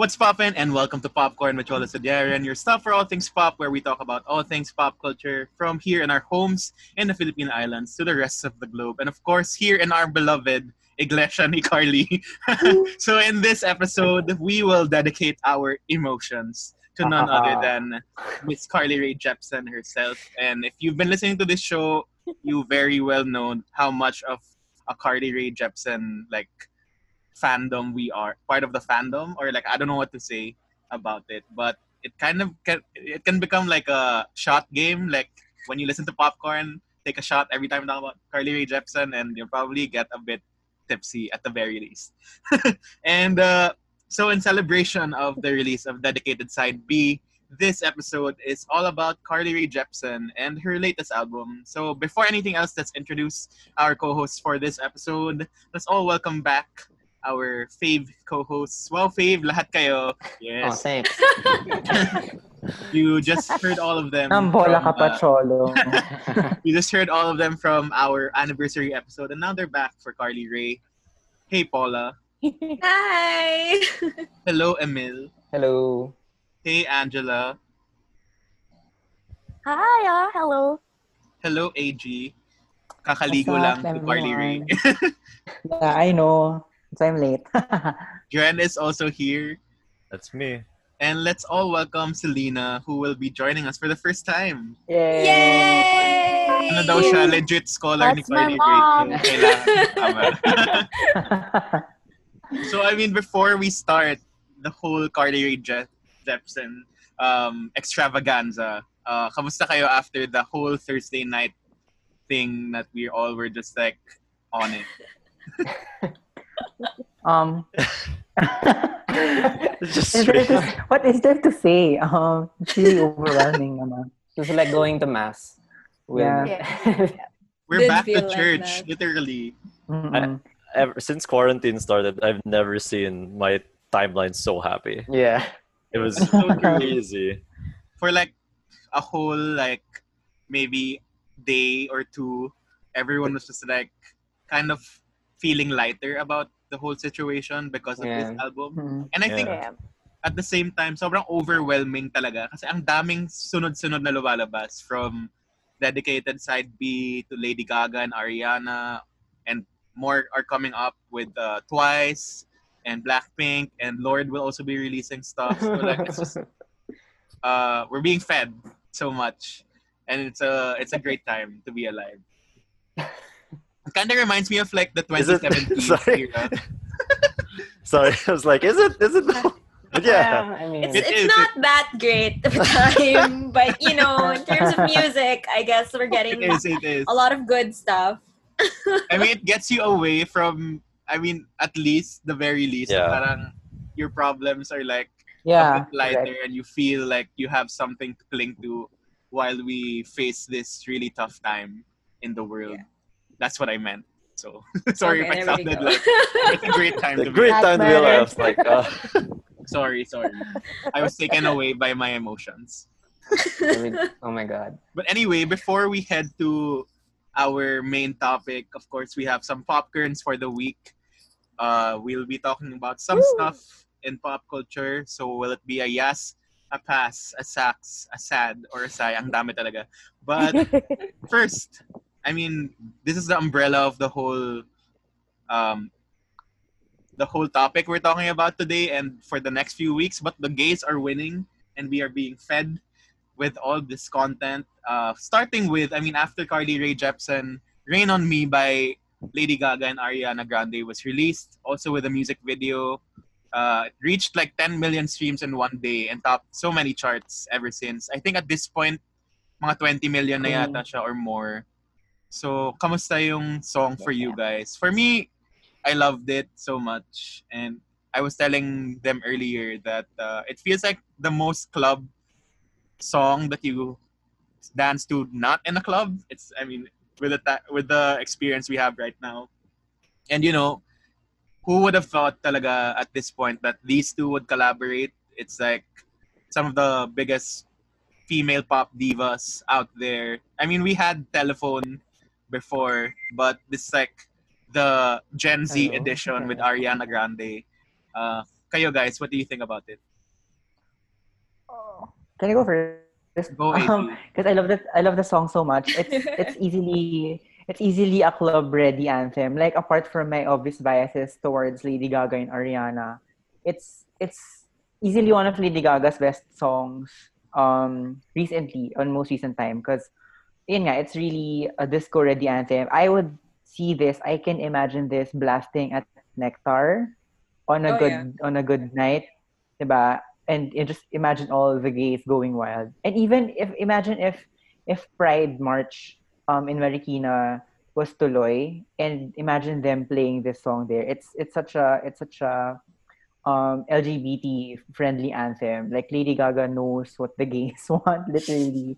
What's poppin'? And welcome to Popcorn with Chola Sadiarian, your stop for all things pop, where we talk about all things pop culture from here in our homes in the Philippine Islands to the rest of the globe. And of course, here in our beloved Iglesia ni Carly. so in this episode, we will dedicate our emotions to none other than Miss Carly Rae Jepsen herself. And if you've been listening to this show, you very well know how much of a Carly Rae Jepsen like fandom we are part of the fandom or like I don't know what to say about it but it kind of can it can become like a shot game like when you listen to popcorn take a shot every time you talk about Carly Rae Jepsen and you'll probably get a bit tipsy at the very least and uh, so in celebration of the release of dedicated side B this episode is all about Carly Rae Jepsen and her latest album. So before anything else, let's introduce our co-hosts for this episode. Let's all welcome back our fave co-hosts. Wow, fave, lahat kayo. Yes. Oh, thanks. you just heard all of them. Ang bola from, ka pa, uh, Cholo. you just heard all of them from our anniversary episode, and now they're back for Carly Rae. Hey, Paula. Hi! Hello, Emil. Hello. Hey, Angela. Hi, ah, hello. Hello, AG. Kakaligo What's lang to Carly Rae. yeah, I know. So I'm late. Jen is also here. That's me. And let's all welcome Selena, who will be joining us for the first time. Yay! Yay! Ano daw siya? Legit scholar That's my Carly mom. Rae. Kailangan. Tama. so, I mean, before we start the whole Carly Rae Je- Jepsen um, extravaganza, uh, kamusta kayo after the whole Thursday night thing that we all were just like on it? um, just is there to, what is there to say? Um, it's really overwhelming naman. It's like going to mass. With, Yeah. We're Didn't back to feel like church, that. literally. Mm-mm. Ever, since quarantine started, I've never seen my timeline so happy. yeah. It was So crazy. for like a whole like maybe day or two everyone was just like kind of feeling lighter about the whole situation because of this album Mm-mm. and i think Yeah. at the same time sobrang overwhelming talaga kasi ang daming sunod-sunod na lumalabas from dedicated side B to Lady Gaga and Ariana and more are coming up with uh, Twice and Blackpink and Lorde will also be releasing stuff so like it's just uh, we're being fed so much, and it's a it's a great time to be alive. It kind of reminds me of like the Is it- 2017 Sorry. era. Sorry, I was like, is it? Is it? But yeah, I mean, It's, it's is, not that great of a time, but you know, in terms of music, I guess we're getting It is. It is. a lot of good stuff. I mean, it gets you away from. I mean, at least the very least, Yeah. parang your problems are like a Yeah. bit lighter, and you feel like you have something to cling to while we face this really tough time in the world. That's what I meant. So sorry Okay, if I there sounded like it's a great time the to great That time to be alive. I was like, uh, Sorry, sorry. I was taken away by my emotions. oh my god. But anyway, before we head to our main topic, of course, we have some popcorns for the week. Uh, we'll be talking about some stuff in pop culture. So will it be a yes, a pass, a sax, a sad, or a sigh? Ang dami talaga. But first, I mean, this is the umbrella of the whole um, the whole topic we're talking about today and for the next few weeks. But the gays are winning, and we are being fed with all this content. Uh, starting with, I mean, after Carly Rae Jepsen, "Rain on Me" by Lady Gaga and Ariana Grande was released, also with a music video. Uh, it reached like 10 million streams in one day and topped so many charts ever since. I think at this point, mga 20 million na yata siya or more. So, kamusta yung song for you guys? For me, I loved it so much. And I was telling them earlier that uh, it feels like the most club song that you dance to not in a club. It's, I mean, with the, ta- with the experience we have right now. And, you know, who would have thought talaga at this point that these two would collaborate? It's like some of the biggest female pop divas out there. I mean, we had Telephone before, but this is like the Gen Z Hello. edition with Ariana Grande. Uh, kayo guys, what do you think about it? Can I go first? Go, Um, AJ. because I love that I love the song so much. It's it's easily it's easily a club ready anthem. Like apart from my obvious biases towards Lady Gaga and Ariana, it's it's easily one of Lady Gaga's best songs um recently on most recent time because yun nga, it's really a disco ready anthem. I would see this, I can imagine this blasting at Nectar on a Oh, good yeah. on a good night, diba? And, and just imagine all the gays going wild. And even if imagine if if Pride March um in Marikina was tuloy and imagine them playing this song there. It's it's such a it's such a um LGBT friendly anthem. Like Lady Gaga knows what the gays want, literally.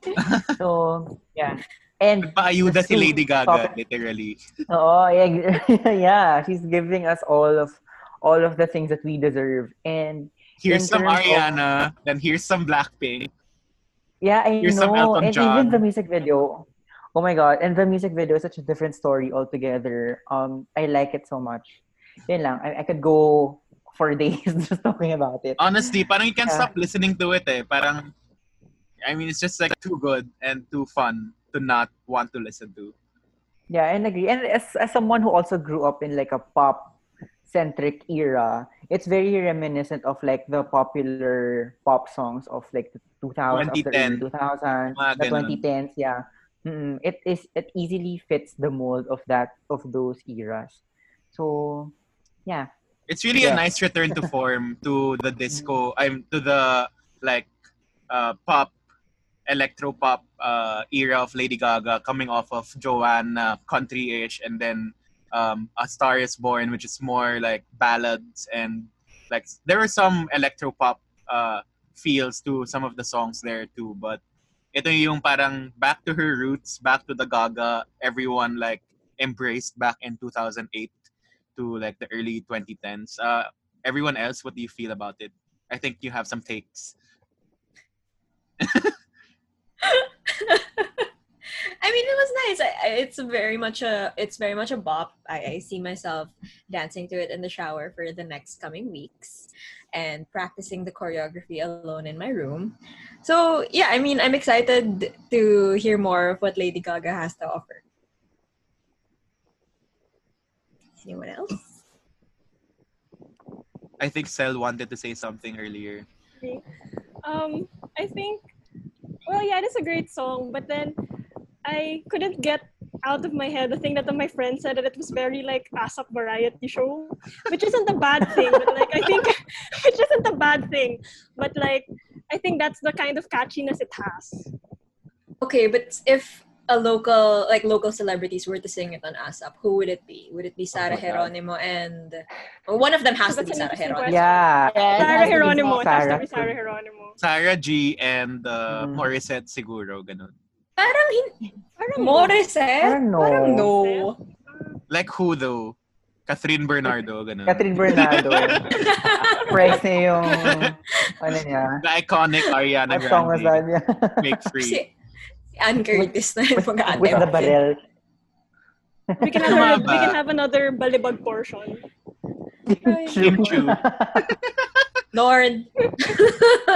so yeah. And Nagpaayuda si Lady Gaga, topic. literally. Oh, yeah, yeah. She's giving us all of all of the things that we deserve. And Here's some terms of- Ariana, then here's some Blackpink. yeah, I Here's know. And John. even the music video. Oh my god. And the music video is such a different story altogether. Um, I like it so much. Yun lang. I, I could go for days just talking about it. Honestly, parang you can't Yeah. stop listening to it eh. Parang, I mean, it's just like too good and too fun to not want to listen to. Yeah, and agree. And as, as someone who also grew up in like a pop centric era, it's very reminiscent of like the popular pop songs of like the 2000s, of the early 2010. 2000s, Mga the 2010s. Yeah, mm it is it easily fits the mold of that of those eras. So, yeah, It's really a nice return to form to the disco. I'm to the like uh, pop, electro pop uh, era of Lady Gaga, coming off of Joanne country-ish, and then um, A Star Is Born, which is more like ballads and like there were some electro pop uh, feels to some of the songs there too. But ito yung parang back to her roots, back to the Gaga everyone like embraced back in 2008 to like the early 2010s. Uh, everyone else, what do you feel about it? I think you have some takes. I mean, it was nice. I, it's very much a it's very much a bop. I, I see myself dancing to it in the shower for the next coming weeks and practicing the choreography alone in my room. So yeah, I mean, I'm excited to hear more of what Lady Gaga has to offer. Anyone else? I think Sel wanted to say something earlier. Um, I think, well, yeah, it's a great song, but then I couldn't get out of my head the thing that my friend said that it was very like ASAP variety show, which isn't a bad thing, but like I think, which isn't a bad thing, but like I think that's the kind of catchiness it has. Okay, but if a local like local celebrities were to sing it on ASAP, who would it be? Would it be Sarah my God. Geronimo and or one of them has to be an Sarah interesting Geronimo? yeah. Yes. it Sarah has to be Geronimo, it has to Sarah be Sarah too. Geronimo. Sarah G and uh, Mm. Morissette siguro, ganun. Parang hin- Parang Morissette? Parang no. Parang no. Like who though? Kathryn Bernardo, ganun. Kathryn Bernardo. Price niya yung, ano niya. The iconic Ariana What song was that? Yeah. Make free. Ann Curtis na yung mag With the barrel. We can have a, we can have another balibag portion. Chu. Lord.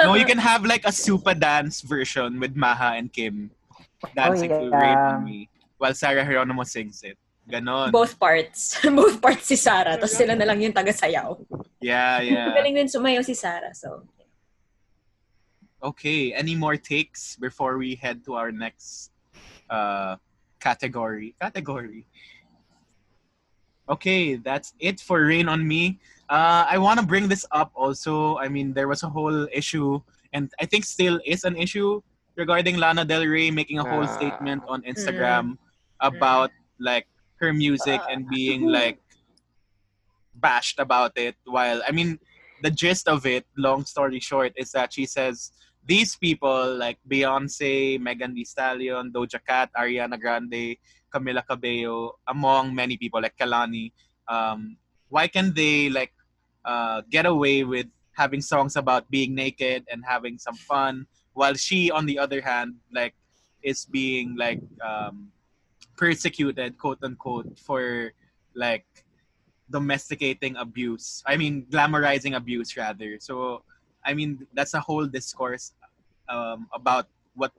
no, you can have like a super dance version with Maha and Kim dancing to yeah. Rain on Me while Sarah Geronimo sings it. Ganon. Both parts. Both parts si Sarah. Tapos sila na lang yung taga-sayaw. Yeah, yeah. Galing din sumayaw si Sarah. So, Okay, any more takes before we head to our next uh, category? Category. Okay, that's it for Rain on Me. Uh, I want to bring this up also. I mean, there was a whole issue, and I think still is an issue regarding Lana Del Rey making a whole Ah. statement on Instagram about like her music and being like bashed about it. While I mean, the gist of it, long story short, is that she says these people like Beyonce, Megan Thee Stallion, Doja Cat, Ariana Grande, Camila Cabello, among many people like Kehlani, um, why can they like uh, get away with having songs about being naked and having some fun, while she, on the other hand, like is being like um, persecuted, quote unquote, for like domesticating abuse. I mean, glamorizing abuse rather. So, I mean, that's a whole discourse um, about what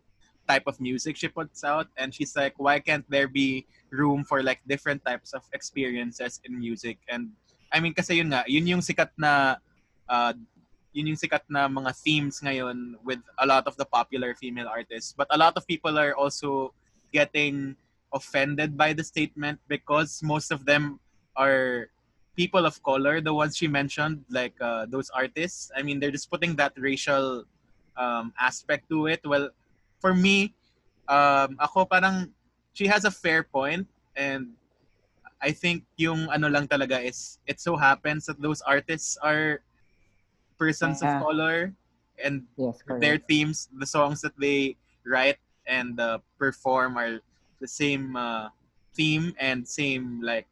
type of music she puts out, and she's like, why can't there be room for like different types of experiences in music? And I mean, kasi yun nga, yun yung sikat na uh, yun yung sikat na mga themes ngayon with a lot of the popular female artists. But a lot of people are also getting offended by the statement because most of them are people of color, the ones she mentioned, like uh, those artists. I mean, they're just putting that racial um, aspect to it. Well, for me, um, ako parang she has a fair point and I think yung ano lang talaga is it so happens that those artists are persons Yeah. of color and Yes, their themes, the songs that they write and uh, perform are the same uh, theme and same like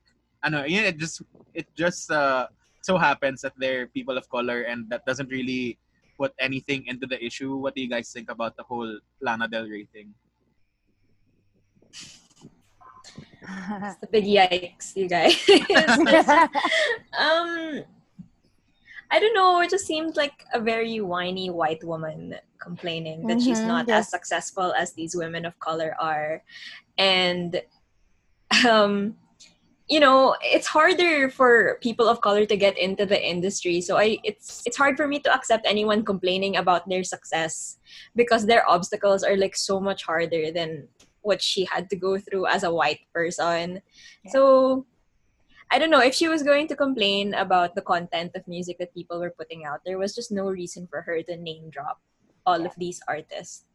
ano, yun, it just it just uh, so happens that they're people of color and that doesn't really put anything into the issue. What do you guys think about the whole Lana Del Rey thing? It's the big yikes, you guys. um, I don't know. It just seemed like a very whiny white woman complaining that she's Mhm, not yes. as successful as these women of color are, and um, you know, it's harder for people of color to get into the industry. So I, it's it's hard for me to accept anyone complaining about their success because their obstacles are like so much harder than what she had to go through as a white person. So I don't know if she was going to complain about the content of music that people were putting out. There was just no reason for her to name drop all of these artists.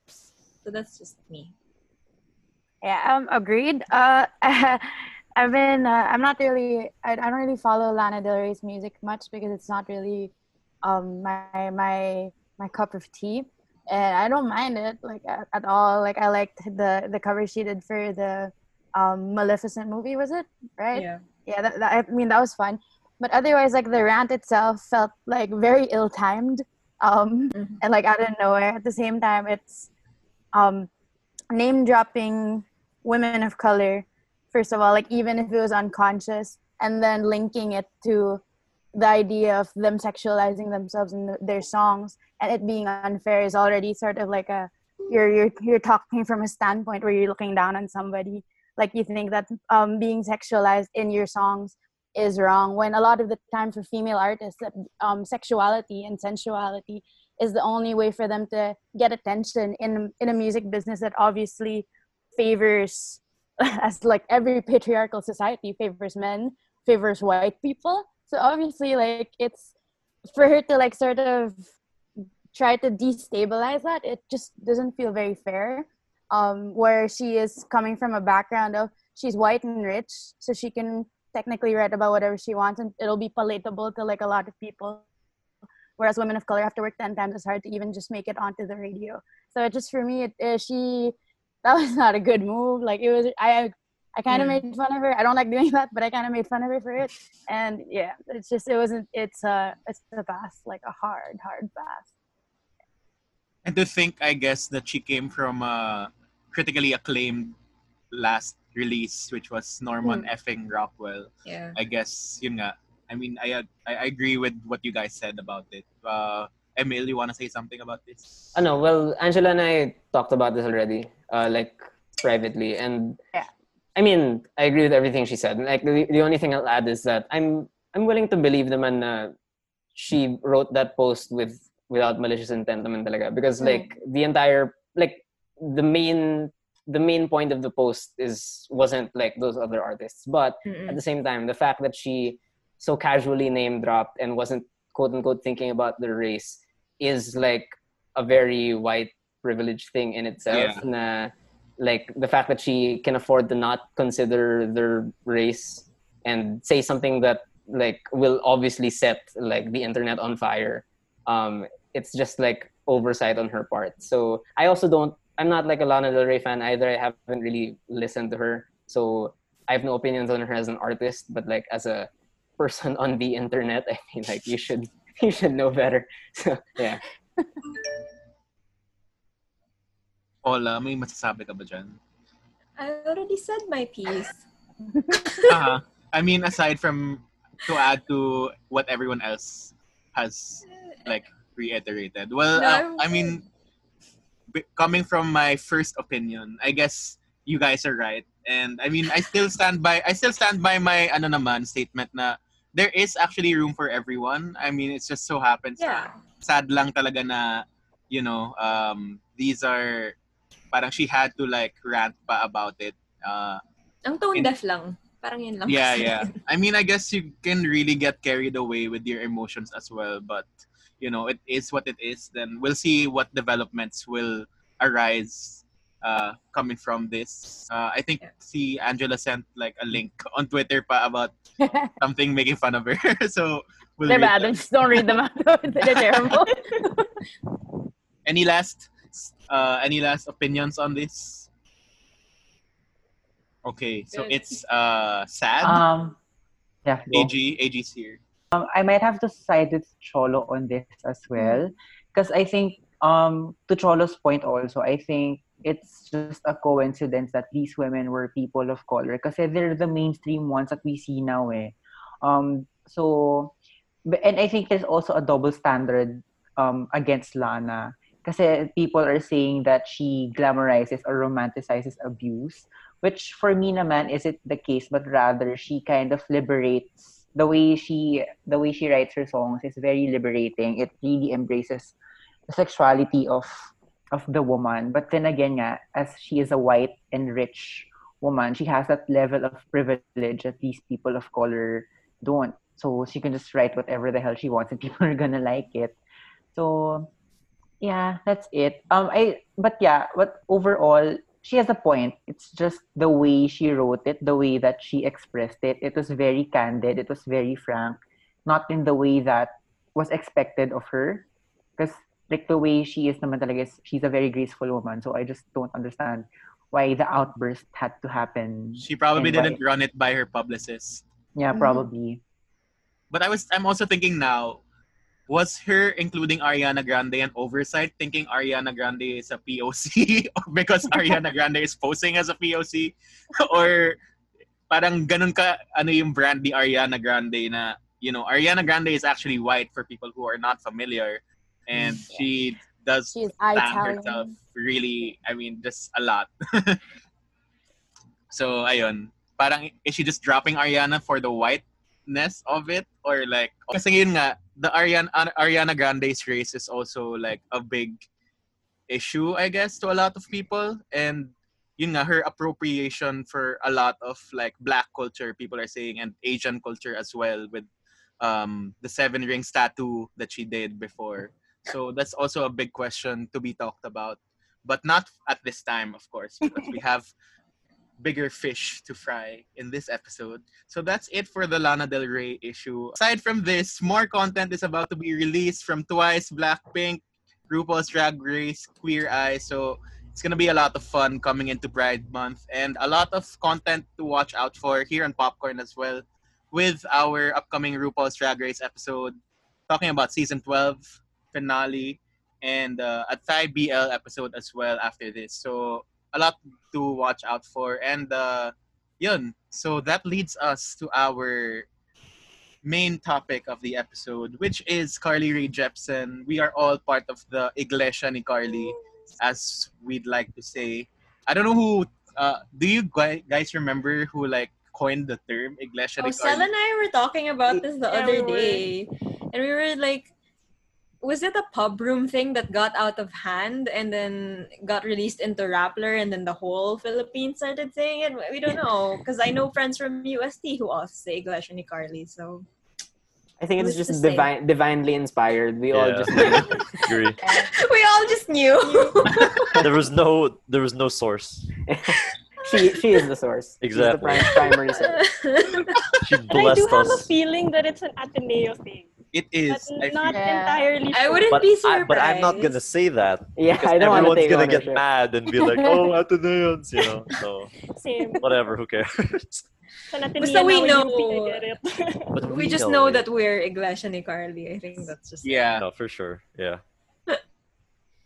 So that's just me. Yeah, um, agreed. Uh, I've been. Uh, I'm not really. I, I don't really follow Lana Del Rey's music much because it's not really um my my my cup of tea, and I don't mind it like at, at all. Like I liked the the cover she did for the um Maleficent movie. Was it right? Yeah. yeah that, that, i mean that was fun but otherwise like the rant itself felt like very ill-timed um Mhm. and like out of nowhere at the same time it's um name dropping women of color first of all like even if it was unconscious and then linking it to the idea of them sexualizing themselves in th- their songs and it being unfair is already sort of like a you're you're you're talking from a standpoint where you're looking down on somebody. Like you think that um, being sexualized in your songs is wrong when a lot of the time for female artists um, sexuality and sensuality is the only way for them to get attention in in a music business that obviously favors as like every patriarchal society favors men favors white people so obviously like it's for her to like sort of try to destabilize that it just doesn't feel very fair um, where she is coming from a background of she's white and rich, so she can technically write about whatever she wants, and it'll be palatable to like a lot of people. Whereas women of color have to work ten times as hard to even just make it onto the radio. So it just for me, it, uh, she that was not a good move. Like it was, I I kind of Mm. made fun of her. I don't like doing that, but I kind of made fun of her for it. And yeah, it's just it wasn't. It's a it's a pass, like a hard hard pass. And to think, I guess, that she came from a critically acclaimed last release, which was Norman effing Rockwell. Yeah. I guess, yun nga. I mean, I, I I agree with what you guys said about it. Uh, Emil, you want to say something about this? Ano, well, Angela and I talked about this already, uh, like privately, and Yeah. I mean, I agree with everything she said. Like the, the only thing I'll add is that I'm I'm willing to believe naman na she wrote that post with without malicious intent naman talaga because Mm. like the entire like the main the main point of the post is wasn't like those other artists, but Mm-mm. at the same time, the fact that she so casually name dropped and wasn't quote unquote thinking about the race is like a very white privilege thing in itself. Yeah. Na, like the fact that she can afford to not consider their race and say something that like will obviously set like the internet on fire. Um, it's just like oversight on her part. So I also don't. I'm not like a Lana Del Rey fan either. I haven't really listened to her, so I have no opinions on her as an artist. But like as a person on the internet, I mean, like you should you should know better. So yeah. Paula, may masasabi ka ba dyan? I already said my piece. uh I mean, aside from to add to what everyone else has like reiterated. Well, No, uh, I'm- I mean, b- coming from my first opinion, I guess you guys are right. And I mean, I still stand by I still stand by my ano naman statement na there is actually room for everyone. I mean, it just so happens Yeah. na sad lang talaga na you know, um these are parang she had to like rant pa about it. Uh Ang tone In- deaf lang. Parang yun lang. yeah, yeah. I mean, I guess you can really get carried away with your emotions as well, but you know, it is what it is. Then we'll see what developments will arise uh, coming from this. Uh, I think Yeah. see Angela sent like a link on Twitter pa about something making fun of her. so we'll They're bad. Just don't read them out. They're terrible. Any last uh, any last opinions on this? Okay, so Good. it's uh, sad. Um, yeah. go. AG AG's here. Um, I might have to side with Cholo on this as well, because I think um to Cholo's point also, I think it's just a coincidence that these women were people of color, because they're the mainstream ones that we see now. Eh. Um, so, and I think there's also a double standard um against Lana, because people are saying that she glamorizes or romanticizes abuse, which for me naman isn't the case, but rather she kind of liberates the way she the way she writes her songs is very liberating. It really embraces the sexuality of of the woman. But then again, nga, as she is a white and rich woman, she has that level of privilege that these people of color don't. So she can just write whatever the hell she wants, and people are gonna like it. So yeah, that's it. Um, I but yeah, but overall, she has a point. It's just the way she wrote it, the way that she expressed it. It was very candid. It was very frank, not in the way that was expected of her. Because like the way she is, naman talaga is she's a very graceful woman. So I just don't understand why the outburst had to happen. She probably didn't run it by her publicist. Yeah, Mhm. probably. But I was I'm also thinking now, was her including Ariana Grande an oversight, thinking Ariana Grande is a POC because Ariana Grande is posing as a POC, or parang ganun ka ano yung brand ni Ariana Grande na you know Ariana Grande is actually white for people who are not familiar, and she does She's herself really. I mean, just a lot. so ayun, parang is she just dropping Ariana for the whiteness of it? Or like kasi yun nga the Ariana Ariana Grande's race is also like a big issue I guess to a lot of people. And yun nga her appropriation for a lot of like black culture people are saying and Asian culture as well with um the seven rings tattoo that she did before so that's also a big question to be talked about but not at this time of course because we have bigger fish to fry in this episode. So that's it for the Lana Del Rey issue. Aside from this, more content is about to be released from Twice, Blackpink, RuPaul's Drag Race, Queer Eye. So it's gonna be a lot of fun coming into Pride Month and a lot of content to watch out for here on Popcorn as well with our upcoming RuPaul's Drag Race episode talking about season 12 finale and uh, a Thai BL episode as well after this. So a lot to watch out for. And uh, yun. So that leads us to our main topic of the episode, which is Carly Rae Jepsen. We are all part of the Iglesia ni Carly, as we'd like to say. I don't know who. Uh, do you guys remember who like coined the term Iglesia Oh, ni Sel Carly? and I were talking about this the Yeah, other we day. And we were like, was it a pub room thing that got out of hand and then got released into Rappler and then the whole Philippines started saying it? We don't know. Because I know friends from UST who also say Iglesia ni Carly. So, I think it's Who's just divine, divinely inspired. We all just knew. Agree. we all just knew. There was no there was no source. she she is the source. She's the Exactly. primary source. She blessed And I do blessed have a feeling that it's an Ateneo thing. It But not Yeah. entirely I wouldn't But be I, surprised. but I'm not gonna say that. Yeah, I don't want to everyone's take gonna get mad and be like, "Oh, Ateneans," you know. So Same. whatever, who cares? Sa Ateneo Basta we know. UP, I get it. But we just know it. that we're Iglesia ni Carly. I think that's just yeah. No, for sure. Yeah.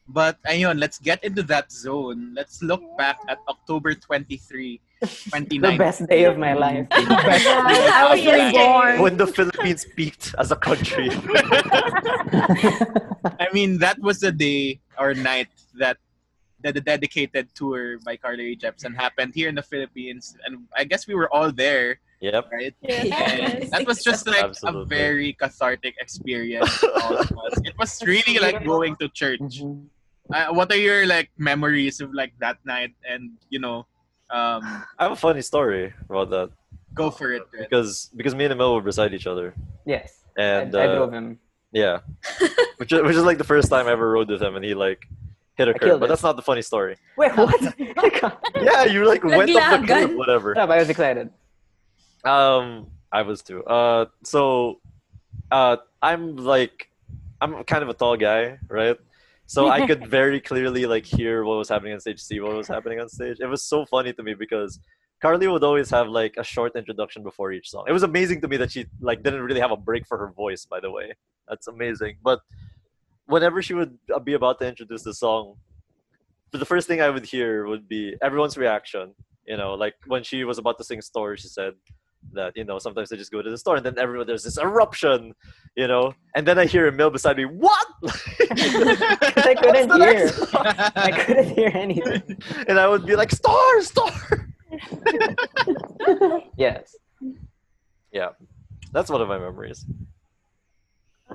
But ayun, let's get into that zone. Let's look back at October 23, The best day of my life. I was Yes. reborn. When the Philippines peaked as a country. I mean, that was the day or night that that the dedicated tour by Carly Rae Jepsen happened here in the Philippines, and I guess we were all there, Yep. right? Yes. That was just like a very cathartic experience. for all of us. It was really like going to church. Mhm. Uh, what are your like memories of like that night? And you know, um, I have a funny story about that go for it. Red. because because me and Emil were beside each other, Yes. and I, I uh, drove him. yeah, which is, which is like the first time I ever rode with him, and he like hit a I curve. killed But it. that's not the funny story. Wait, what? Oh my God. Yeah, you like went up the curve, Naglagan. whatever. Stop, I was excited. Um, I was too. Uh, so, uh, I'm like, I'm kind of a tall guy, right? So I could very clearly like hear what was happening on stage, see what was happening on stage. It was so funny to me because Carly would always have like a short introduction before each song. It was amazing to me that she like didn't really have a break for her voice. By the way, that's amazing. But whenever she would uh, be about to introduce the song, the first thing I would hear would be everyone's reaction. You know, like when she was about to sing "Story," she said that you know sometimes I just go to the store and then everyone there's this eruption, you know, and then I hear a Emil beside me. What? I couldn't hear. I couldn't hear anything. and I would be like, "Star, star." Yes. Yeah, that's one of my memories.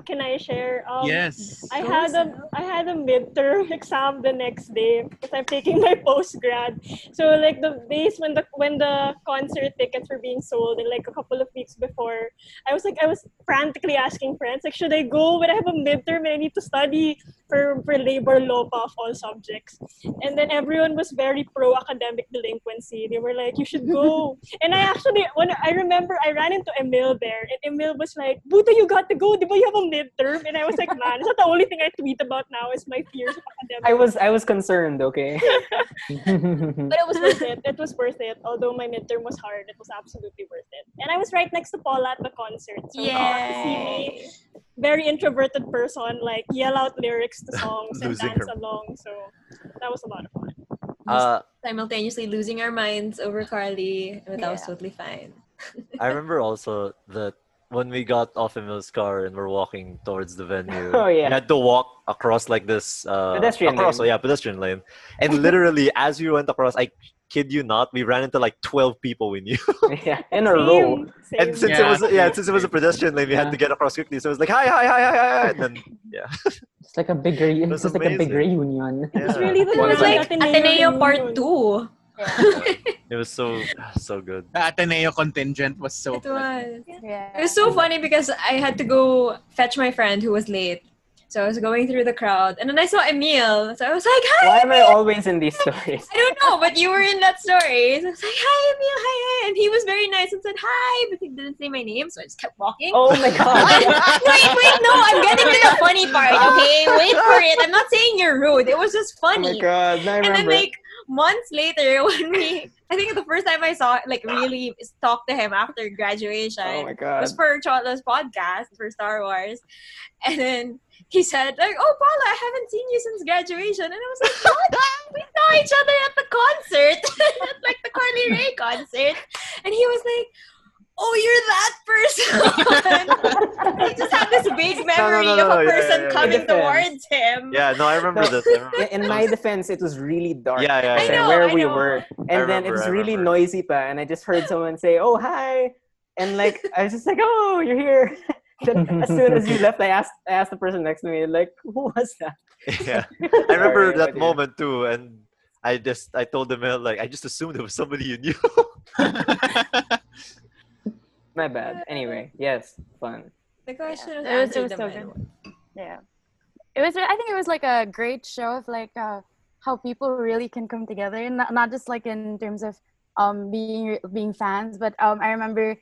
Can I share? Um, yes. I had a I had a midterm exam the next day because I'm taking my post grad. So like the days when the when the concert tickets were being sold and like a couple of weeks before, I was like I was frantically asking friends like should I go when I have a midterm and I need to study for for labor law of all subjects. And then everyone was very pro academic delinquency. They were like you should go. and I actually when I remember I ran into Emil there and Emil was like, Buta, you got to go. Di ba you have a midterm? And I was like, man, it's not the only thing I tweet about now is my fears of academic. I was I was concerned, okay? but it was worth it. It was worth it. Although my midterm was hard, it was absolutely worth it. And I was right next to Paula at the concert. So you got to see me, very introverted person, like yell out lyrics to songs and dance her- along. So that was a lot of fun. Uh, Simultaneously losing our minds over Carly, but that was totally fine. I remember also that when we got off Emil's car and we're walking towards the venue, Oh, yeah. we had to walk across like this uh, Pedestrian across, lane. yeah, pedestrian lane. And literally, as we went across, I kid you not, we ran into like twelve people we knew. yeah, in a row. Same, same. and since Yeah. it was yeah, since it was a pedestrian lane, we had to get across quickly. So it was like hi, hi, hi, hi, hi, hi, and then yeah, It's like a big reunion. That's It's just like a big reunion. It was really the It was most like Ateneo Ateneo Part reunion. 2. it was so so good. The Ateneo contingent was so It was. Yeah. It was so funny because I had to go fetch my friend who was late. So I was going through the crowd and then I saw Emil. So I was like, hi, Why am I always in these stories? I don't know, but you were in that story. So I was like, hi, Emil, hi, hi. And he was very nice and said hi, but he didn't say my name. So I just kept walking. Oh my god. wait, wait, no, I'm getting to the funny part, okay? Wait for it. I'm not saying you're rude. It was just oh funny. Oh funny. my god. Now I and then like months later when we I think the first time I saw like really talked to him after graduation oh my god. was for Chotla's podcast for Star Wars. And then he said, like, oh Paula, I haven't seen you since graduation. And I was like, What? we saw each other at the concert. at like the Carly Rae concert. And he was like, Oh, you're that person. he just had this vague memory no, no, of a person yeah, yeah. coming towards him. Yeah, no, I remember No. this. I remember in, in my defense, it was really dark. Yeah, yeah, I than know, where I we know. were, and then remember, it was really noisy, pa. And I just heard someone say, "Oh, hi," and like I was just like, "Oh, you're here." then as soon as you left, I asked, I asked the person next to me, like, "Who was that?" yeah. I remember Sorry, that moment too, and I just I told them uh, like I just assumed it was somebody you knew. My bad. Anyway, yes, fun. The question was It was- it answered was the so man. good. Yeah. It was. I think it was like a great show of like uh, how people really can come together, and not, not just like in terms of um being being fans, but um I remember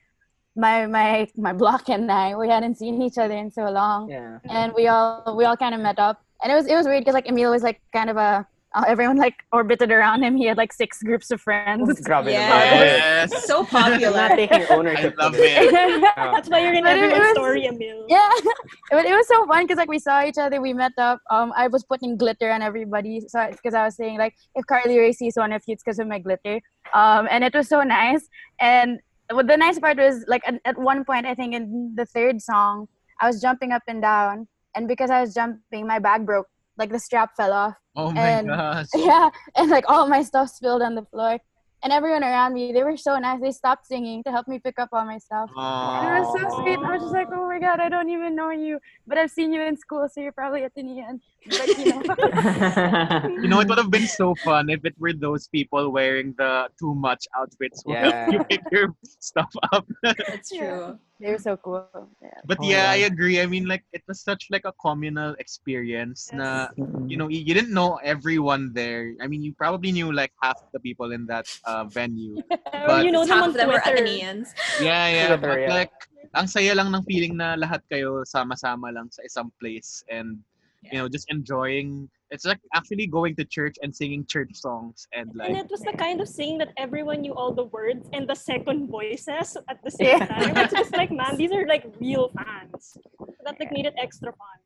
my my my block and I we hadn't seen each other in so long, Yeah. and we all we all kind of met up, and it was it was weird because like Emil was like kind of a uh, everyone like orbited around him. He had like six groups of friends. Grabe Yes. naman. Yes. So You're not popular. taking I love it. it. That's why you're in But it everyone's was- story, Emil. yeah, but it was so fun because like we saw each other, we met up. Um, I was putting glitter on everybody, so because I was saying like if Carly Rae sees one of you, it's because of my glitter. Um, and it was so nice. And what the nice part was like at, at one point, I think in the third song, I was jumping up and down, and because I was jumping, my bag broke. Like the strap fell off. Oh my And- gosh. Yeah, and like all my stuff spilled on the floor. And everyone around me, they were so nice. They stopped singing to help me pick up all my stuff. And it was so sweet. I was just like, oh my god, I don't even know you, but I've seen you in school, so you're probably at Ateneo. But you know, You know, it would have been so fun if it were those people wearing the too much outfits while Yeah. you pick your stuff up. That's true. They were so cool. Yeah. But Oh, yeah, I yeah. agree. I mean, like it was such like a communal experience. Na Mm-mm. you know, you, didn't know everyone there. I mean, you probably knew like half the people in that uh, venue. or you know Half of them were. Athenians. Yeah, yeah. Twitter, But yeah. like, ang saya lang ng feeling na lahat kayo sama-sama lang sa isang place and you know just enjoying. It's like actually going to church and singing church songs and like. And it was the kind of singing that everyone knew all the words and the second voices at the same Yeah. time. It's just like, man, these are like real fans. That like made it extra fun.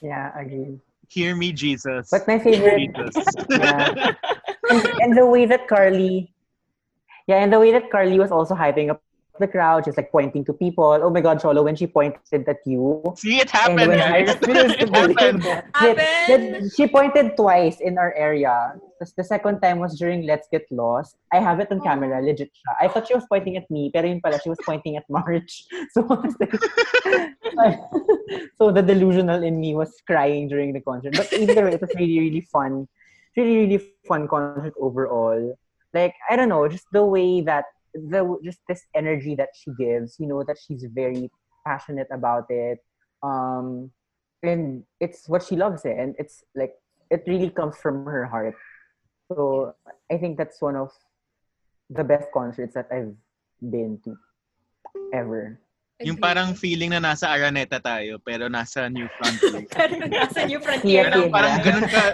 Yeah, agree. hear me Jesus. But my favorite, Jesus. yeah. and, and the way that Carly, yeah, and the way that Carly was also hyping up the crowd, just like pointing to people. Oh my God, Cholo, when she pointed at you. See, it And happened. when I refused to it believe happened. that, Happened. that she pointed twice in our area. The, the second time was during Let's Get Lost. I have it on oh. camera, legit siya. I thought she was pointing at me, pero yun pala, she was pointing at March. So, like- so the delusional in me was crying during the concert. But either way, it was really, really fun. Really, really fun concert overall. Like, I don't know, just the way that the just this energy that she gives, you know, that she's very passionate about it. Um and it's what she loves it and it's like it really comes from her heart. So I think that's one of the best concerts that I've been to ever. Yung parang feeling na nasa Araneta tayo, pero nasa New Frontier. Pero nasa New Yeah, Frontier yeah. Parang ganun ka.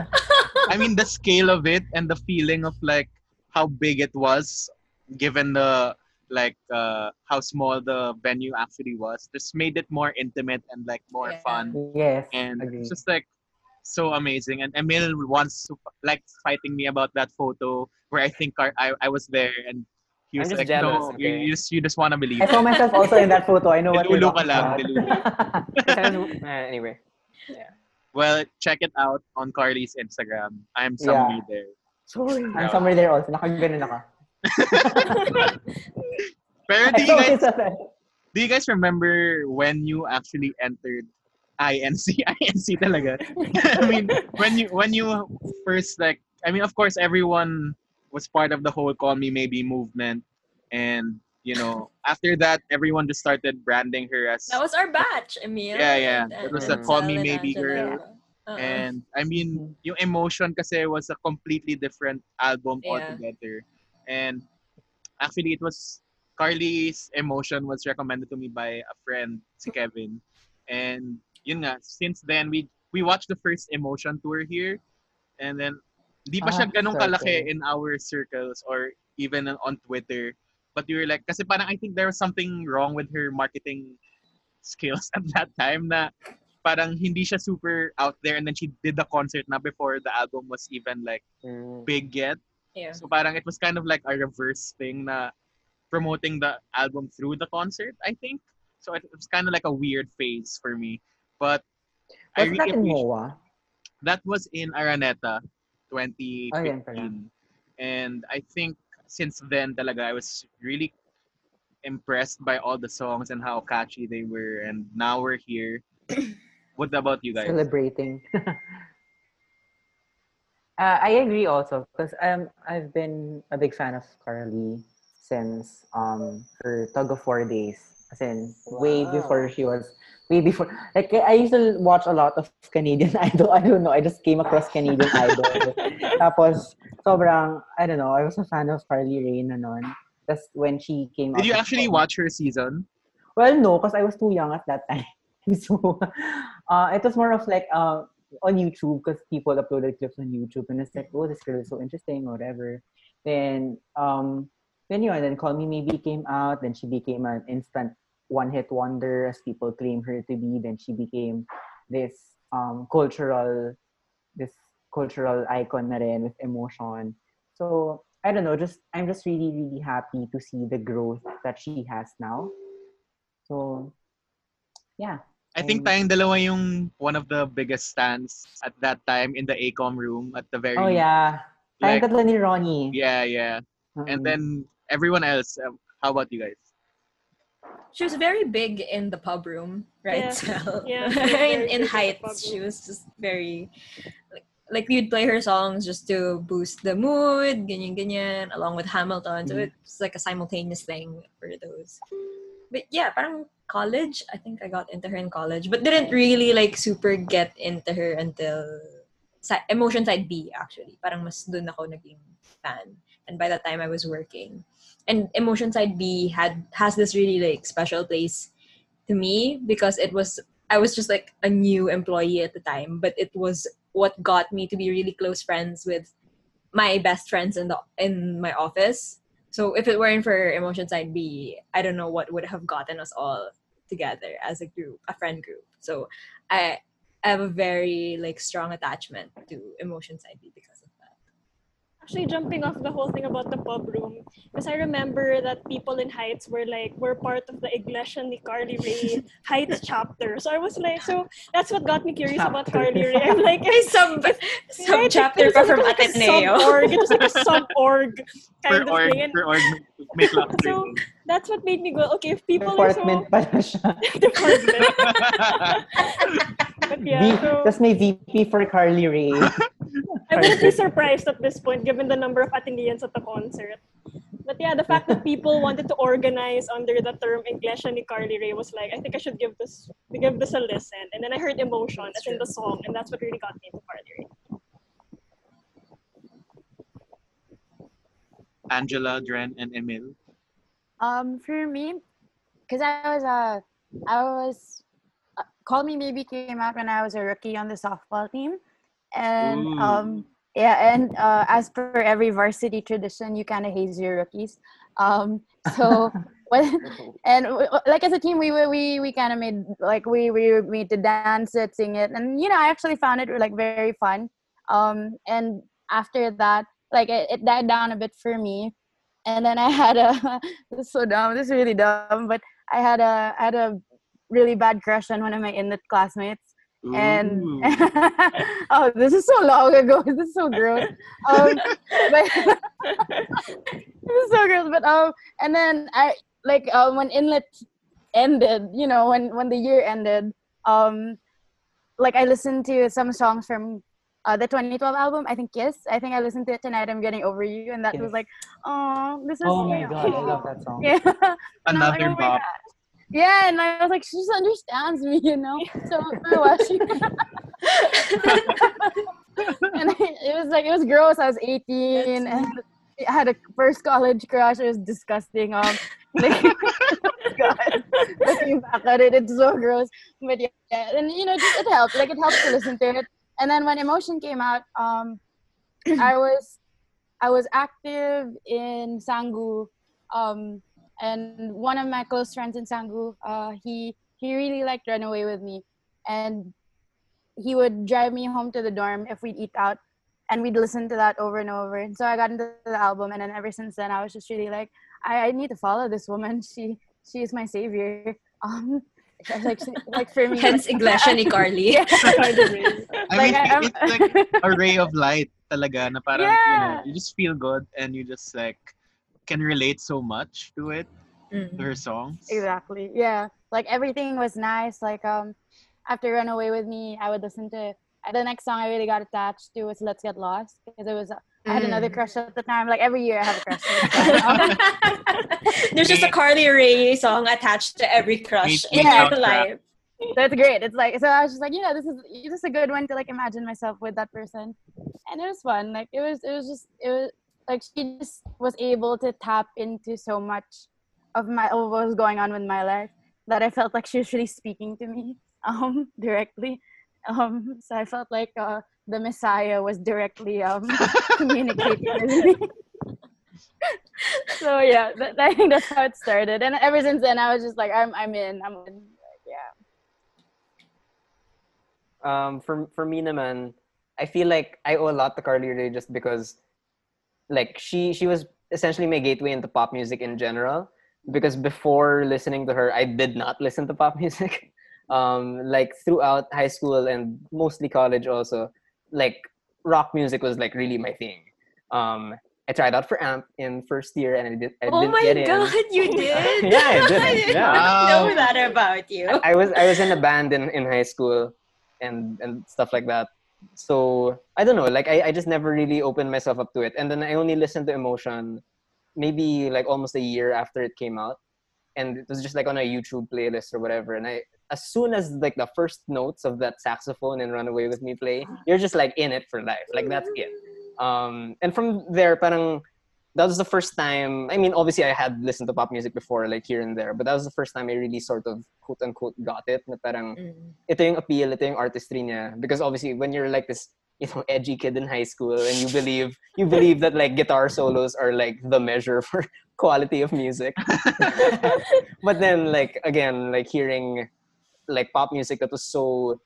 I mean, the scale of it and the feeling of like how big it was, given the like uh, how small the venue actually was, just made it more intimate and like more Yeah. fun. Yes. And agree. it's just like so amazing. And Emil once like fighting me about that photo where I think I, I, I was there and he was like, jealous, no, you, okay? you just you just want to believe. I saw myself also in that photo. I know what you're Delulu ka talking lang, about. delulu. Uh, anyway. Well, check it out on Carly's Instagram. I'm somebody there. Sorry. I'm somewhere there also. Nakaganon ako. Pero do you guys do you guys remember when you actually entered INC? INC talaga. I mean, when you when you first like, I mean, of course, everyone was part of the whole "Call Me Maybe" movement, and you know, after that, everyone just started branding her as. That was our batch, Emil. Yeah, yeah. and- It was the and Call Me Maybe Angela. girl. Uh-uh. And I mean, mm-hmm. yung emotion kasi it was a completely different album Yeah. altogether. And actually, it was Carly's emotion was recommended to me by a friend, si Kevin. And yun nga, since then we we watched the first emotion tour here, and then di pa siya Ah, ganun kalaki in our circles or even on Twitter. But we were like, kasi parang I think there was something wrong with her marketing skills at that time na parang hindi siya super out there and then she did the concert na before the album was even like Mm. big yet. Yeah. So parang it was kind of like a reverse thing na promoting the album through the concert, I think. So it, it was kind of like a weird phase for me. But I really that in MOA? that was in Araneta 2015. Oh, pala. and I think since then talaga I was really impressed by all the songs and how catchy they were and now we're here. what about you guys? Celebrating. uh, I agree also because um, I've been a big fan of Carly since um, her Tug of War days. As in, way before she was, way before. Like, I used to watch a lot of Canadian Idol. I don't know. I just came across Canadian Idol. Tapos, sobrang, I don't know, I was a fan of Carly Rae na nun. That's when she came Did you actually watch her season? Well, no, because I was too young at that time. So, uh, it was more of like uh, on YouTube because people uploaded clips on YouTube and it's like, oh, this girl is so interesting, or whatever. Then um then yun, then Call Me Maybe came out, then she became an instant one-hit wonder as people claim her to be. Then she became this um cultural this cultural icon with emotion. So I don't know, just I'm just really, really happy to see the growth that she has now. So yeah. I think Um, tayong dalawa yung one of the biggest stands at that time in the ACOM room at the very Oh yeah. Tayong like, tatlo ni Ronnie. yeah, yeah. And Mm. then everyone else, um, how about you guys? She was very big in the pub room, right? Yeah. So, Yeah, she was very in, big in in heights, she was just very like, like we'd play her songs just to boost the mood, ganyan ganyan, along with Hamilton. So Mhm. it's like a simultaneous thing for those. But yeah, parang college. I think I got into her in college, but didn't really like super get into her until si- Emotion Side B actually. Parang mas dun ako naging fan. And by that time I was working. And Emotion Side B had has this really like special place to me because it was I was just like a new employee at the time, but it was what got me to be really close friends with my best friends in the in my office. So if it weren't for Emotion Side B, I don't know what would have gotten us all together as a group, a friend group. So I I have a very like strong attachment to Emotion Side B because of. Actually, jumping off the whole thing about the pub room, because I remember that people in Heights were like, were part of the Iglesia ni Carly Rae Heights chapter. So I was like, so that's what got me curious about Chapter. Carly Rae. I'm like, May sub sub Right, chapter it from like a Ateneo. sub-org. It was like a sub-org kind Per of org, thing. And per org, make love So, that's what made me go, okay, if people Department are pala siya. so... Department. But yeah, V- so Tapos may VP for Carly Rae. I wouldn't be surprised at this point given the number of attendees at the concert. But yeah, the fact that people wanted to organize under the term Iglesia ni Carly Rae was like, I think I should give this give this a listen. And then I heard emotion as in the song, and that's what really got me into Carly Rae. Angela, Dren, and Emil. Um, for me, because I was uh, I was uh, Call Me Maybe came out when I was a rookie on the softball team, and Ooh. um, yeah, and uh, as per every varsity tradition, you kind of haze your rookies. Um, so when and like as a team, we were we we kind of made like we we made to dance it, sing it, and you know I actually found it like very fun. Um, and after that, like it, it died down a bit for me and then I had a this is so dumb. This is really dumb, but I had a I had a really bad crush on one of my Inlet classmates. And oh, this is so long ago. This is so gross. Um, but this is so gross. But um, and then I like um when Inlet ended, you know, when when the year ended, um, like I listened to some songs from uh, the 2012 album. I think Kiss. I think I listened to it tonight. I'm getting over you, and that was like, oh, this is. Oh my you god, I love that song. Yeah. And I was like, Another oh. God. Yeah, and I was like, she just understands me, you know. So for what she, and I, it was like it was gross. I was 18 and I had a first college crush. It was disgusting. Um, like, God, looking back at it, it's so gross. But yeah, and you know, just, it helped. Like it helped to listen to it. And then when Emotion came out, um, I was I was active in Sanggu, um, and one of my close friends in Sanggu, uh, he he really liked Run Away with Me, and he would drive me home to the dorm if we'd eat out, and we'd listen to that over and over. And so I got into the album, and then ever since then, I was just really like, I, I need to follow this woman. She she is my savior. Um, like like for me, Hence Iglesia ni Carly. Yeah. I mean, I- I'm- it's like a ray of light talaga na parang, you, know, you just feel good and you just like can relate so much to it, Mm. to her songs. Exactly. Yeah. Like everything was nice. Like um after Run Away with Me, I would listen to the next song I really got attached to was Let's Get Lost because it was uh, I had another Mm. crush at the time. Like every year I have a crush. at the time. There's just a Carly Rae song attached to every crush in Yeah. your life. so it's great. It's like so I was just like, yeah, this is this is a good one to like imagine myself with that person. And it was fun. Like it was it was just it was like she just was able to tap into so much of my of what was going on with my life that I felt like she was really speaking to me um directly. Um, so I felt like uh, the Messiah was directly um, communicating with me. so yeah, that, I think that's how it started, and ever since then, I was just like, I'm, I'm in, I'm in. Like, yeah. Um, for for me naman, I feel like I owe a lot to Carly Rae just because, like, she she was essentially my gateway into pop music in general. Because before listening to her, I did not listen to pop music. Um, like throughout high school and mostly college, also, like rock music was like really my thing. Um, I tried out for AMP in first year and I, did, I Oh didn't my get in. god, you did? Yeah, I did. I did Yeah. not Wow. know that about you. I was I was in a band in, in high school and and stuff like that. So I don't know, like I, I just never really opened myself up to it. And then I only listened to Emotion maybe like almost a year after it came out. And it was just like on a YouTube playlist or whatever. And I as soon as like the first notes of that saxophone and Run Away With Me play, you're just like in it for life. Like that's it. Um and from there parang that was the first time I mean obviously I had listened to pop music before like here and there but that was the first time I really sort of quote unquote got it na parang Mm. ito yung appeal ito yung artistry niya because obviously when you're like this you know edgy kid in high school and you believe you believe that like guitar solos are like the measure for quality of music but then like again like hearing like pop music that was so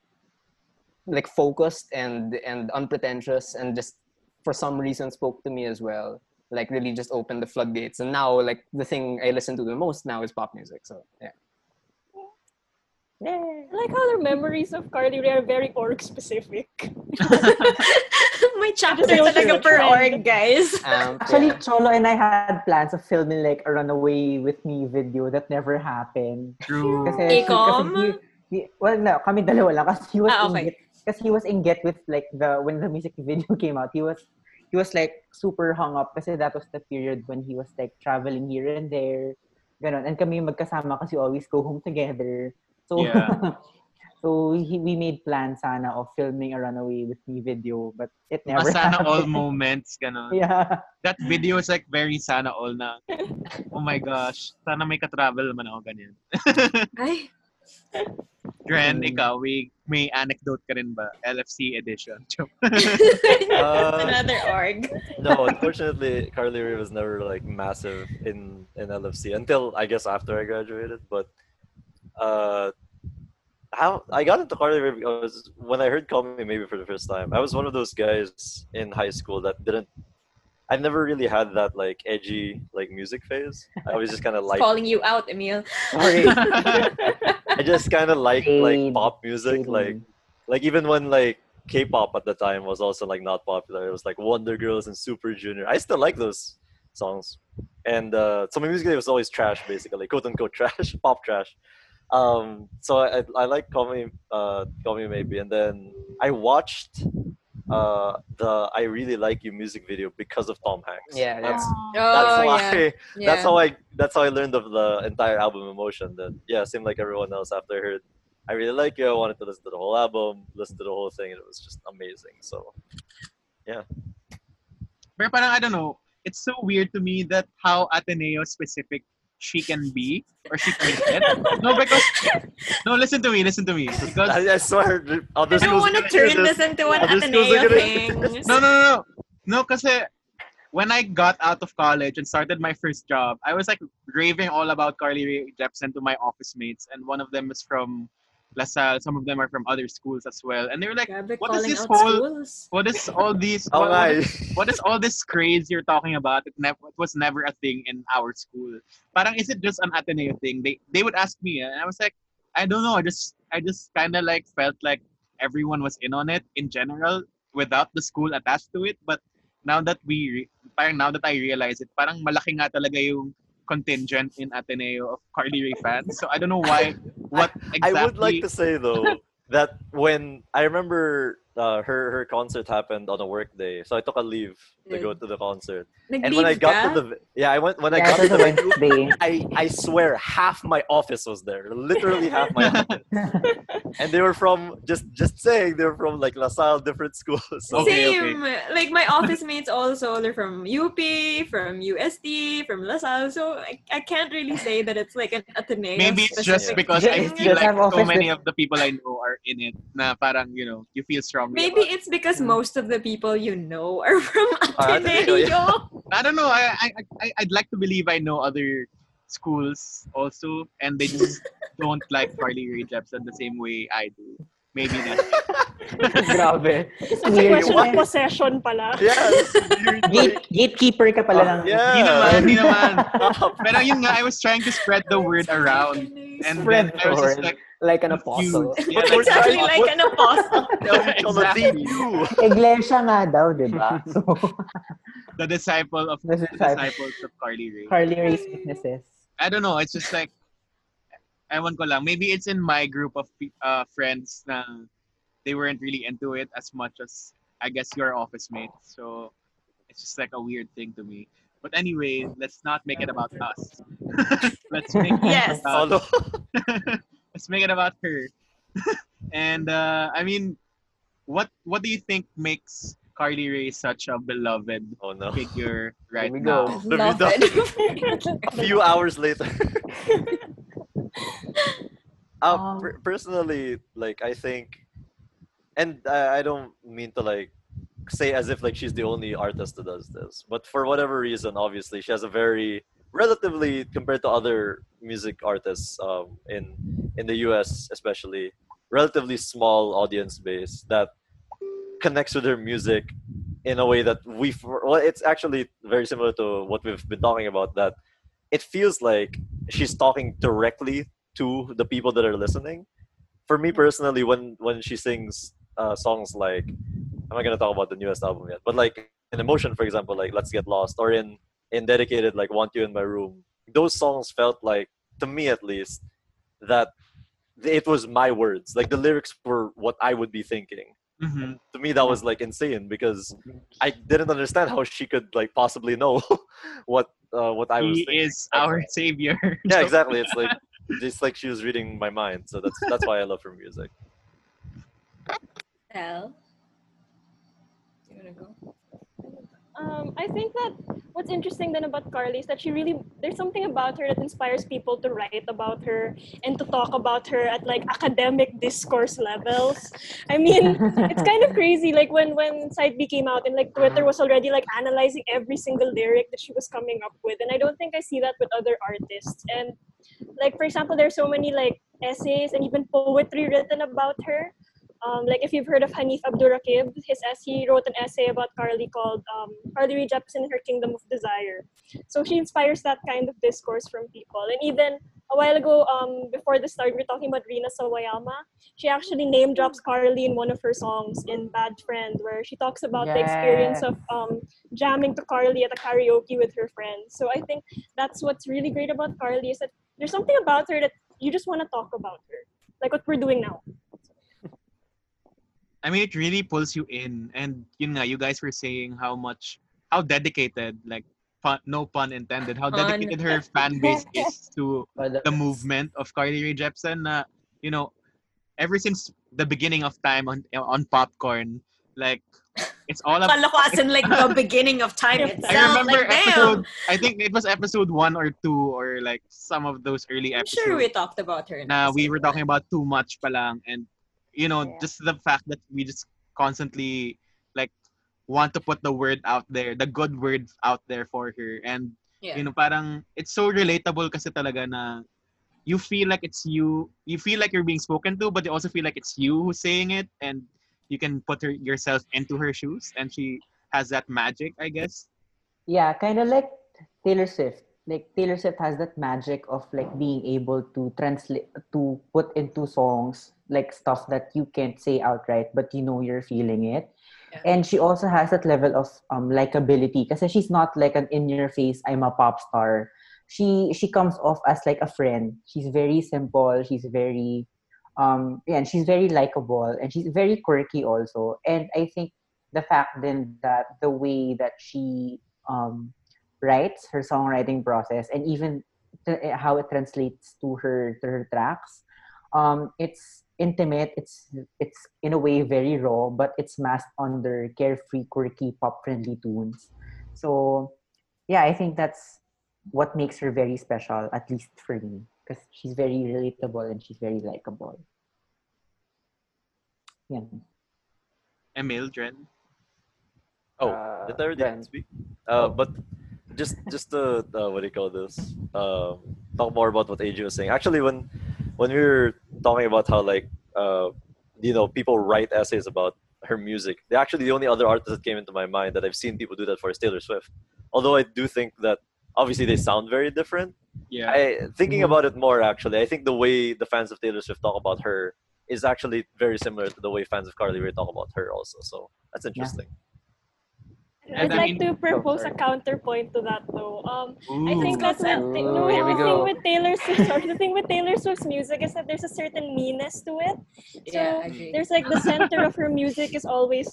like focused and and unpretentious and just for some reason spoke to me as well like really just opened the floodgates and now like the thing i listen to the most now is pop music so yeah I like how the memories of Carly Rae are very org specific. My chapter Just talaga a per org, guys. um, Actually, yeah. Cholo and I had plans of filming like a runaway with me video that never happened. True. Kasi, she- Ecom? kasi he- he- well, no, kami dalawa lang. Kasi he was Ah, in okay. get, kasi he was in get with like the when the music video came out. He was he was like super hung up kasi that was the period when he was like traveling here and there. Ganon. And kami magkasama kasi always go home together. So Yeah. so he, we made plans sana of filming a runaway with me video, but it never Mga sana all happened. moments, gano'n. Yeah. That video is like very sana all na, oh my gosh, sana may ka-travel naman ako ganyan. Ay, Dren, Mm. ikaw, may, may anecdote ka rin ba? LFC edition. Joke. Uh, another org. no, unfortunately, Carly Rae was never like massive in in LFC until I guess after I graduated. But uh, how I got into Carly Rae was when I heard "Call Me Maybe" for the first time. I was one of those guys in high school that didn't. I never really had that like edgy like music phase. I was just kind of like Calling you out, Emil. Sorry. I just kind of like like pop music like like even when like K-pop at the time was also like not popular. It was like Wonder Girls and Super Junior. I still like those songs, and uh, so my music was always trash, basically, quote unquote trash, pop trash. Um, so I, I, I like Call Me, uh, Call Me Maybe, and then I watched uh, the I Really Like You music video because of Tom Hanks. Yeah, yeah. that's Oh, that's why yeah. yeah. that's how I that's how I learned of the entire album Emotion. That yeah, same like everyone else. After I heard, I really like you. I wanted to listen to the whole album, listen to the whole thing, and it was just amazing. So Pero parang, I don't know, it's so weird to me that how Ateneo specific she can be or she can get. no, because, no, listen to me, listen to me. Because, I, I swear, other I don't want to are gonna hear turn this into an Other schools are Ateneo thing. no, no, no, no. No, kasi when I got out of college and started my first job, I was like raving all about Carly Rae Jepsen to my office mates, and one of them is from LaSalle. Some of them are from other schools as well, and they were like, Grabe, What is this whole- schools. "What is all these? Oh what, what is, what is all this craze you're talking about? It never, it was never a thing in our school. Parang is it just an Ateneo thing? They they would ask me, and I was like, I don't know. I just I just kind of like felt like everyone was in on it in general without the school attached to it, but now that we re- parang now that I realize it, parang malaki nga talaga yung contingent in Ateneo of Carly Rae fans. So I don't know why what exactly I would like to say though that when I remember uh, her her concert happened on a work day, so I took a leave to go to the concert. And when I got ka? to the yeah, I went when I got to the venue, I I swear half my office was there, literally half my office, and they were from just just saying they were from like LaSalle, different schools. So Okay, okay. Same. Like my office mates also, they're from UP, from USD, from LaSalle. So I, I can't really say that it's like an Ateneo. Maybe it's just specific because I feel just like so many with- of the people I know are in it. Na parang, you know, you feel strongly. Maybe about it's because Mm. most of the people you know are from Ah, Ateneo, Ateneo. I don't know. I, I, I, I'd like to believe I know other schools also, and they just don't like Carly Rae Jepsen the same way I do. Maybe that's Grabe. It's a Weird. question of possession pala. yes, Gate, gatekeeper ka pala ng... yeah. Hindi naman, hindi naman. Stop. Pero yun nga, I was trying to spread the word around. And Spread then I was just like, Like an apostle. Yeah, But exactly trying- like an apostle. Yeah, we call it Exactly. you. Iglesia nga daw, di ba? So, the disciple of the the disciple. disciples of Carly Rae. Carly Rae's witnesses. I don't know. It's just like, ewan ko lang. Maybe it's in my group of uh, friends na they weren't really into it as much as I guess your office mates. So it's just like a weird thing to me. But anyway, let's not make it about us. let's make it Yes. about, Although, let's make it about her. and uh, I mean, what what do you think makes Carly Rae such a beloved oh no. figure right we now? go. The Love a few hours later. uh, Um, per- personally, like I think, and I, I don't mean to like say as if like she's the only artist that does this, but for whatever reason, obviously she has a very relatively compared to other music artists um, in in the U.S. especially relatively small audience base that connects with her music in a way that we well it's actually very similar to what we've been talking about that it feels like she's talking directly to the people that are listening for me personally when when she sings uh, songs like i'm not gonna talk about the newest album yet but like in emotion for example like let's get lost or in in dedicated like want you in my room those songs felt like to me at least that it was my words like the lyrics were what i would be thinking Mhm. to me that was like insane because I didn't understand how she could like possibly know what uh, what I was. He thinking. is our savior. Yeah, exactly. It's like just like she was reading my mind. So that's that's why I love her music. Al? You wanna go? Um, I think that what's interesting then about Carly is that she really there's something about her that inspires people to write about her and to talk about her at like academic discourse levels. I mean, it's kind of crazy. Like when when Side B came out and like Twitter was already like analyzing every single lyric that she was coming up with, and I don't think I see that with other artists. And like for example, there's so many like essays and even poetry written about her. Um, like if you've heard of Hanif Abdurraqib, his essay, he wrote an essay about Carly called um, Carly Rae Jepsen and Her Kingdom of Desire. So she inspires that kind of discourse from people. And even a while ago, um, before the start, we were talking about Rina Sawayama. She actually name drops Carly in one of her songs in Bad Friend, where she talks about the experience of um, jamming to Carly at a karaoke with her friends. So I think that's what's really great about Carly is that there's something about her that you just want to talk about her, like what we're doing now. I mean, it really pulls you in. And yun nga, you guys were saying how much, how dedicated, like, pun, no pun intended, how dedicated her fan base is to the movement of Carly Rae Jepsen. Na, you know, ever since the beginning of time on on Popcorn, like, it's all about. Kala ko as in like the beginning of time itself. I remember like, damn. episode. I think it was episode one or two, or like some of those early episodes. I'm sure we talked about her. in na we were talking about too much palang and you know Yeah. just the fact that we just constantly like want to put the word out there the good word out there for her and Yeah. you know parang it's so relatable kasi talaga na you feel like it's you you feel like you're being spoken to but you also feel like it's you who's saying it and you can put her yourself into her shoes and she has that magic i guess Yeah, kind of like Taylor Swift. Like Taylor Swift has that magic of like being able to translate to put into songs like stuff that you can't say outright, but you know you're feeling it. Yeah. And she also has that level of um likability because she's not like an in your face I'm a pop star. She she comes off as like a friend. She's very simple. She's very Um, yeah, and she's very likable and she's very quirky also. And I think the fact then that the way that she um, writes her songwriting process and even the, how it translates to her to her tracks, um, it's intimate. It's it's in a way very raw, but it's masked under carefree, quirky, pop-friendly tunes. So yeah, I think that's what makes her very special, at least for me, because she's very relatable and she's very likable. Yeah. Emil, Dren. Oh, Uh, did I already then- speak? Uh, but just just to uh, what do you call this? Um, talk more about what AJ was saying. Actually, when when we were talking about how like uh, you know people write essays about her music, the actually the only other artist that came into my mind that I've seen people do that for is Taylor Swift. Although I do think that obviously they sound very different. Yeah. I thinking Mhm. about it more actually, I think the way the fans of Taylor Swift talk about her is actually very similar to the way fans of Carly Rae talk about her also. So that's interesting. And I'd I like mean- to propose sorry. a counterpoint to that though. Um, I think that's the, Ooh, thing, no, here we the go. thing with Taylor Swift. or the thing with Taylor Swift's music is that there's a certain meanness to it. So Yeah, I agree. there's like the center of her music is always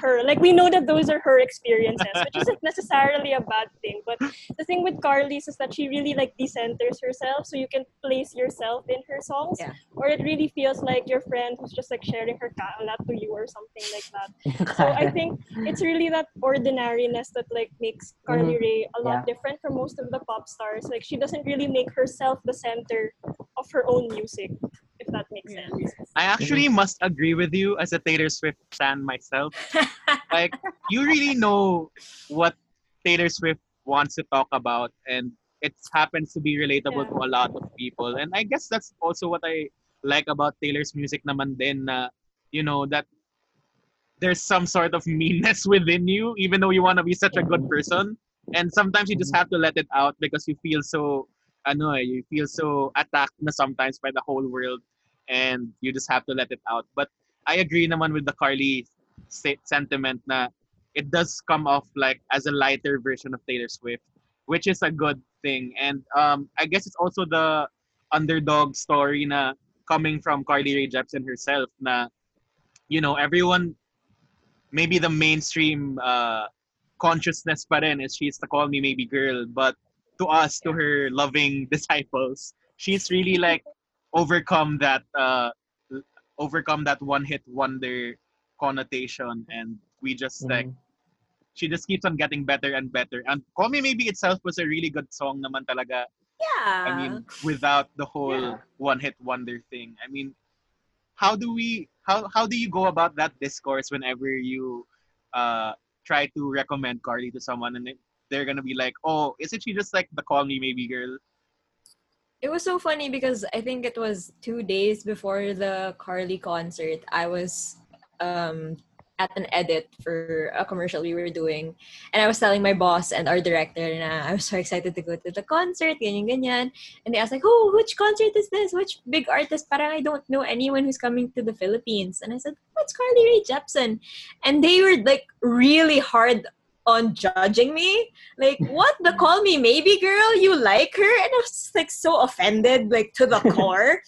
her. Like we know that those are her experiences, which isn't necessarily a bad thing. But the thing with Carly's is that she really like decenters herself, so you can place yourself in her songs, Yeah. or it really feels like your friend who's just like sharing her kalat to you or something like that. So I think it's really that ordinariness that like makes Carly mm-hmm. Rae a lot Yeah. different from most of the pop stars. Like she doesn't really make herself the center of her own music, if that makes Yeah. sense. I actually mm-hmm. must agree with you as a Taylor Swift fan myself. like you really know what Taylor Swift wants to talk about and it happens to be relatable Yeah. to a lot of people. And I guess that's also what I like about Taylor's music naman din na you know that there's some sort of meanness within you even though you want to be such a good person. And sometimes you just have to let it out because you feel so ano eh, you feel so attacked na sometimes by the whole world and you just have to let it out. But I agree naman with the Carly sentiment na it does come off like as a lighter version of Taylor Swift, which is a good thing. And um, I guess it's also the underdog story na coming from Carly Rae Jepsen herself na, you know, everyone, maybe the mainstream uh, consciousness pa rin is she's the call me maybe girl, but to us, to her loving disciples, she's really like overcome that uh, overcome that one hit wonder connotation and we just like she just keeps on getting better and better and call me maybe itself was a really good song naman talaga yeah. i mean without the whole Yeah. one hit wonder thing i mean how do we how how do you go about that discourse whenever you uh try to recommend carly to someone and they- they're gonna be like oh isn't she just like the call me maybe girl It was so funny because I think it was two days before the Carly concert. I was um, at an edit for a commercial we were doing, and I was telling my boss and our director na I was so excited to go to the concert, ganyan ganyan. And they asked like, "Oh, which concert is this? Which big artist? Parang I don't know anyone who's coming to the Philippines." And I said, oh, "What's Carly Rae Jepsen?" And they were like really hard on judging me like what the call me maybe girl you like her and i was like so offended like to the core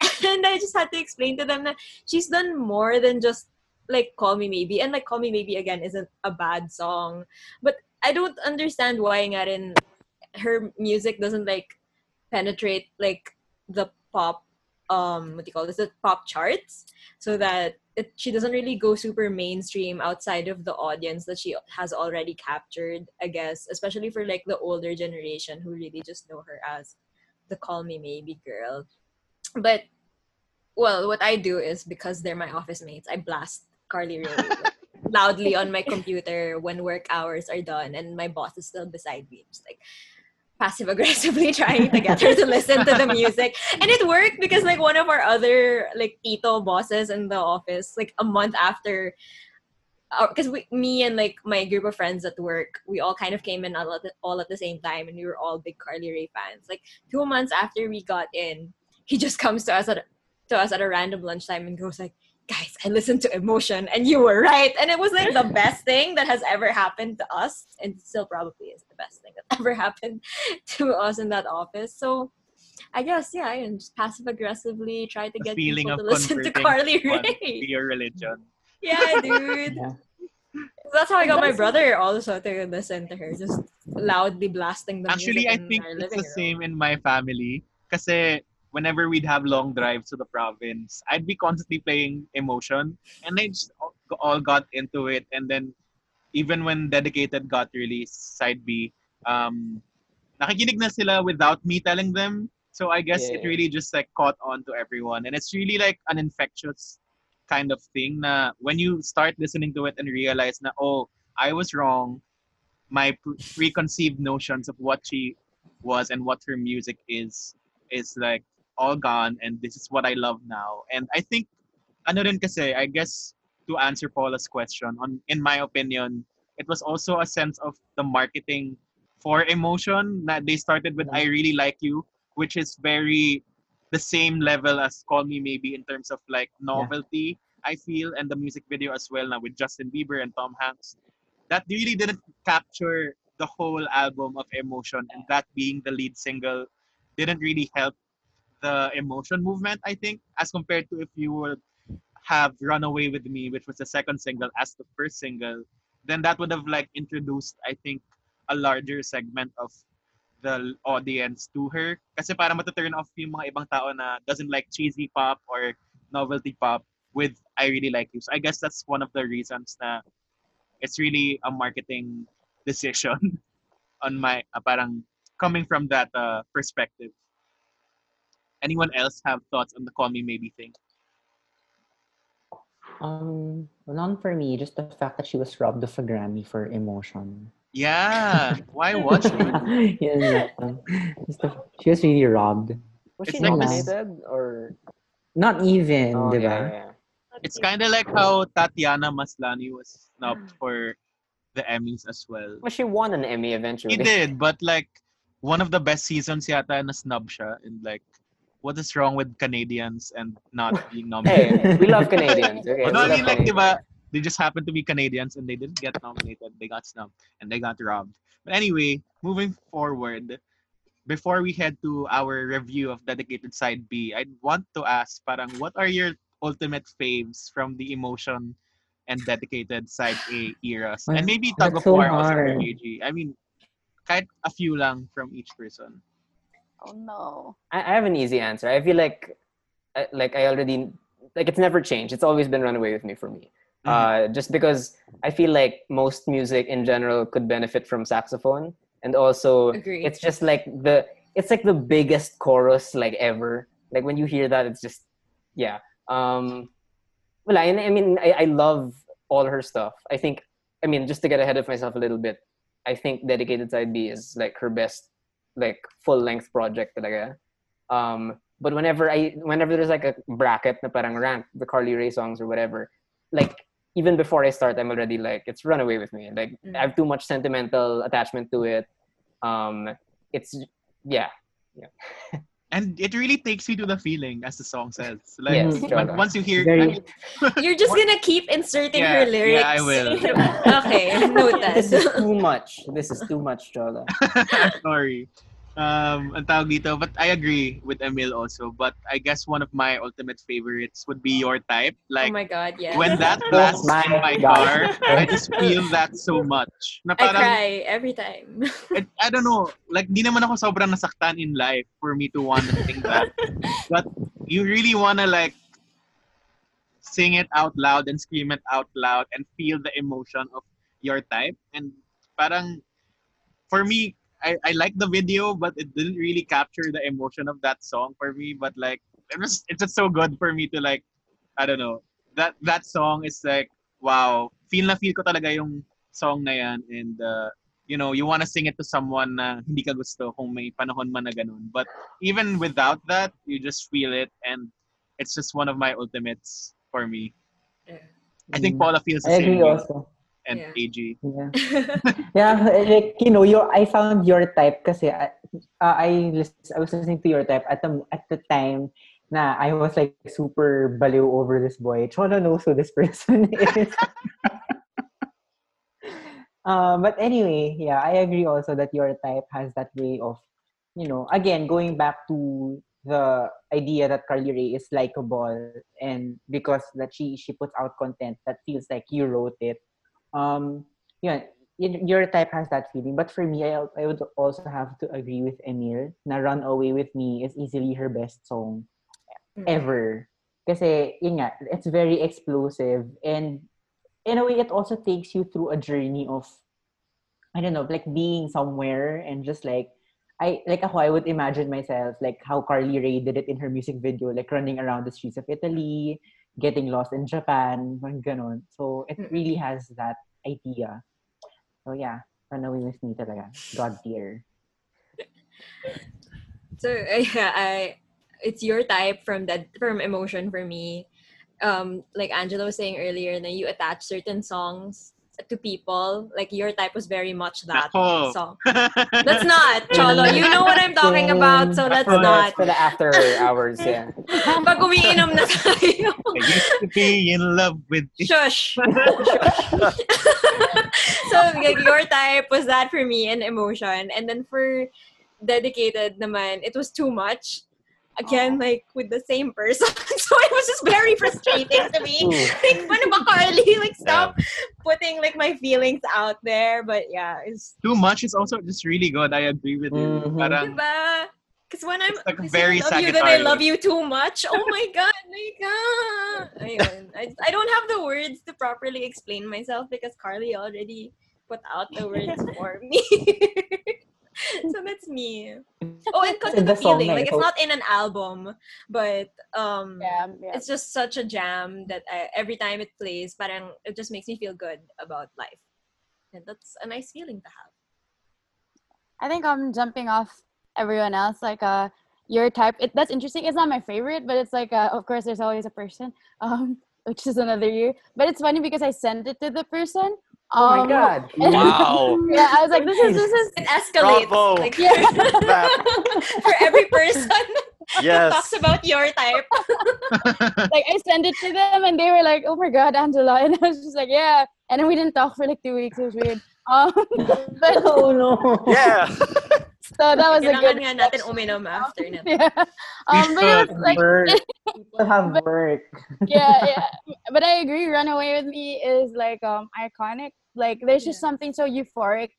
and i just had to explain to them that she's done more than just like call me maybe. And like call me maybe again isn't a bad song. But i don't understand why nga her music doesn't like penetrate like the pop um what do you call this? The pop charts. So that it, she doesn't really go super mainstream outside of the audience that she has already captured i guess. Especially for like the older generation who really just know her as the call me maybe girl. But well what i do is because they're my office mates i blast carly Rae loudly on my computer when work hours are done and my boss is still beside me just like passive aggressively trying to get her to listen to the music. And it worked because like one of our other like tito bosses in the office like a month after uh, because we me and like my group of friends at work we all kind of came in all at, the, all at the same time and we were all big carly Rae fans. Like two months after we got in he just comes to us at to us at a random lunchtime and goes like guys i listened to emotion and you were right and it was like the best thing that has ever happened to us and still probably is the best thing that ever happened to us in that office so I guess yeah, and just passive aggressively try to The get feeling people of to listen to Carly one to your religion. Yeah, dude. Yeah. That's how I got my That's- brother also to listen to her, just loudly blasting the Actually, music I think it's the room. same in my family. Kasi whenever we'd have long drives to the province, I'd be constantly playing Emotion. And they just all- got into it. And then even when Dedicated got released, side B, um, nakikinig na sila without me telling them. So I guess it really just like caught on to everyone. And it's really like an infectious kind of thing na when you start listening to it and realize na, oh, I was wrong. My preconceived notions of what she was and what her music is is like all gone and this is what I love now. And I think ano rin kasi, I guess to answer Paula's question, on in my opinion, it was also a sense of the marketing for emotion that they started with I really like you, which is very the same level as Call Me Maybe in terms of like novelty, I feel, and the music video as well now with Justin Bieber and Tom Hanks. That really didn't capture the whole album of emotion and that being the lead single didn't really help the emotion movement, I think, as compared to if you would have Run Away With Me, which was the second single, as the first single, then that would have like introduced, I think, a larger segment of the audience to her. Kasi para matuturn off yung mga ibang tao na doesn't like cheesy pop or novelty pop with I Really Like You. So I guess that's one of the reasons na it's really a marketing decision on my, uh, parang coming from that uh, perspective. Anyone else have thoughts on the Call Me Maybe thing? Um, none for me. Just the fact that she was robbed of a Grammy for Emotion. Yeah. Why was she? Yun lang. The, she was really robbed. Was It's she like this- nominated or? Not even, Oh, di yeah, yeah. It's kind of like how Tatiana Maslany was snubbed for the Emmys as well. Well, she won an Emmy eventually. He did, but like one of the best seasons yata na snub siya and like what is wrong with Canadians and not being nominated? Hey, we love Canadians. Okay, no, I mean like diba, they just happened to be Canadians and they didn't get nominated. They got snubbed and they got robbed. But anyway, moving forward, before we head to our review of Dedicated Side B, I want to ask parang what are your ultimate faves from the Emotion and Dedicated Side A eras? And maybe Tug of That's so War also for hard. AG. I mean, kahit a few lang from each person. Oh no. I, I have an easy answer. I feel like, I- like I already, like it's never changed. It's always been Runaway with Me for me. Uh, just because I feel like most music in general could benefit from saxophone, and also Agree. it's just like the, it's like the biggest chorus like ever. Like when you hear that, it's just, yeah. Um, well, I, I mean, I, I love all her stuff. I think, I mean, just to get ahead of myself a little bit, I think Dedicated Side B is like her best like full length project talaga. Um, but whenever I whenever there's like a bracket na parang rank the Carly Rae songs or whatever, like even before I start, I'm already like it's run away with me. Like Mm. I have too much sentimental attachment to it. Um, it's yeah, And it really takes you to the feeling, as the song says. Like yes. Mhm. once you hear, I mean, You're just gonna keep inserting Yeah, her lyrics. yeah, I will. okay, note this is too much. This is too much, Cholo. Sorry. Um, ang tawag dito, but I agree with Emil also. But I guess one of my ultimate favorites would be Your Type. oh Like, my god, yeah. when that blasts my in my God. car, I just feel that so much. Na I parang, cry every time. it, I don't know, like, di naman ako sobrang nasaktan in life for me to want to sing that. but you really want to, like, sing it out loud and scream it out loud and feel the emotion of your type. And parang, for me, I, I like the video, but it didn't really capture the emotion of that song for me. But like, it was, it's just so good for me to like, I don't know, that that song is like, wow, feel na feel ko talaga yung song na yan. And, uh, you know, you want to sing it to someone na hindi ka gusto kung may panahon man na ganun. But even without that, you just feel it. And it's just one of my ultimates for me. I think. Paula feels the I same agree way. also. And Yeah. AG. Yeah. yeah, like you know, your I found your type because I, uh, I I was listening to your type at the at the time na I was like super baliw over this boy. Cholo knows who this person is. uh, but anyway, yeah, I agree also that your type has that way of you know, again, going back to the idea that Carly Rae is likable and because that she she puts out content that feels like you wrote it. Um, yeah, your type has that feeling. But for me, I, I would also have to agree with Emil na Run Away With Me is easily her best song ever. Kasi, yun nga, it's very explosive. And in a way, it also takes you through a journey of, I don't know, like being somewhere and just like, I like ako, I would imagine myself like how Carly Rae did it in her music video, like running around the streets of Italy, getting lost in Japan, ganon. So it really has that idea. So yeah, run away with me talaga. God tier. So uh, yeah, I it's your type from that from emotion for me. Um, like Angela was saying earlier, that you attach certain songs to people. Like your type was very much that Nako. song. Let's not, Cholo. You know what I'm talking about, so let's For the, not. for the after hours, yeah. Pag umiinom na tayo. I used to be in love with Shush. so like, your type was that for me and emotion. And then for dedicated naman, it was too much. Again, like with the same person. so it was just very frustrating to me. Like, when ba, Carly? Like, stop putting like my feelings out there. But yeah, it's Too much is also just really good. I agree with you. Mhm. Parang, diba? Because when I'm like very I love you, then I love you too much. Oh my god, my god. Ayun. I, I don't have the words to properly explain myself because Carly already put out the words for me. So that's me. Oh, and because In of the the feeling, na like it's not in an album, but um, Yeah, yeah. it's just such a jam that I, every time it plays, parang it just makes me feel good about life, and that's a nice feeling to have. I think I'm jumping off everyone else. Like uh your type. It that's interesting. It's not my favorite, but it's like uh, of course there's always a person. Um, which is another year. But it's funny because I sent it to the person. Oh my Um, god. and- Wow. yeah, I was like, this is this is an escalates Bravo. like Yeah. for every person who Yes. talks about your type. like I sent it to them and they were like, "Oh my god, Angela," and I was just like, "Yeah." And then we didn't talk for like two weeks. It was weird. Um, but oh no. Yeah. so that was a Kailangan good. nga natin uminom after na. Yeah. Um, but it was like. People have but- work. yeah, yeah. But I agree. Runaway with me is like um iconic. Like there's just Yeah. something so euphoric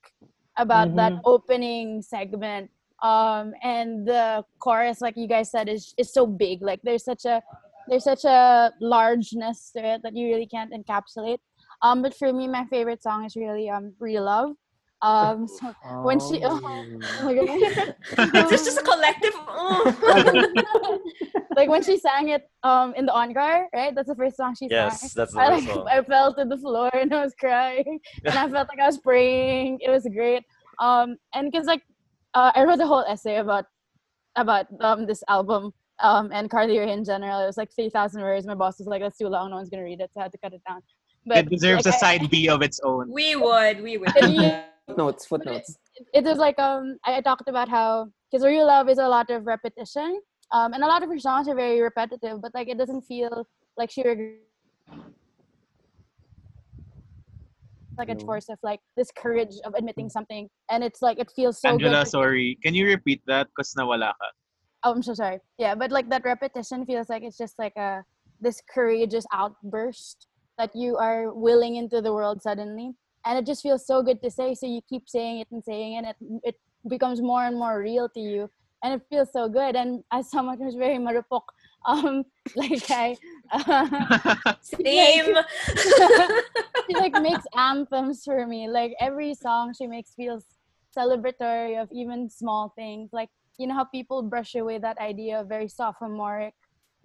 about that Mhm. opening segment. Um, and the chorus, like you guys said, is is so big. Like there's such a there's such a largeness to it that you really can't encapsulate. Um, but for me, my favorite song is really um Real Love. Um, so when she oh, my god. It's just a collective. Oh. Like when she sang it um in the Ongar, right? That's the first song she sang. Yes, that's the I first like song. I fell to the floor and I was crying and I felt like I was praying. It was great. Um and because like uh, I wrote a whole essay about about um this album um and Carly Rae in general. It was like three thousand words. My boss was like, "That's too long. No one's gonna read it." So I had to cut it down. But it deserves like, a I- side B of its own. we would, we would. Yeah. Footnotes, footnotes. it was like um I I talked about how because real love is a lot of repetition um and a lot of her songs are very repetitive but like it doesn't feel like she like a force of like this courage of admitting something and it's like it feels so Angela, good sorry. Can you repeat that? Because nawala ka. oh I'm so sorry yeah but like that repetition feels like it's just like a this courageous outburst that you are willing into the world suddenly and it just feels so good to say so you keep saying it and saying it and it, it becomes more and more real to you and it feels so good and as someone who's very marupok um like i uh, Same. she like makes anthems for me. Like every song she makes feels celebratory of even small things. Like you know how people brush away that idea of very sophomoric,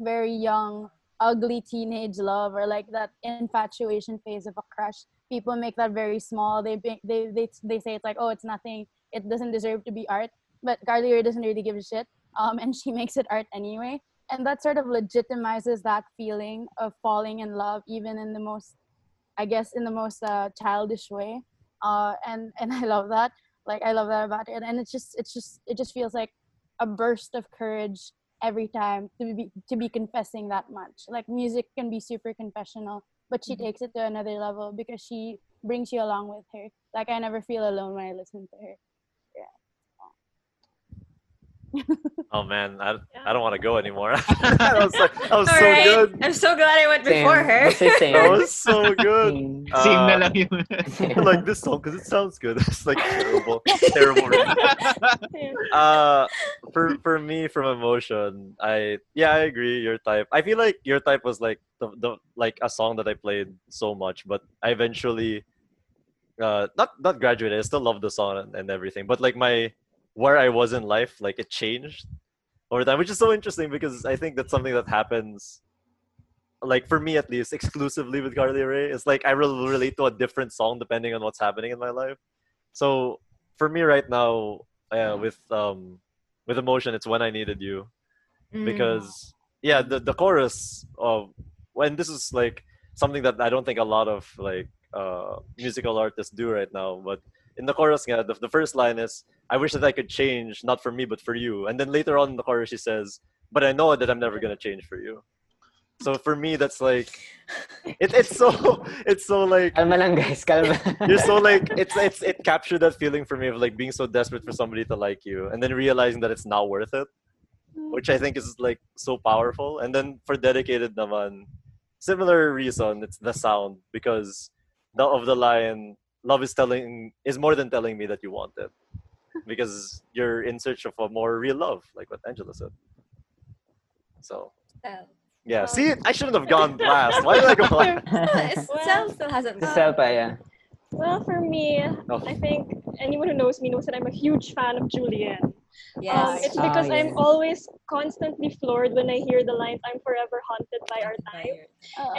very young, ugly teenage love or like that infatuation phase of a crush. People make that very small. They they they they say it's like oh it's nothing. It doesn't deserve to be art. But Carly doesn't really give a shit. Um, and she makes it art anyway. And that sort of legitimizes that feeling of falling in love, even in the most I guess in the most uh, childish way. Uh, and and I love that. Like I love that about it. And it's just it's just it just feels like a burst of courage every time to be to be confessing that much. Like music can be super confessional, but she takes it to another level because she brings you along with her. Like I never feel alone when I listen to her. Oh man, I, I don't want to go anymore. that was, like, that was so right. good. I'm so glad I went before her. Let's say same. That was so good. Same na Uh, lang yun. I like this song because it sounds good. It's like terrible, terrible. uh, for for me, from emotion, I yeah, I agree. Your type. I feel like your type was like the, the like a song that I played so much, but I eventually, uh, not not graduated. I still love the song and, and everything, but like my where I was in life, like it changed over time, which is so interesting because I think that's something that happens. Like for me at least, exclusively with Carly Rae, it's like I will relate to a different song depending on what's happening in my life. So for me right now, uh, with um, with emotion, it's when I needed you Mm. because yeah, the the chorus of when this is like something that I don't think a lot of like uh, musical artists do right now, but in the chorus, yeah, the, the first line is I wish that I could change, not for me but for you, and then later on in the chorus she says, but I know that I'm never gonna change for you. So for me, that's like it, it's so it's so like Kalma lang guys, kalma. you're so like it's it's it captured that feeling for me of like being so desperate for somebody to like you and then realizing that it's not worth it which i think is like so powerful and then for dedicated naman similar reason it's the sound because the of the line love is telling is more than telling me that you want it because you're in search of a more real love like what angela said so Oh. yeah see i shouldn't have gone last why did i go last It's- Well, Sel still hasn't Sa gone. Selpa, yeah. Well, for me, Oh. I think anyone who knows me knows that I'm a huge fan of Julian. Um, Yes. it's because I'm always constantly floored when I hear the lines "I'm forever haunted by our time,"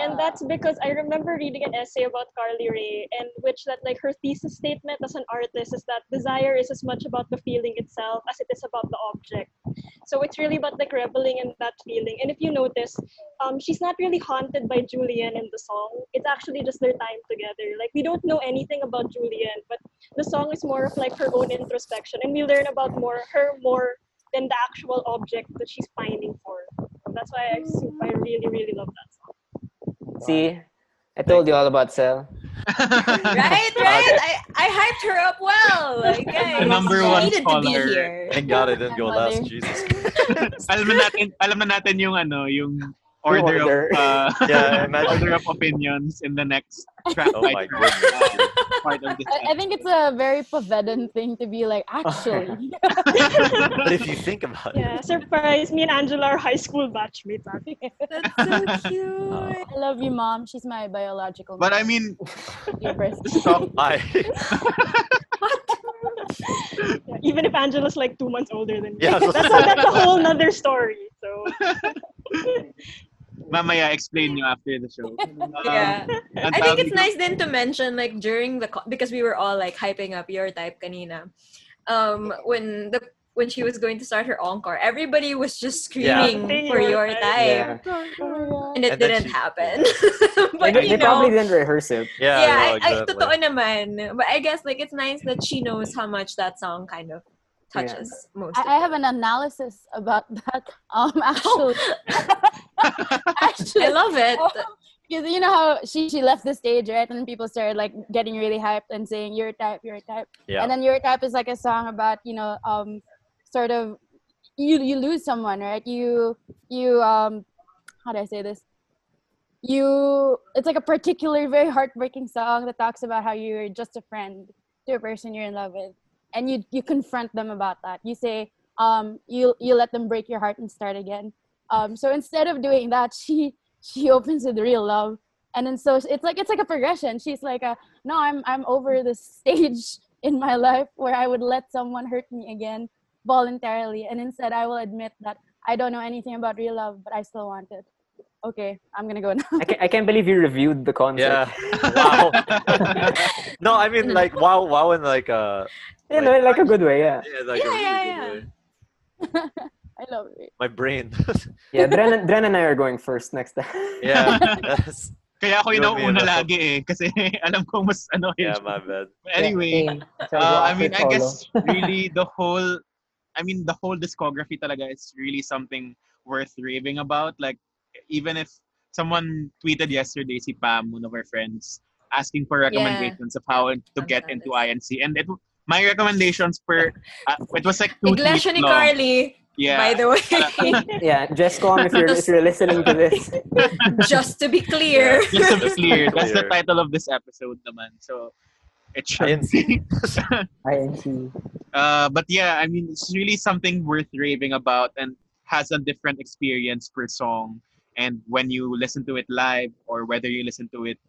and that's because I remember reading an essay about Carly Rae, and which that like her thesis statement as an artist is that desire is as much about the feeling itself as it is about the object. So it's really about like reveling in that feeling. And if you notice, um, she's not really haunted by Julian in the song. It's actually just their time together. Like we don't know anything about Julian, but the song is more of like her own introspection, and we learn about more her more than the actual object that she's pining for. That's why I, I really really love that song. See, I told you all about Sel. right, right. I, I hyped her up well. Like, guys, Number she one needed to be here. thank god i didn't go last jesus alam na natin, alam na natin yung ano, yung order, order. of uh, Yeah, imagine- order of opinions in the next track Oh my track, uh, part of this. I, I think it's a very Povedan thing to be like, actually. but if you think about it Yeah, surprise! Me and Angela are high school batchmates. That's so cute. I love you, mom. She's my biological. But I mean, Your birth. this song, Hi. Yeah, even if Angela's like two months older than me. Yeah, so- that's, a, that's a whole nother story. So mamaya explain nyo after the show. Um, Yeah. I think it's nice then to mention like during the because we were all like hyping up your type kanina. Um when the when she was going to start her encore, everybody was just Yeah. screaming for your type. And it And didn't she- happen. but they, you they probably didn't rehearse it. Yeah, yeah, no, I, I, totoo naman. But I guess like it's nice that she knows how much that song kind of touches most. I, I have an analysis about that. Um, actually, actually, I love it. Because you know how she she left the stage right, and people started like getting really hyped and saying your type, your type, Yeah. and then your type is like a song about you know um sort of you you lose someone right you you um how do I say this you it's like a particular very heartbreaking song that talks about how you're just a friend to a person you're in love with and you you confront them about that. You say um you you let them break your heart and start again. Um so instead of doing that she she opens with real love. And then so it's like it's like a progression. She's like a, no i'm i'm over this stage in my life where i would let someone hurt me again voluntarily. And instead i will admit that i don't know anything about real love but i still want it okay i'm gonna go now I can't, I can't believe you reviewed the concert. Yeah. Wow. no, I mean like wow, wow, in like uh, You know, like a good way, yeah. yeah, like a Yeah, really yeah, good way. i love it My brain. Yeah, Dren, and- Dren and I are going first next time. yeah. That's, Kaya ako You and me, inuuna lagi eh. Kasi alam ko mas ano yun. yeah, my bad. But anyway, So, uh, I mean, I guess really the whole, I mean, the whole discography talaga is really something worth raving about. Like, even if someone tweeted yesterday, si Pam, one of our friends, asking for recommendations of how to get into INC. And it, my recommendations per, uh, it was like two Iglesia tweets ni long. Carly. Yeah. By the way, Yeah, Jescom, if you're if you're listening to this, just to be clear. Just to be clear, that's the title of this episode naman. So it should INC. INC. Uh, but yeah, I mean, it's really something worth raving about and has a different experience per song. And when you listen to it live or whether you listen to it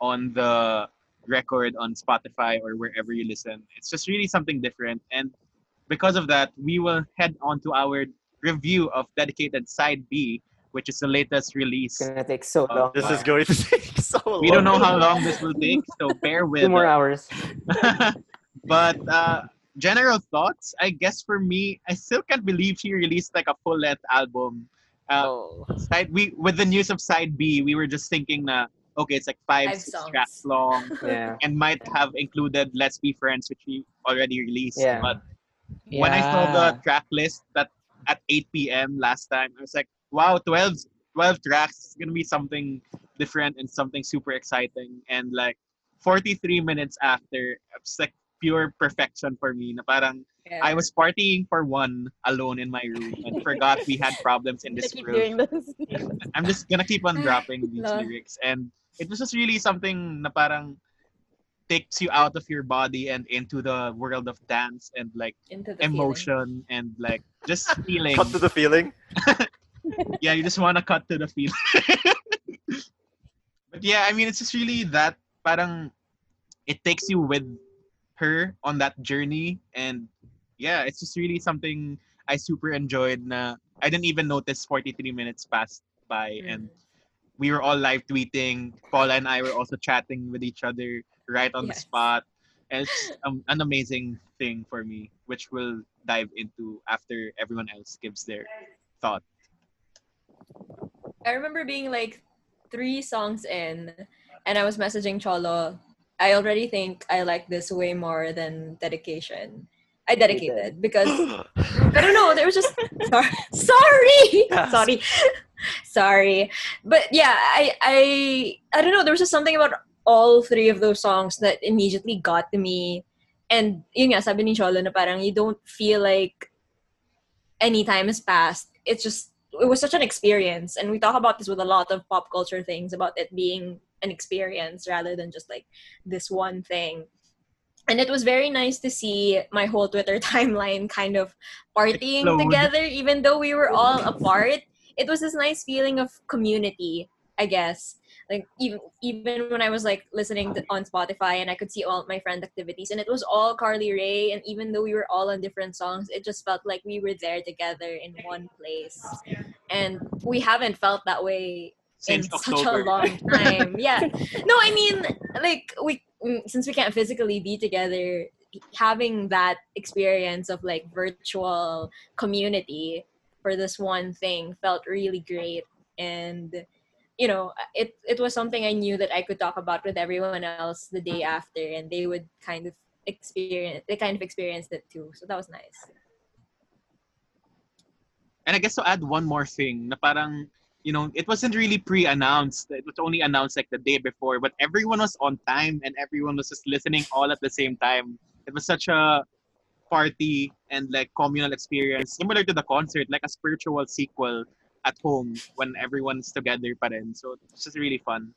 on the record on Spotify or wherever you listen, it's just really something different. And because of that, we will head on to our review of Dedicated Side B, which is the latest release. it's gonna take so Uh, long. This is going to take so long. We don't know how long this will take, so bear with Two more us. hours. but uh, general thoughts, I guess for me, I still can't believe she released like a full length album. Uh, Oh. side we with the news of side B, we were just thinking na okay, it's like five, Five six songs. tracks long, Yeah. and might have included "Let's Be Friends," which we already released. Yeah. But when I saw the track list that at 8 p.m. last time, I was like, wow, 12, 12 tracks is gonna be something different and something super exciting. And like 43 minutes after, it's like pure perfection for me. Na parang Yeah. I was partying for one alone in my room and forgot we had problems in this room. I'm just gonna keep on dropping these Love. lyrics, and it was just really something na parang takes you out of your body and into the world of dance and like into the emotion and like just feeling. Cut to the feeling. yeah, you just want to cut to the feeling. but yeah, I mean, it's just really that parang it takes you with her on that journey, and yeah, it's just really something I super enjoyed. Na I didn't even notice 43 minutes passed by, feeling. and we were all live tweeting. Paula and I were also chatting with each other right on the spot. And it's um, an amazing thing for me, which we'll dive into after everyone else gives their thought. I remember being like three songs in, and I was messaging Cholo. I already think I like this way more than dedication. I dedicated because I don't know. There was just sorry, sorry, sorry, sorry. But yeah, I I I don't know. There was just something about all three of those songs that immediately got to me. And yun nga, sabi ni Cholo na parang you don't feel like any time has passed. It's just it was such an experience, and we talk about this with a lot of pop culture things about it being an experience rather than just like this one thing. And it was very nice to see my whole Twitter timeline kind of partying Explode. together, even though we were all apart. It was this nice feeling of community, I guess. Like even even when I was like listening to, on Spotify and I could see all my friend activities, and it was all Carly Rae. And even though we were all on different songs, it just felt like we were there together in one place. And we haven't felt that way in Since such a long time. yeah. No, I mean, like we Mm, since we can't physically be together, having that experience of like virtual community for this one thing felt really great. And you know it it was something i knew that i could talk about with everyone else the day after and they would kind of experience they kind of experienced it too. So that was nice. And I guess to add one more thing, na parang, you know, it wasn't really pre-announced. It was only announced like the day before, but everyone was on time and everyone was just listening all at the same time. It was such a party and like communal experience, similar to the concert, like a spiritual sequel at home when everyone's together pa rin. So it's just really fun.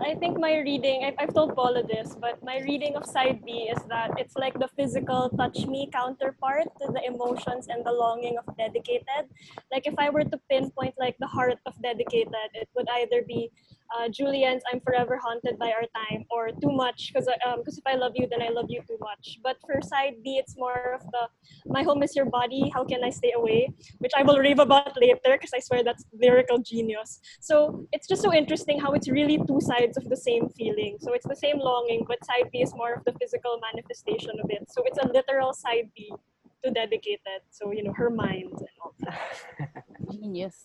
I think my reading, I've, I've told Paula this, but my reading of side B is that it's like the physical touch me counterpart to the emotions and the longing of dedicated. Like if I were to pinpoint like the heart of dedicated, it would either be uh, Julian's I'm forever haunted by our time or too much because um, cause if I love you, then I love you too much. But for side B, it's more of the my home is your body, how can I stay away? Which I will rave about later because I swear that's lyrical genius. So it's just so interesting how it's really two sides of the same feeling. So it's the same longing, but side B is more of the physical manifestation of it. So it's a literal side B to dedicated. So you know her mind and all that. Genius.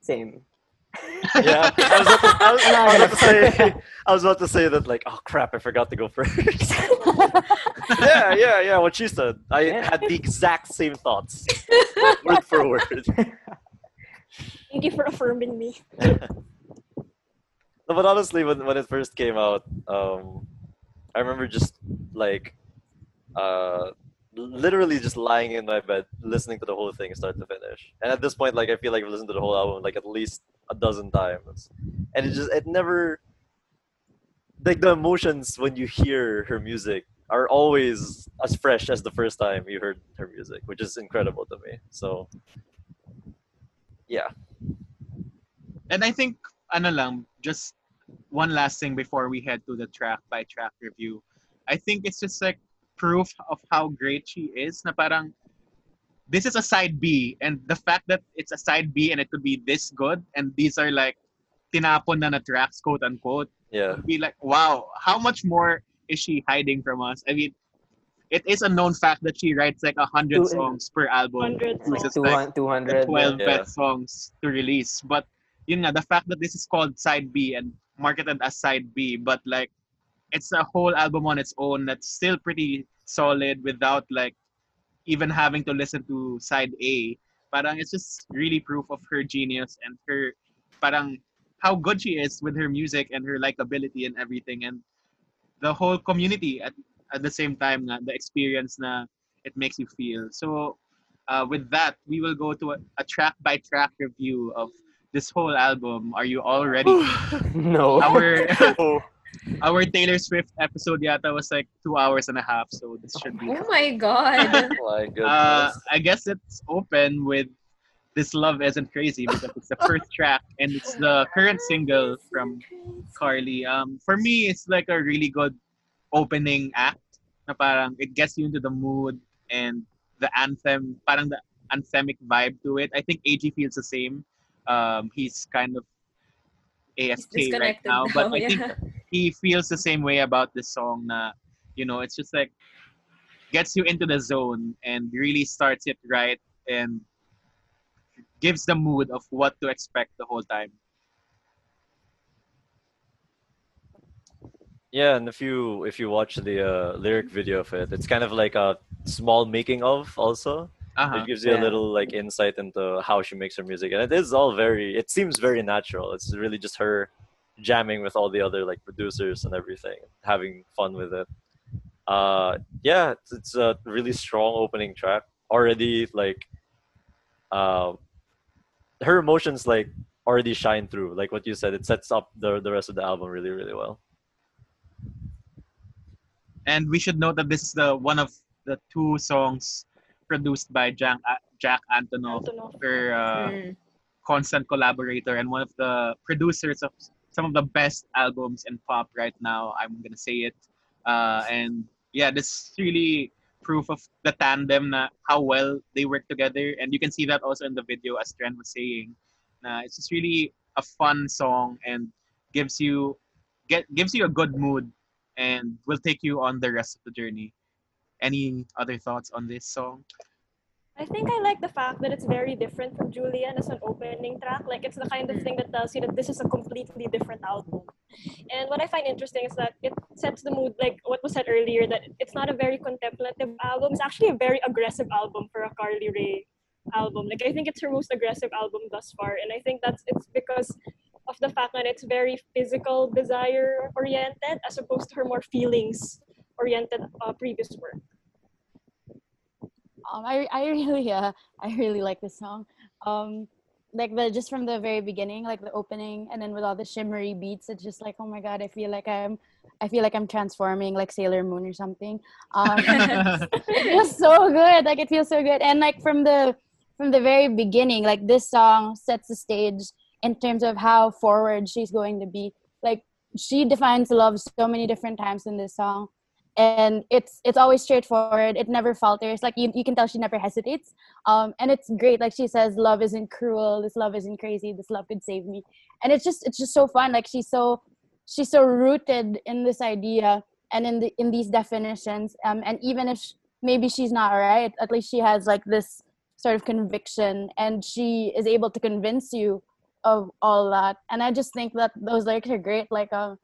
Same. Yeah, I was, about to, I, was, I was about to say, I was about to say that like, oh crap, I forgot to go first. yeah, yeah, yeah. What she said, I Yeah. had the exact same thoughts, word for word. Thank you for affirming me. No, but honestly, when when it first came out, um, I remember just like, uh, literally just lying in my bed, listening to the whole thing start to finish. And at this point, like I feel like I've listened to the whole album like at least a dozen times, and it just it never like the emotions when you hear her music are always as fresh as the first time you heard her music, which is incredible to me. So yeah. And I think, ano lang, just one last thing before we head to the track by track review. I think it's just like proof of how great she is. Na parang, this is a side B, and the fact that it's a side B and it could be this good, and these are like tinapon na na tracks, quote unquote, Yeah. be like, wow, how much more is she hiding from us? I mean, it is a known fact that she writes like a hundred Two- songs per album. 100 versus Two like 200. 12 Yeah. best songs to release. But you know, the fact that this is called side B and marketed as side B, but like it's a whole album on its own that's still pretty solid without like even having to listen to side A. Parang it's just really proof of her genius and her parang how good she is with her music and her likability and everything and the whole community at, at the same time nga, the experience na it makes you feel. So uh, with that, we will go to a, a track by track review of this whole album. Are you all ready? no. our our Taylor Swift episode yata was like two hours and a half, so this should be. Oh my god. my goodness. Uh, I guess it's open with "This Love Isn't Crazy" because it's the first track and it's the current single from Carly. Um, for me, it's like a really good opening act. Na parang it gets you into the mood and the anthem, parang the anthemic vibe to it. I think AG feels the same. Um, he's kind of He's AFK right disconnected now, but I yeah. think he feels the same way about this song. Na you know, it's just like gets you into the zone and really starts it right and gives the mood of what to expect the whole time. Yeah, and if you if you watch the uh, lyric video of it, it's kind of like a small making of also. Uh-huh. It gives you a little like insight into how she makes her music, and it is all very. It seems very natural. It's really just her jamming with all the other like producers and everything, having fun with it. Uh, yeah, it's, it's a really strong opening track. Already like, uh, her emotions like already shine through. Like what you said, it sets up the the rest of the album really really well. And we should note that this is the one of the two songs produced by Jack Jack Antonoff, Antonoff. her uh, Mm. constant collaborator and one of the producers of some of the best albums in pop right now. I'm gonna say it. Uh, and yeah, this is really proof of the tandem na how well they work together. And you can see that also in the video, as Trent was saying. Na it's just really a fun song and gives you get gives you a good mood and will take you on the rest of the journey. Any other thoughts on this song? I think I like the fact that it's very different from Julian as an opening track. Like it's the kind of thing that tells you that this is a completely different album. And what I find interesting is that it sets the mood, like what was said earlier, that it's not a very contemplative album. It's actually a very aggressive album for a Carly Rae album. Like I think it's her most aggressive album thus far, and I think that's it's because of the fact that it's very physical, desire oriented, as opposed to her more feelings oriented uh, previous work. Um, I I really uh I really like this song. Um, like the just from the very beginning, like the opening, and then with all the shimmery beats, it's just like oh my god, I feel like I'm I feel like I'm transforming like Sailor Moon or something. Um, feels so good. Like it feels so good, and like from the from the very beginning, like this song sets the stage in terms of how forward she's going to be. Like she defines love so many different times in this song and it's it's always straightforward. It never falters. Like you, you can tell she never hesitates. Um and it's great like she says love isn't cruel. This love isn't crazy. This love could save me. And it's just it's just so fun. Like she's so she's so rooted in this idea and in the in these definitions. Um and even if sh- maybe she's not right at least she has like this sort of conviction and she is able to convince you of all that. And i just think that those lyrics are great. Like um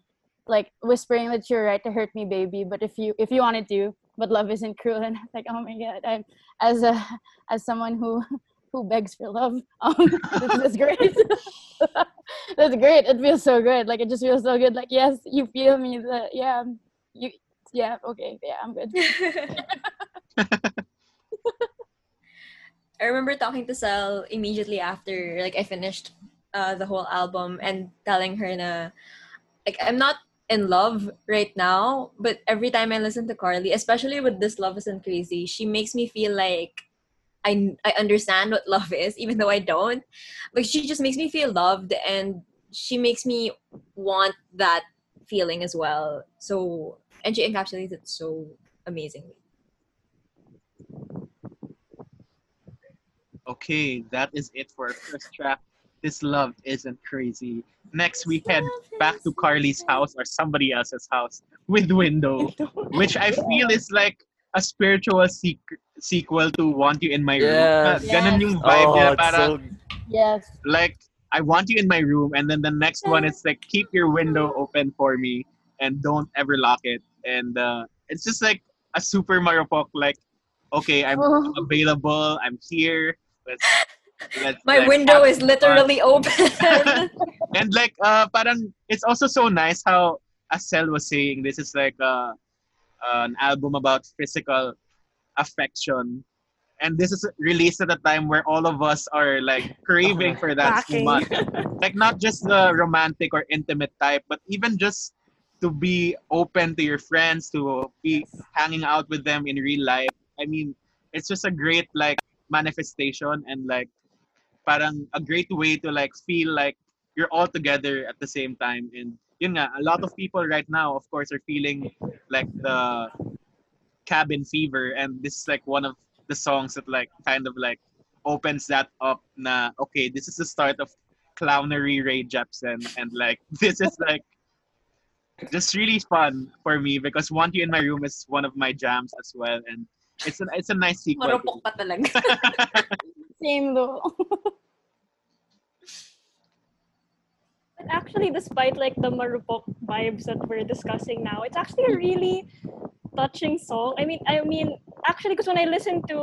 like whispering that you're right to hurt me baby but if you if you wanted to but love isn't cruel and I'm like oh my god i'm as a as someone who who begs for love um this is great. That's great it feels so good like it just feels so good like yes you feel me yeah you yeah okay yeah i'm good. I remember talking to Sel immediately after like I finished uh, the whole album and telling her na like I'm not in love right now, but every time I listen to Carly, especially with this Love Isn't Crazy, she makes me feel like I I understand what love is, even though I don't. Like she just makes me feel loved and she makes me want that feeling as well. So and she encapsulates it so amazingly. Okay, that is it for our first track. This love isn't crazy. Next, we head back to Carly's house or somebody else's house with Window, which I feel is like a spiritual sequ- sequel to Want You in My Room. Yes. Ganun yung vibe Oh, it's para so Yes. like I want you in my room, and then the next one is like keep your window open for me and don't ever lock it. And uh, it's just like a super Mario marupok, like okay, I'm Oh. available, I'm here. Let's, let's My like, window have is fun. literally open. and like uh parang it's also so nice how Asel was saying this is like uh, an album about physical affection. And this is released at a time where all of us are like craving for that so much. Like not just the romantic or intimate type but even just to be open to your friends to be hanging out with them in real life. I mean it's just a great like manifestation and like parang a great way to like feel like you're all together at the same time and yun nga a lot of people right now of course are feeling like the cabin fever and this is like one of the songs that like kind of like opens that up na okay this is the start of clownery Ray Jepsen and like this is like just really fun for me because Want You in My Room is one of my jams as well and it's a it's a nice sequel. Marupok pa talaga. Same though. But actually, despite like the marupok vibes that we're discussing now, it's actually a really touching song. I mean, I mean, actually, because when I listened to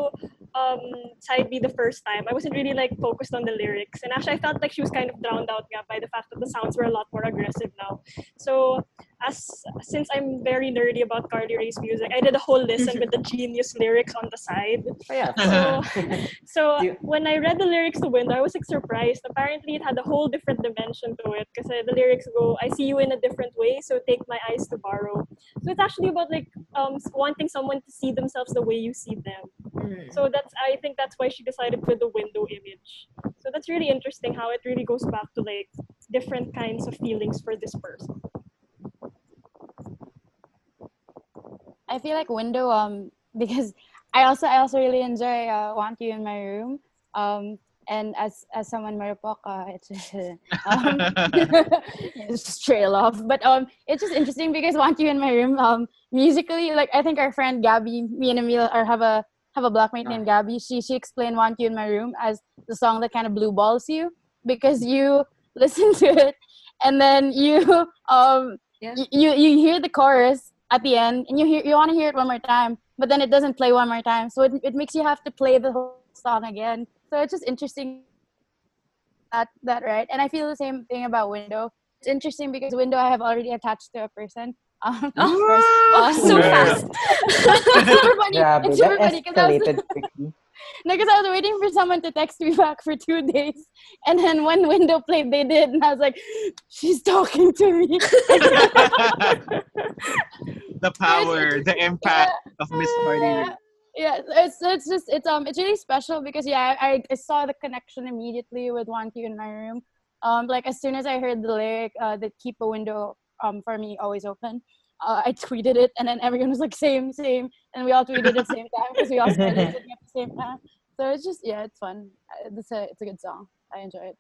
um, Side B the first time, I wasn't really like focused on the lyrics, and actually, I felt like she was kind of drowned out nga by the fact that the sounds were a lot more aggressive now. So, as since I'm very nerdy about Carly Rae's music, I did a whole listen with the genius lyrics on the side. Oh, yeah. So, so You- when I read the lyrics to Window, I was like surprised. Apparently, it had a whole different dimension to it because the lyrics go, "I see you in a different way, so take my eyes to borrow." So it's actually about like um wanting someone to see themselves the way you see them. Mm. So that's I think that's why she decided with the window image. So that's really interesting how it really goes back to like different kinds of feelings for this person. I feel like window um because I also I also really enjoy uh, Want You in My Room um and as as someone marupok uh, it's um, it's just trail off. But um it's just interesting because Want You in My Room um musically like I think our friend Gabby me and Emil are have a have a blockmate named Gabby. She she explained Want You in My Room as the song that kind of blue balls you because you listen to it and then you um Yeah. y- you you hear the chorus at the end and you hear you want to hear it one more time but then it doesn't play one more time. So it, it makes you have to play the whole song again. So it's just interesting that that right? And i feel the same thing about window. It's interesting because window i have already attached to a person. Um, Oh, uh, so Yeah. fast. it's super funny. Grabe, it's super funny because I was escalated quickly. no, because I was waiting for someone to text me back for two days, and then when window played, they did, and I was like, "She's talking to me." the power, the impact of Miss. Rae. yeah, it's it's just it's um it's really special because yeah, I, I saw the connection immediately with Want You in My Room. Um, like as soon as I heard the lyric, uh, that keep a window um for me always open. Uh, I tweeted it, and then everyone was like, "Same, same," and we all tweeted at the same time because we all started listening at the same time. So it's just yeah, it's fun. Uh, It's a it's a good song. I enjoy it.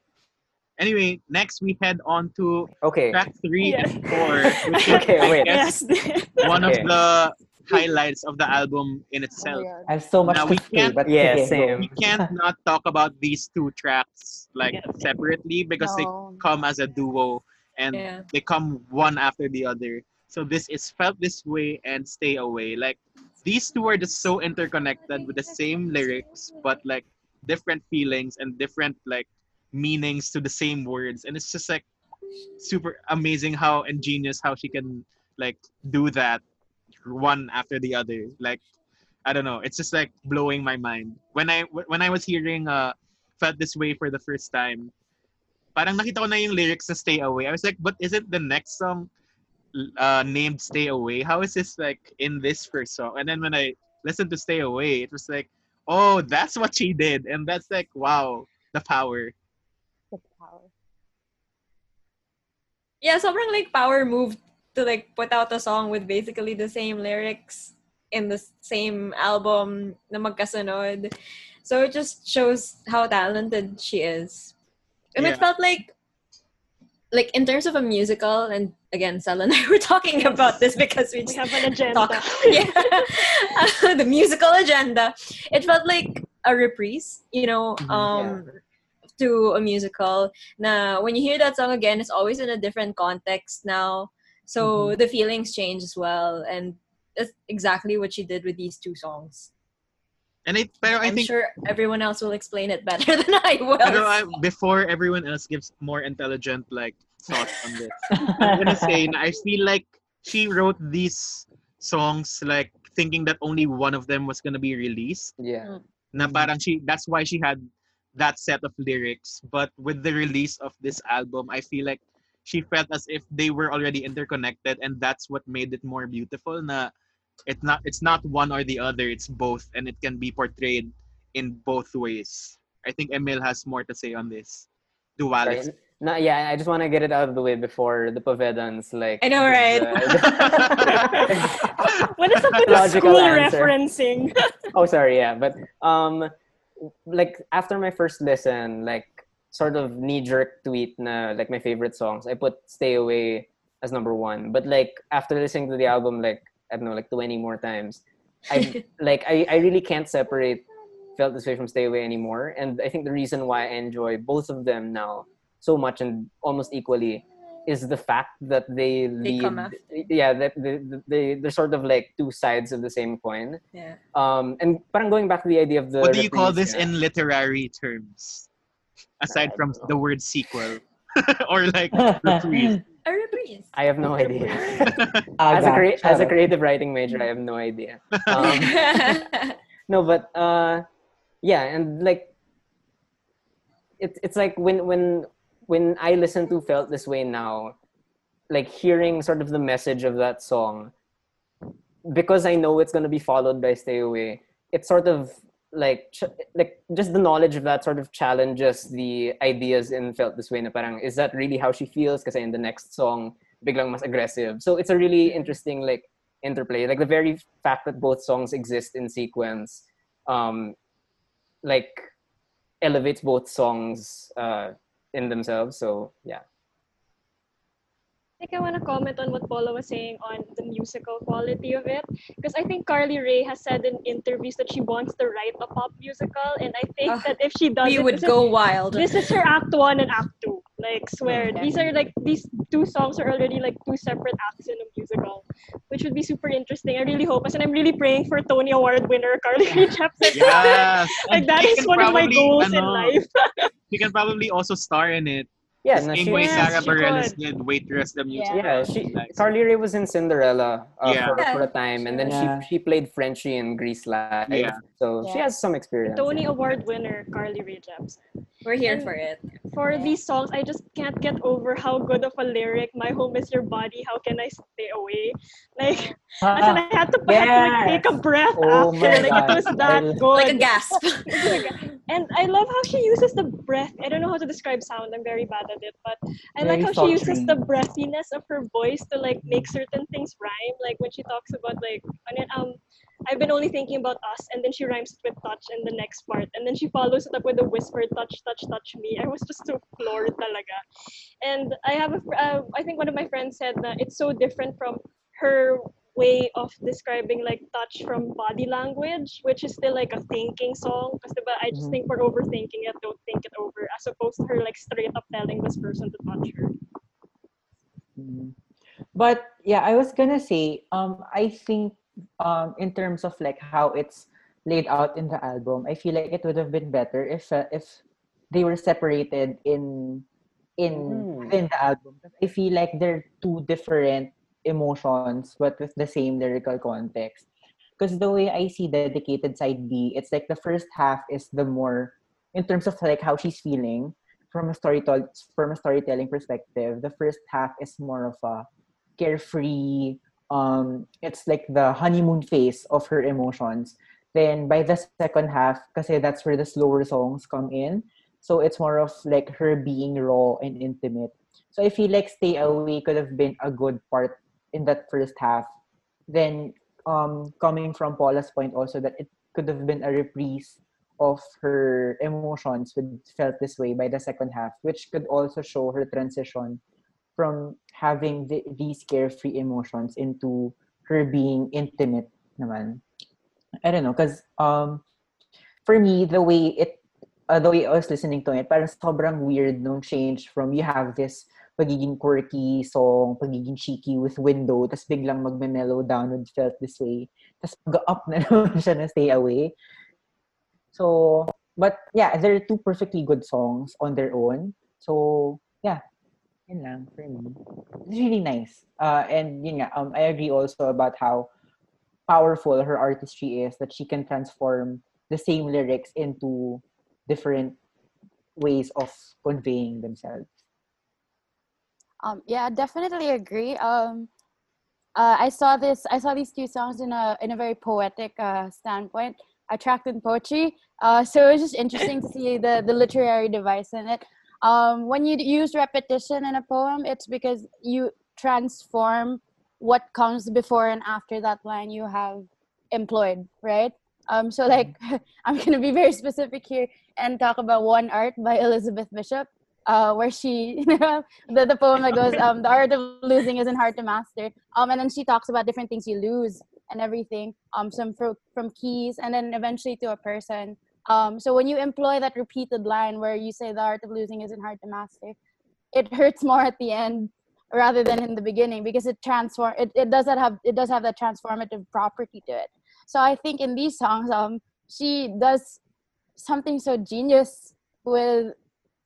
Anyway, next we head on to Okay. track three Yeah. and four, which Okay, I wait. guess, Yes. one Okay. of the highlights of the album in Oh itself. my god. I have so much Now, to we say, can't- but Yeah, okay, same. we can't not talk about these two tracks like Yeah. separately because they come as a duo and Yeah. they come one after the other. So this is felt this way and stay away. Like these two are just so interconnected with the same lyrics, but like different feelings and different like meanings to the same words. And it's just like super amazing how ingenious how she can like do that one after the other. Like I don't know. It's just like blowing my mind. When I when I was hearing uh felt this way for the first time, parang nakita ko na yung lyrics na Stay Away. I was like, but isn't the next song uh, named Stay Away? How is this like in this first song? And then when I listened to Stay Away, it was like, oh, that's what she did. And that's like, wow, the power. The power. Yeah, sobrang like power move to like put out a song with basically the same lyrics in the same album na magkasunod. So it just shows how talented she is. And it felt like like in terms of a musical and again Sal and I were talking about this because we We just have an agenda. talk yeah. The musical agenda. It felt like a reprise you know Mhm. um to a musical. Now when you hear that song again it's always in a different context now. So the feelings change as well and that's exactly what she did with these two songs And I, pero I i'm think sure everyone else will explain it better than i will Pero I, before everyone else gives more intelligent like thoughts on this, I'm gonna say na I feel like she wrote these songs like thinking that only one of them was gonna be released. Yeah. Mm. Na parang she that's why she had that set of lyrics. But with the release of this album, I feel like she felt as if they were already interconnected, and that's what made it more beautiful. Na it's not it's not one or the other. It's both, and it can be portrayed in both ways. I think Emil has more to say on this. Duality. No, yeah, I just want to get it out of the way before the Povedans like. I know, right? What is up with the school answer. referencing? oh, sorry, yeah, but um, like after my first listen, like sort of knee jerk tweet na like my favorite songs, I put "Stay Away" as number one. But like after listening to the album, like I don't know, like twenty more times, I like I, I really can't separate "Felt This Way" from "Stay Away" anymore. And I think the reason why I enjoy both of them now so much and almost equally is the fact that they They lead, come after. yeah that they, they they're sort of like two sides of the same coin yeah um and parang going back to the idea of the what do you call this yeah. in literary terms? Aside from know. the word sequel or like reprise. A reprise I have no idea. as a Aga, crea- as a creative writing major, I have no idea. Um, no, but uh, yeah, and like it's it's like when when when I listen to "Felt This Way" now, like hearing sort of the message of that song, because I know it's gonna be followed by "Stay Away." It's sort of like ch- like just the knowledge of that sort of challenges the ideas in "Felt This Way." Na parang is that really how she feels? Because in the next song, biglang mas aggressive. So it's a really interesting like interplay. Like the very fact that both songs exist in sequence, um, like elevates both songs uh, in themselves. So yeah. I think I want to comment on what Paula was saying on the musical quality of it. Because I think Carly Rae has said in interviews that she wants to write a pop musical. And I think Ah, that if she does we would this, go wild this is her act one and act two. Like, swear. Okay. These are like, these two songs are already like two separate acts in a musical, which would be super interesting. I really hope. And I'm really praying for Tony Award winner Carly Rae Jepsen. Yes. like, And that she is can one of my probably, goals in life. She can probably also star in it. Yeah, The same she, way Yes, Sara Bareilles did Waitress the musical. yeah, she Carly Rae was in Cinderella uh, Yeah. for, for a time, and then Yeah. she she played Frenchie in Grease Live. Yeah. So she has some experience. Tony Award winner Carly Rae Jepsen. we're here And- for it for Yeah. these songs, I just can't get over how good of a lyric. My home is your body. How can I stay away? Like, as in, I had to, I had to like, take a breath Oh after. Like God. it was that good. like a gasp and I love how she uses the breath. I don't know how to describe sound. I'm very bad at it, but I like Very how she uses the breathiness of her voice to like make certain things rhyme. Like when she talks about like, um, I've been only thinking about us, and then she rhymes it with touch in the next part, and then she follows it up with a whisper, touch, touch, touch me. I was just so floored talaga. And I have a, uh, I think one of my friends said that it's so different from her way of describing like touch from body language, which is still like a thinking song. Because I just Mhm. think we're overthinking it, don't think it over, as opposed to her like straight up telling this person to touch her. Mhm. But yeah, I was gonna say, um, I think um, in terms of like how it's laid out in the album, I feel like it would have been better if uh, if they were separated in in Mm. within the album. I feel like they're two different emotions, but with the same lyrical context. because the way I see dedicated side B, it's like the first half is the more in terms of like how she's feeling from a storytelling from a storytelling perspective. The first half is more of a carefree. Um, it's like the honeymoon phase of her emotions. Then by the second half, kasi that's where the slower songs come in. So it's more of like her being raw and intimate. So I feel like Stay Away could have been a good part in that first half. Then um coming from Paula's point also that it could have been a reprise of her emotions would felt this way by the second half, which could also show her transition from having the, these carefree emotions into her being intimate naman. I don't know, because um, for me, the way it, uh, the way I was listening to it, parang sobrang weird nung change from you have this pagiging quirky song, pagiging cheeky with window, tas biglang magme-mellow down with felt this way. Tas mag-up na naman siya na stay away. So, but yeah, they're two perfectly good songs on their own. So, yeah, yun lang for me. It's really nice. Uh, and yun nga, um, I agree also about how powerful her artistry is, that she can transform the same lyrics into different ways of conveying themselves. Um, yeah, definitely agree. Um, uh, I saw this. I saw these two songs in a in a very poetic uh, standpoint. I tracked in poetry, uh, so it was just interesting to see the the literary device in it. Um, when you use repetition in a poem, it's because you transform what comes before and after that line you have employed, right? Um, so like I'm gonna be very specific here and talk about One Art by Elizabeth Bishop uh, where she the, the poem that goes um, the art of losing isn't hard to master. Um, and then she talks about different things. You lose and everything um, some from, from keys and then eventually to a person. Um, so when you employ that repeated line where you say the art of losing isn't hard to master it hurts more at the end rather than in the beginning because it transform it, it does that have it does have that transformative property to it. So i think in these songs um she does something so genius with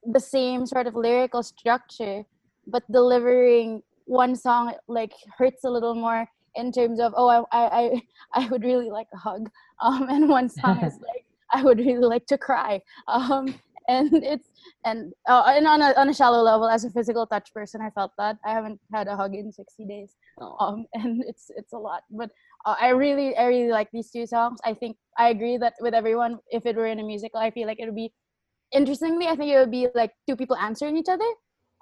the same sort of lyrical structure, but delivering one song like hurts a little more in terms of oh I I I would really like a hug, um, and one song is like I would really like to cry, um, and it's and uh, and on a on a shallow level as a physical touch person, I felt that I haven't had a hug in sixty days, um, and it's it's a lot, but. Uh, I really, I really like these two songs. I think I agree that with everyone, if it were in a musical, I feel like it would be interestingly, I think it would be like two people answering each other.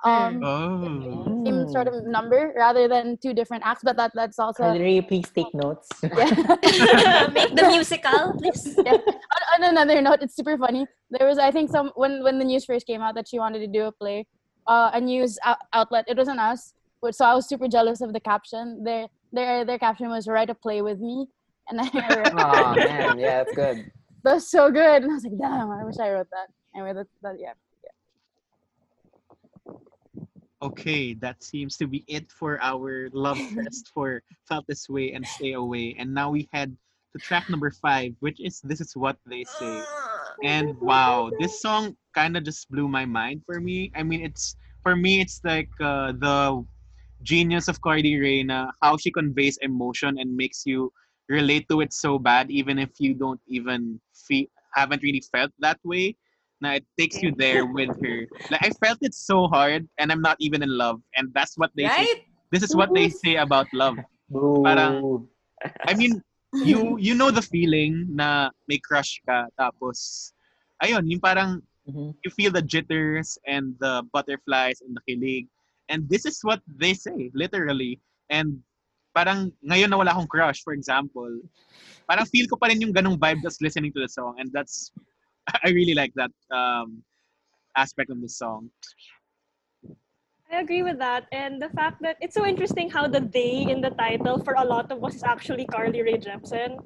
Um, Oh. same sort of number rather than two different acts, but that that's also Valerie, please take notes. yeah. Make the musical, please. yeah. On, on another note, it's super funny. There was, I think, some when when the news first came out that she wanted to do a play, uh, a news out- outlet. It wasn't us, but so I was super jealous of the caption. Their their their caption was "Write a play with me," and I wrote, Oh man, yeah, that's good. that's so good. And I was like, damn, I wish I wrote that. Anyway, that, that yeah. Okay, that seems to be it for our love fest for Felt This Way and Stay Away. And now we head to track number five, which is This Is What They Say. And wow, this song kind of just blew my mind for me. I mean, it's for me, it's like uh, the genius of Carly Rae na, how she conveys emotion and makes you relate to it so bad, even if you don't even feel haven't really felt that way. Now it takes you there with her. Like I felt it so hard, and I'm not even in love, and that's what they say. Right? This is what they say about love. Parang- I mean, you you know the feeling na may crush ka tapos ayun, yung parang Mhm. you feel the jitters and the butterflies and the kilig. And this is what they say, literally. And parang ngayon na wala akong crush, for example, parang feel ko pa rin yung ganong vibe just listening to the song. And that's, I really like that um, aspect of the song. I agree with that. And the fact that it's so interesting how the they in the title for a lot of us is actually Carly Rae Jepsen.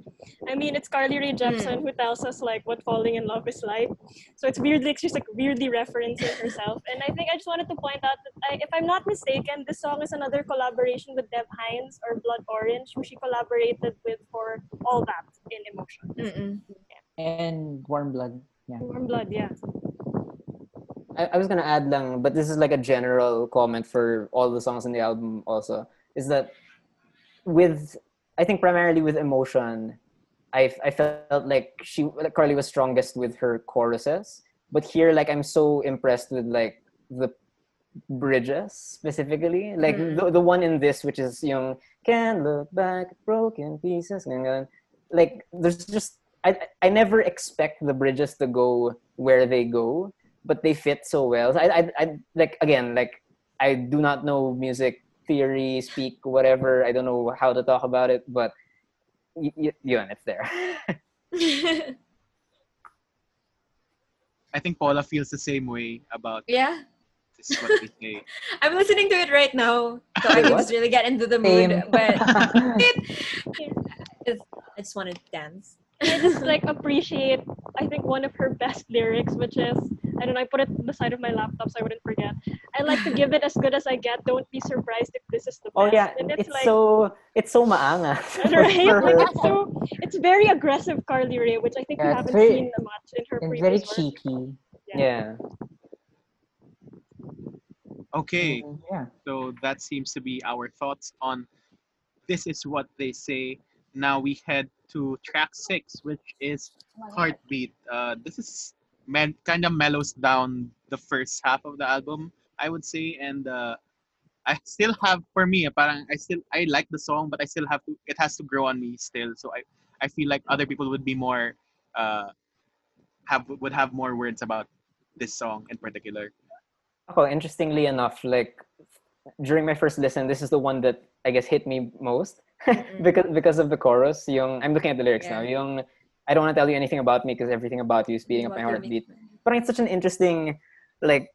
I mean, it's Carly Rae Jepsen who tells us like what falling in love is like. So it's weirdly, it's just like weirdly referencing herself. And I think I just wanted to point out that I, if I'm not mistaken, this song is another collaboration with Dev Hynes or Blood Orange, who she collaborated with for all that in emotion. Mm-mm. and warm blood. Yeah. Warm Blood, yeah. I, I was gonna add lang, but this is like a general comment for all the songs in the album also, is that with I think primarily with emotion, I I felt like she like Carly was strongest with her choruses, but here like I'm so impressed with like the bridges specifically, like Mm. the, the one in this which is yung can look back broken pieces ganyan. like there's just I I never expect the bridges to go where they go, but they fit so well. I I, I like again like I do not know music theory, speak whatever. I don't know how to talk about it, but y- y- yun, it's there. I think Paula feels the same way about yeah. this is what they say. I'm listening to it right now, so I can just really get into the mood. Same. But it, it's, I just want to dance. I just like appreciate I think one of her best lyrics, which is I don't know, I put it on the side of my laptop so I wouldn't forget. I like to give it as good as I get. Don't be surprised if this is the best. oh yeah, and it's, it's, like so it's so maangas. right, like it's so it's very aggressive Carly Rae, which I think we Yeah, it's haven't very- seen much in her It's previous very work. cheeky. yeah. Okay, Mhm, Yeah. so that seems to be our thoughts on this is what they say. Now we head to track six, which is Heartbeat. Uh, this is man kind of mellows down the first half of the album, I would say, and uh, I still have for me, parang I still I like the song, but I still have to. It has to grow on me still. So I I feel like other people would be more uh have would have more words about this song in particular. Oh, interestingly enough, like during my first listen, this is the one that I guess hit me most. because because of the chorus. Yung I'm looking at the lyrics now. Yeah. Yung I don't want to tell you anything about me because everything about you is beating up my heartbeat. But it's such an interesting, like,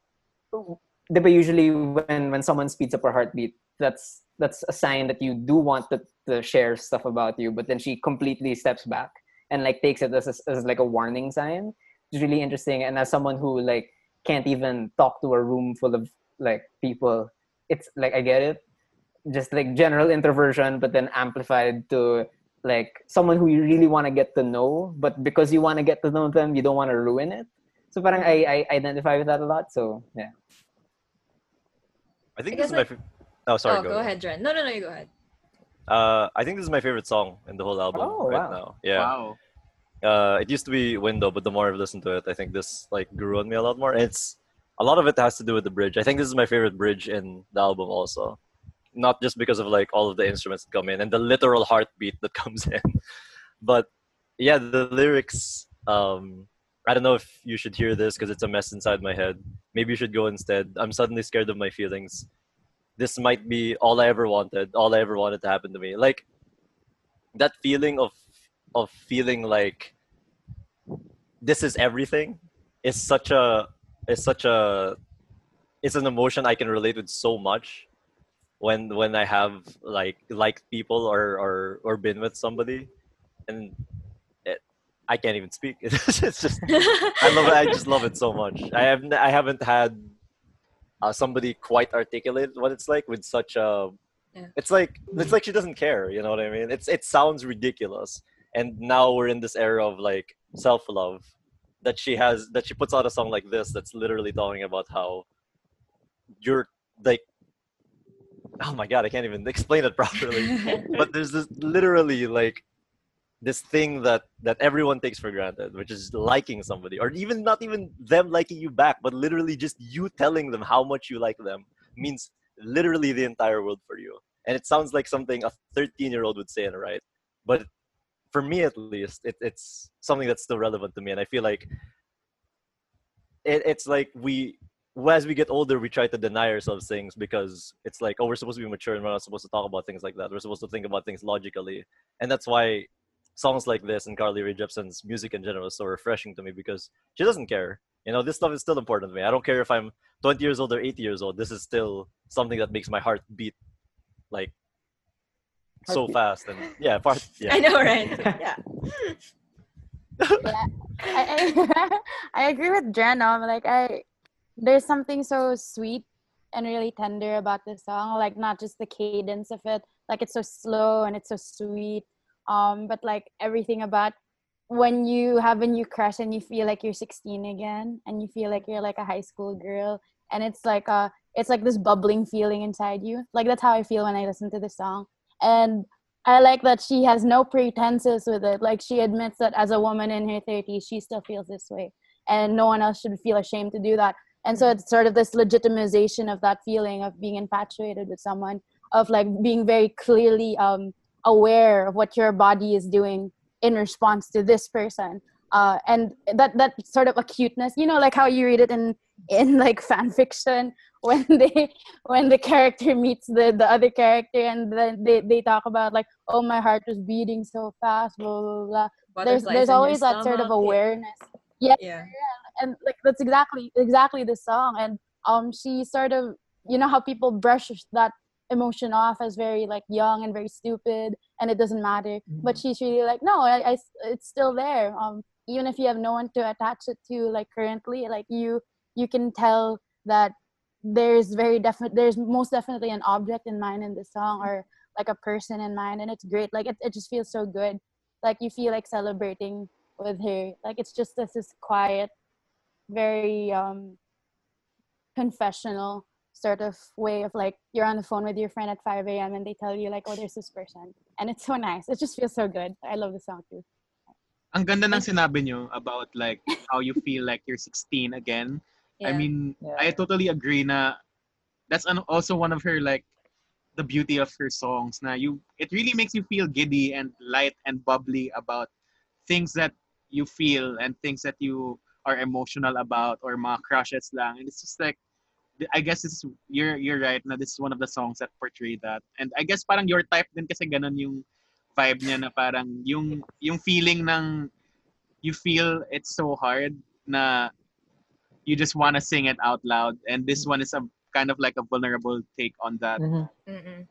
diba usually when when someone speeds up her heartbeat, that's that's a sign that you do want to, to share stuff about you. But then she completely steps back and like takes it as, a, as like a warning sign. It's really interesting. And as someone who like can't even talk to a room full of like people, it's like I get it. Just like general introversion, but then amplified to like someone who you really want to get to know, but because you want to get to know them, you don't want to ruin it. So parang I, I identify with that a lot. So yeah. I think I this is guess, my. like- Fa- oh, sorry. oh, go, ahead, Dren. No, no, no, you go ahead. Uh, I think this is my favorite song in the whole album Oh, right wow. now. Yeah. Wow. Uh, it used to be Window, but the more I've listened to it, I think this like grew on me a lot more. It's a lot of it has to do with the bridge. I think this is my favorite bridge in the album also. Not just because of like all of the instruments that come in and the literal heartbeat that comes in, but yeah, the lyrics. Um, I don't know if you should hear this because it's a mess inside my head. Maybe you should go instead. I'm suddenly scared of my feelings. This might be all I ever wanted. All I ever wanted to happen to me. Like that feeling of of feeling like this is everything is such a is such a it's an emotion I can relate with so much when when I have like liked people or or or been with somebody and it, I can't even speak. It's just I love it. I just love it so much. I have I haven't had uh, somebody quite articulate what it's like with such a Yeah. it's like it's like she doesn't care you know what I mean? It's it sounds ridiculous. And now we're in this era of like self love that she has that she puts out a song like this that's literally talking about how you're like oh my god i can't even explain it properly. But there's this literally like this thing that that everyone takes for granted which is liking somebody or even not even them liking you back but literally just you telling them how much you like them means literally the entire world for you. And it sounds like something a 13 year old would say in a right? But for me at least it, it's something that's still relevant to me and i feel like it, it's like we as we get older we try to deny ourselves things because it's like oh we're supposed to be mature and we're not supposed to talk about things like that we're supposed to think about things logically and that's why songs like this and carly Rae jepsen's music in general is so refreshing to me because she doesn't care you know this stuff is still important to me i don't care if i'm 20 years old or 80 years old this is still something that makes my heart beat like so Heartbeat. fast and yeah, part, yeah. I know, right? Yeah. I, I, I agree with Jen. Um, like I, there's something so sweet and really tender about this song. Like not just the cadence of it, like it's so slow and it's so sweet. Um, but like everything about when you have a new crush and you feel like you're 16 again, and you feel like you're like a high school girl, and it's like a, it's like this bubbling feeling inside you. Like that's how I feel when I listen to this song. And I like that she has no pretenses with it. Like she admits that as a woman in her 30s, she still feels this way, and no one else should feel ashamed to do that. And so it's sort of this legitimization of that feeling of being infatuated with someone, of like being very clearly um, aware of what your body is doing in response to this person. Uh, and that that sort of acuteness, you know, like how you read it in in like fan fiction when they when the character meets the the other character and then they, they talk about like oh my heart was beating so fast blah blah blah there's Butterflies there's always that sort of stomach. awareness yeah Yeah. And like that's exactly exactly the song. And um she sort of you know how people brush that emotion off as very like young and very stupid and it doesn't matter? But she's really like no I, I it's still there. Um even if you have no one to attach it to like currently like you you can tell that there's very definite there's most definitely an object in mind in the song or like a person in mind and it's great. Like it, it just feels so good. Like you feel like celebrating with her. Like it's just this, this quiet very um confessional sort of way of like you're on the phone with your friend at 5 a.m and they tell you like oh there's this person. And it's so nice. It just feels so good. I love the song too. Ang ganda ng sinabi nyo about like how you feel like you're 16 again. I mean, Yeah. I totally agree na that's an, also one of her like the beauty of her songs na you it really makes you feel giddy and light and bubbly about things that you feel and things that you are emotional about or mga crushes lang. And it's just like I guess it's you're you're right na this is one of the songs that portray that. And I guess parang your type din kasi ganun yung vibe niya na parang yung yung feeling ng you feel it's so hard na you just want to sing it out loud. And this one is a kind of like a vulnerable take on that. Mhm. Mm-mm.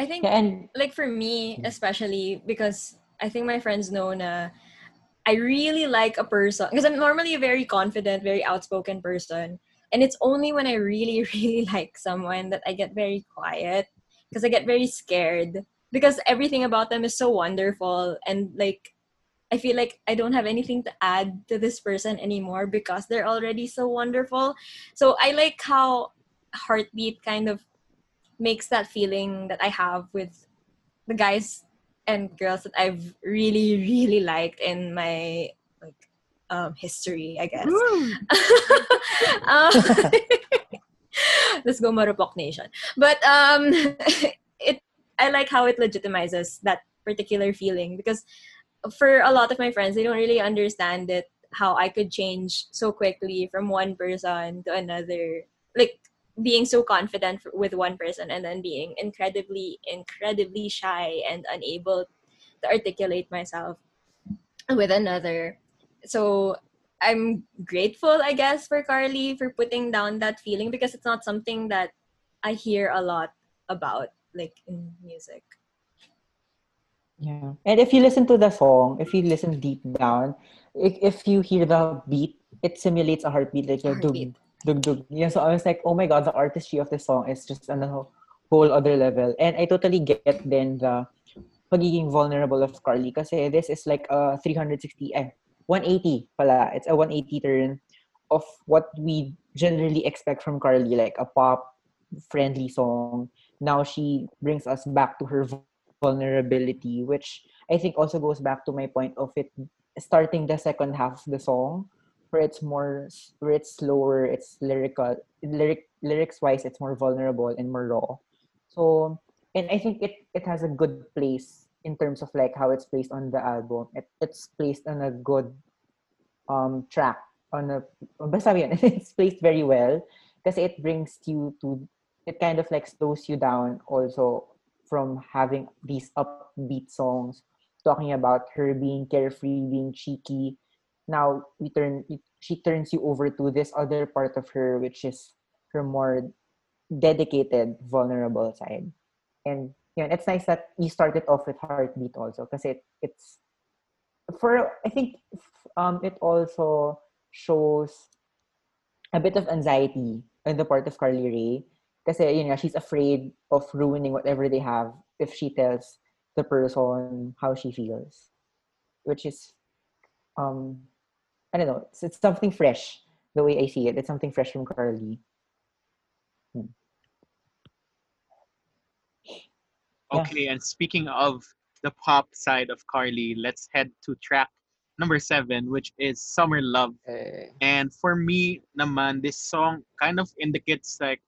I think Yeah, and like for me especially because I think my friends know na I really like a person because I'm normally a very confident, very outspoken person. And it's only when I really, really like someone that I get very quiet because I get very scared because everything about them is so wonderful and like I feel like I don't have anything to add to this person anymore because they're already so wonderful. So I like how Heartbeat kind of makes that feeling that I have with the guys and girls that I've really, really liked in my like um, history, I guess. um, let's go Marupok Nation. But um, it I like how it legitimizes that particular feeling because for a lot of my friends, they don't really understand it how I could change so quickly from one person to another. Like being so confident f- with one person and then being incredibly, incredibly shy and unable to articulate myself with another. So I'm grateful, I guess, for Carly for putting down that feeling because it's not something that I hear a lot about, like in music. Yeah. And if you listen to the song, if you listen deep down, if, if you hear the beat, it simulates a heartbeat like a Heartbeat. dug, dug. Yeah, so I was like, oh my god, the artistry of the song is just on a whole other level. And I totally get then the pagiging vulnerable of Carly kasi this is like a 360, eh, 180 pala. It's a 180 turn of what we generally expect from Carly, like a pop friendly song. Now she brings us back to her vulnerability, which I think also goes back to my point of it starting the second half of the song, it's more, where it's slower, it's lyrical, lyric lyrics wise, it's more vulnerable and more raw. So, and I think it it has a good place in terms of like how it's placed on the album. It, it's placed on a good um track on a basta yun, it's placed very well because it brings you to it kind of like slows you down also from having these upbeat songs talking about her being carefree, being cheeky. Now we turn she turns you over to this other part of her, which is her more dedicated, vulnerable side. And yeah, it's nice that you started off with heartbeat also because it it's for I think um it also shows a bit of anxiety on the part of Carly Rae because you know she's afraid of ruining whatever they have if she tells the person how she feels which is um I don't know it's, it's something fresh the way I see it it's something fresh from Carly Okay, and speaking of the pop side of Carly, let's head to track number seven, which is Summer Love. Eh, And for me, naman, this song kind of indicates like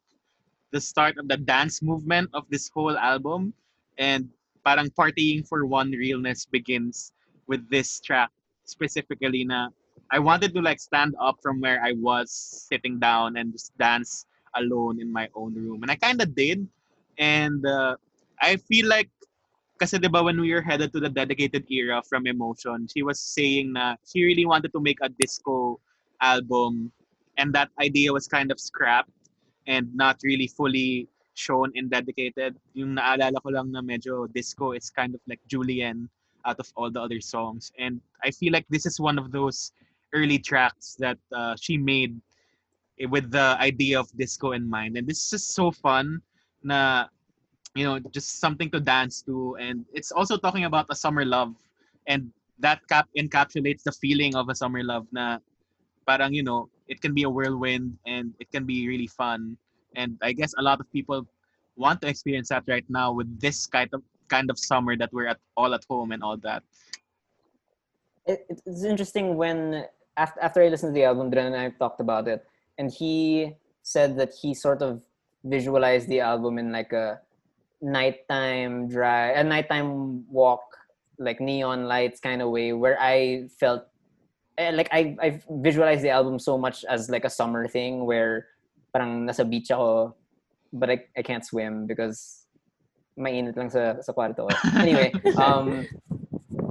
the start of the dance movement of this whole album. And parang partying for one realness begins with this track specifically na I wanted to like stand up from where I was sitting down and just dance alone in my own room. And I kind of did. And uh, I feel like kasi 'di ba when we were headed to the dedicated era from Emotion, she was saying na she really wanted to make a disco album and that idea was kind of scrapped and not really fully shown in dedicated. Yung naalala ko lang na medyo disco is kind of like Julian out of all the other songs. And I feel like this is one of those early tracks that uh, she made with the idea of disco in mind. And this is so fun na you know just something to dance to. And it's also talking about a summer love. And that cap encapsulates the feeling of a summer love na parang you know it can be a whirlwind and it can be really fun. And i guess a lot of people want to experience that right now with this kind of kind of summer that we're at all at home and all that. It, it's interesting when after, after I listened to the album, Dren and I talked about it, and he said that he sort of visualized the album in like a nighttime drive, a nighttime walk, like neon lights kind of way, where I felt eh, like I I visualized the album so much as like a summer thing where parang nasa beach ako, but I, I can't swim because mainit lang sa sa kwarto. Anyway, um,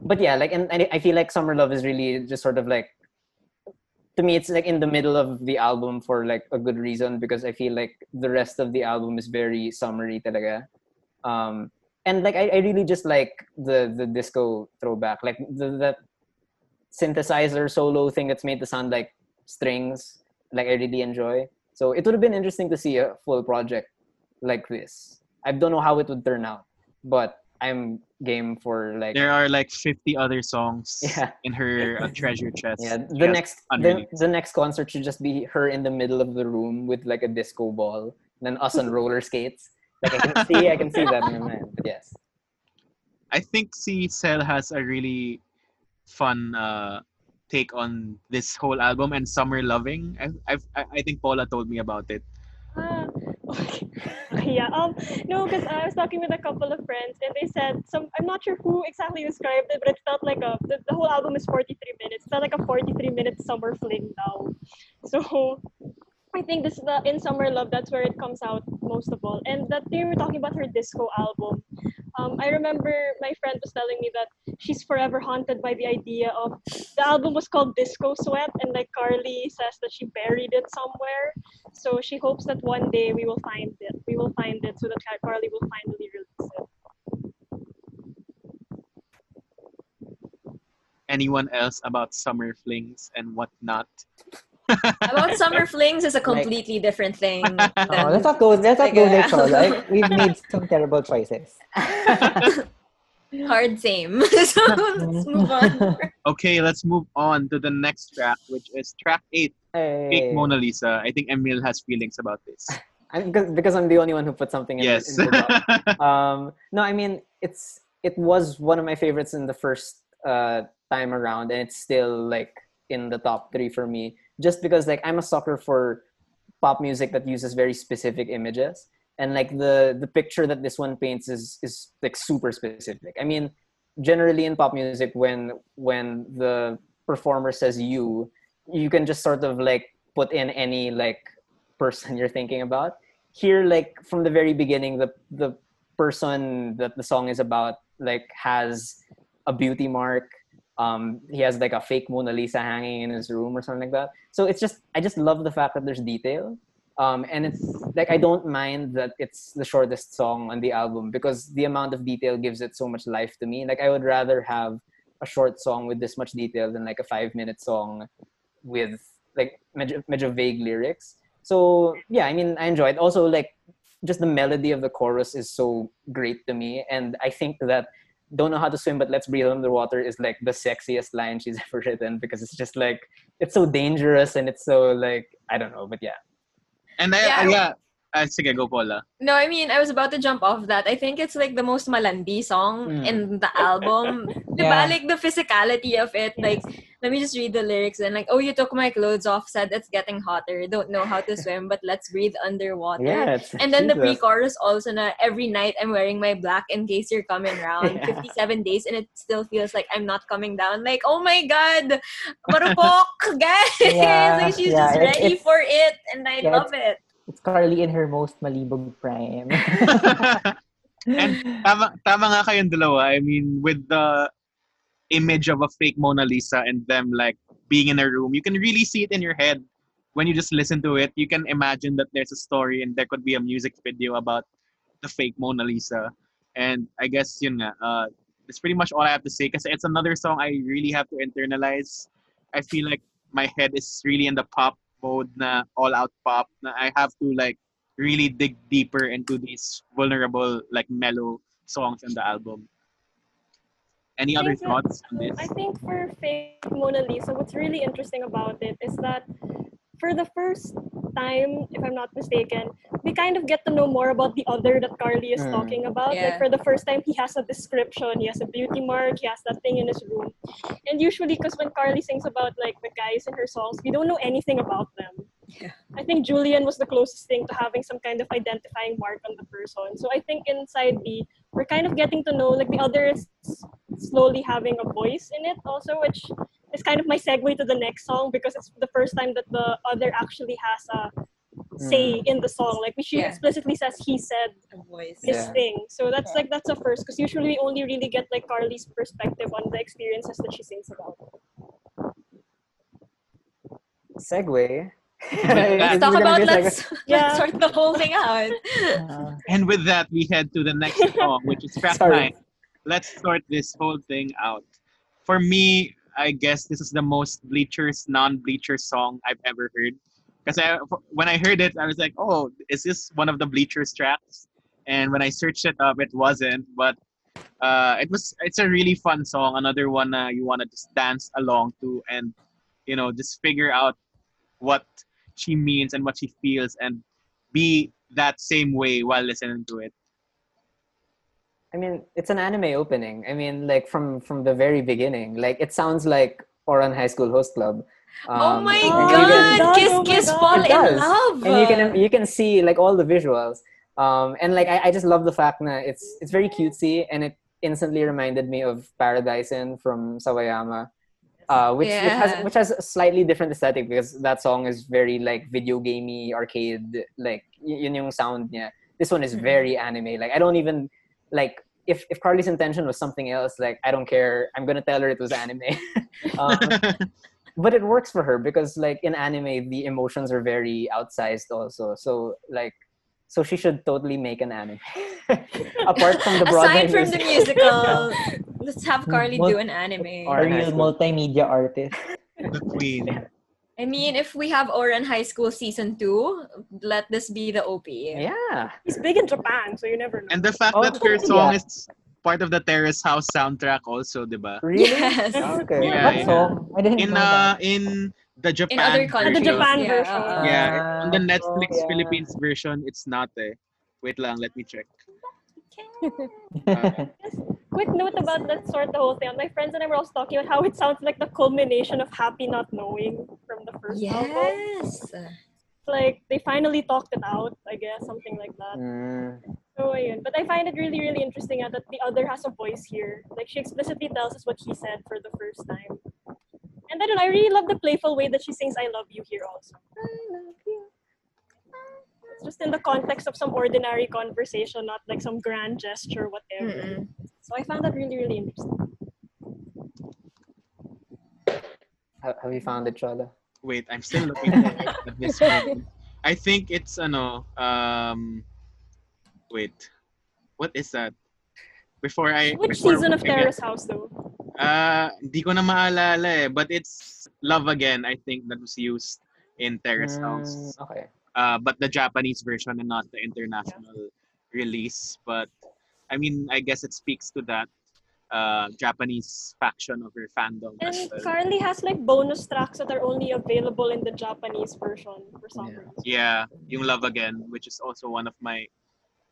but yeah, like and, and I feel like Summer Love is really just sort of like to me it's like in the middle of the album for like a good reason because I feel like the rest of the album is very summery talaga. Um and like I, I really just like the the disco throwback. Like the that synthesizer solo thing that's made to sound like strings. Like I really enjoy. So it would have been interesting to see a full project like this. I don't know how it would turn out, but I'm game for like there are like 50 other songs yeah. in her uh, treasure chest. Yeah the next the, the next concert should just be her in the middle of the room with like a disco ball and then us on roller skates. Like i can see i can see that in my mind but yes. I think C Cell has a really fun uh, take on this whole album and Summer Loving. I, I've, I I think Paula told me about it. Ah, yeah. Um. No, because I was talking with a couple of friends, and they said some. I'm not sure who exactly described it, but it felt like a. The, the whole album is 43 minutes. It felt like a 43 minute summer fling now. So, I think this is the in summer love. That's where it comes out most of all. And that they were talking about her disco album. Um, I remember my friend was telling me that she's forever haunted by the idea of the album was called Disco Sweat, and like Carly says that she buried it somewhere. So she hopes that one day we will find it. We will find it so that Carly will finally release it. Anyone else about summer flings and whatnot? About summer flings is a completely different thing. Oh, let's not go. Let's not go there, uh, so like we've made some terrible choices. hard same. so let's move on. Okay, let's move on to the next track, which is track eight, hey. Fake Mona Lisa. I think Emil has feelings about this. I'm, because, because i'm the only one who put something in, yes. in the doc. um no i mean it's it was one of my favorites in the first uh time around and it's still like in the top three for me just because like i'm a sucker for pop music that uses very specific images. And like the the picture that this one paints is is like super specific. I mean generally in pop music when when the performer says you you can just sort of like put in any like person you're thinking about. Here like from the very beginning the the person that the song is about like has a beauty mark um he has like a fake mona lisa hanging in his room or something like that. So it's just i just love the fact that there's detail. Um and it's like i don't mind that it's the shortest song on the album because the amount of detail gives it so much life to me. Like i would rather have a short song with this much detail than like a five minute song with like major, medyo vague lyrics. So yeah i mean i enjoyed also like just the melody of the chorus is so great to me. And i think that don't know how to swim but let's breathe underwater is like the sexiest line she's ever written because it's just like it's so dangerous and it's so like i don't know but yeah And I, Yeah. I- yeah, Ah, sige, go Paula. No, I mean, I was about to jump off that. I think it's like the most malandi song Mm. in the album. Diba? Yeah. Like the physicality of it. Like, let me just read the lyrics and like, oh, you took my clothes off, said it's getting hotter. Don't know how to swim, but let's breathe underwater. Yeah, And then the pre-chorus also na every night I'm wearing my black in case you're coming round. Yeah. 57 days and it still feels like I'm not coming down. Like, oh my god, marupok, guys! Yeah, like she's just ready for it and I love it. It's Carly in her most malibog prime. And tama, tama nga kayong dalawa. I mean, with the image of a fake Mona Lisa and them like being in a room, you can really see it in your head. When you just listen to it, you can imagine that there's a story and there could be a music video about the fake Mona Lisa. And I guess yun nga, uh, that's pretty much all I have to say because it's another song I really have to internalize. I feel like my head is really in the pop mode na all out pop na I have to like really dig deeper into these vulnerable like mellow songs in the album. Any other think that- thoughts on this? I think for fake Mona Lisa, what's really interesting about it is that for the first time, if I'm not mistaken, we kind of get to know more about the other that Carly is Mm. talking about. Yeah. Like for the first time, he has a description, he has a beauty mark, he has that thing in his room. And usually, because when Carly sings about like the guys in her songs, we don't know anything about them. Yeah. I think Julian was the closest thing to having some kind of identifying mark on the person. So I think inside B, we're kind of getting to know like the others slowly having a voice in it also, which is kind of my segue to the next song because it's the first time that the other actually has a say in the song. Like she Yeah. explicitly says he said A voice. his Yeah. thing. So that's like that's a first because usually we only really get like Carly's perspective on the experiences that she sings about. Segue. Let's Talk about be a let's, Yeah. sort the whole thing out. Uh, And with that, we head to the next song, which is Crack Sorry. Nine. Let's sort this whole thing out. For me, I guess this is the most Bleachers, non-Bleachers song I've ever heard. Because I, when I heard it, I was like, "Oh, is this one of the Bleachers tracks?" And when I searched it up, it wasn't. But uh, it was. It's a really fun song. Another one uh, you want to just dance along to, and you know, just figure out what she means and what she feels, and be that same way while listening to it. I mean, it's an anime opening. I mean, like from from the very beginning, like it sounds like Ouran High School Host Club. oh Um, my and you Oh, can- god! does, Kiss, oh my kiss, God. fall in love. and you can you can see like all the visuals um and like I, I just love the fact that it's it's very cutesy and it instantly reminded me of Paradisin' from Sawayama uh which, which has which has a slightly different aesthetic because that song is very like video gamey arcade like y- yun yung sound niya this one is Mhm. very anime like I don't even like if if Carly's intention was something else like I don't care I'm gonna tell her it was anime um, but it works for her because like in anime the emotions are very outsized also so like so she should totally make an anime apart from the Broadway Aside from the musical, let's have Carly Mul- do an anime. a Or- high real multimedia artist. the queen. I mean, if we have Ouran High School season two, let this be the OP. yeah He's big in Japan, so you never know. And the fact Oh, that her song yeah. is part of the Terrace House soundtrack also, diba? really Yes. okay Yeah, what yeah. song? I didn't In know uh that. in the Japan In other And countries. the Japan version. Yeah, Ah, on the Netflix oh, yeah. Philippines version, it's not eh. Wait lang, let me check. Quick note about that sort of whole thing. My friends and I were also talking about how it sounds like the culmination of Happy Not Knowing from the first album. Yes. Like they finally talked it out, I guess, something like that. Mm, So ayun. But I find it really, really interesting uh, that the other has a voice here. Like she explicitly tells us what he said for the first time. And I don't know, I really love the playful way that she sings I love you here also. It's just in the context of some ordinary conversation, not like some grand gesture, whatever. Mm-mm. So I found that really, really interesting. have, have you found it Cholo? Wait, I'm still looking at this one. I think it's ano um wait. What is that? Before I Which before season of I get- Terrace House though? Uh, di ko na maalala eh, but it's Love Again, I think, that was used in Terrace House. Mm, okay Uh, but the Japanese version and not the international release. But, I mean, I guess it speaks to that. uh, Japanese faction of your fandom. And well. Carly has like bonus tracks that are only available in the Japanese version for some Yeah. reason. Yeah, yung Love Again, which is also one of my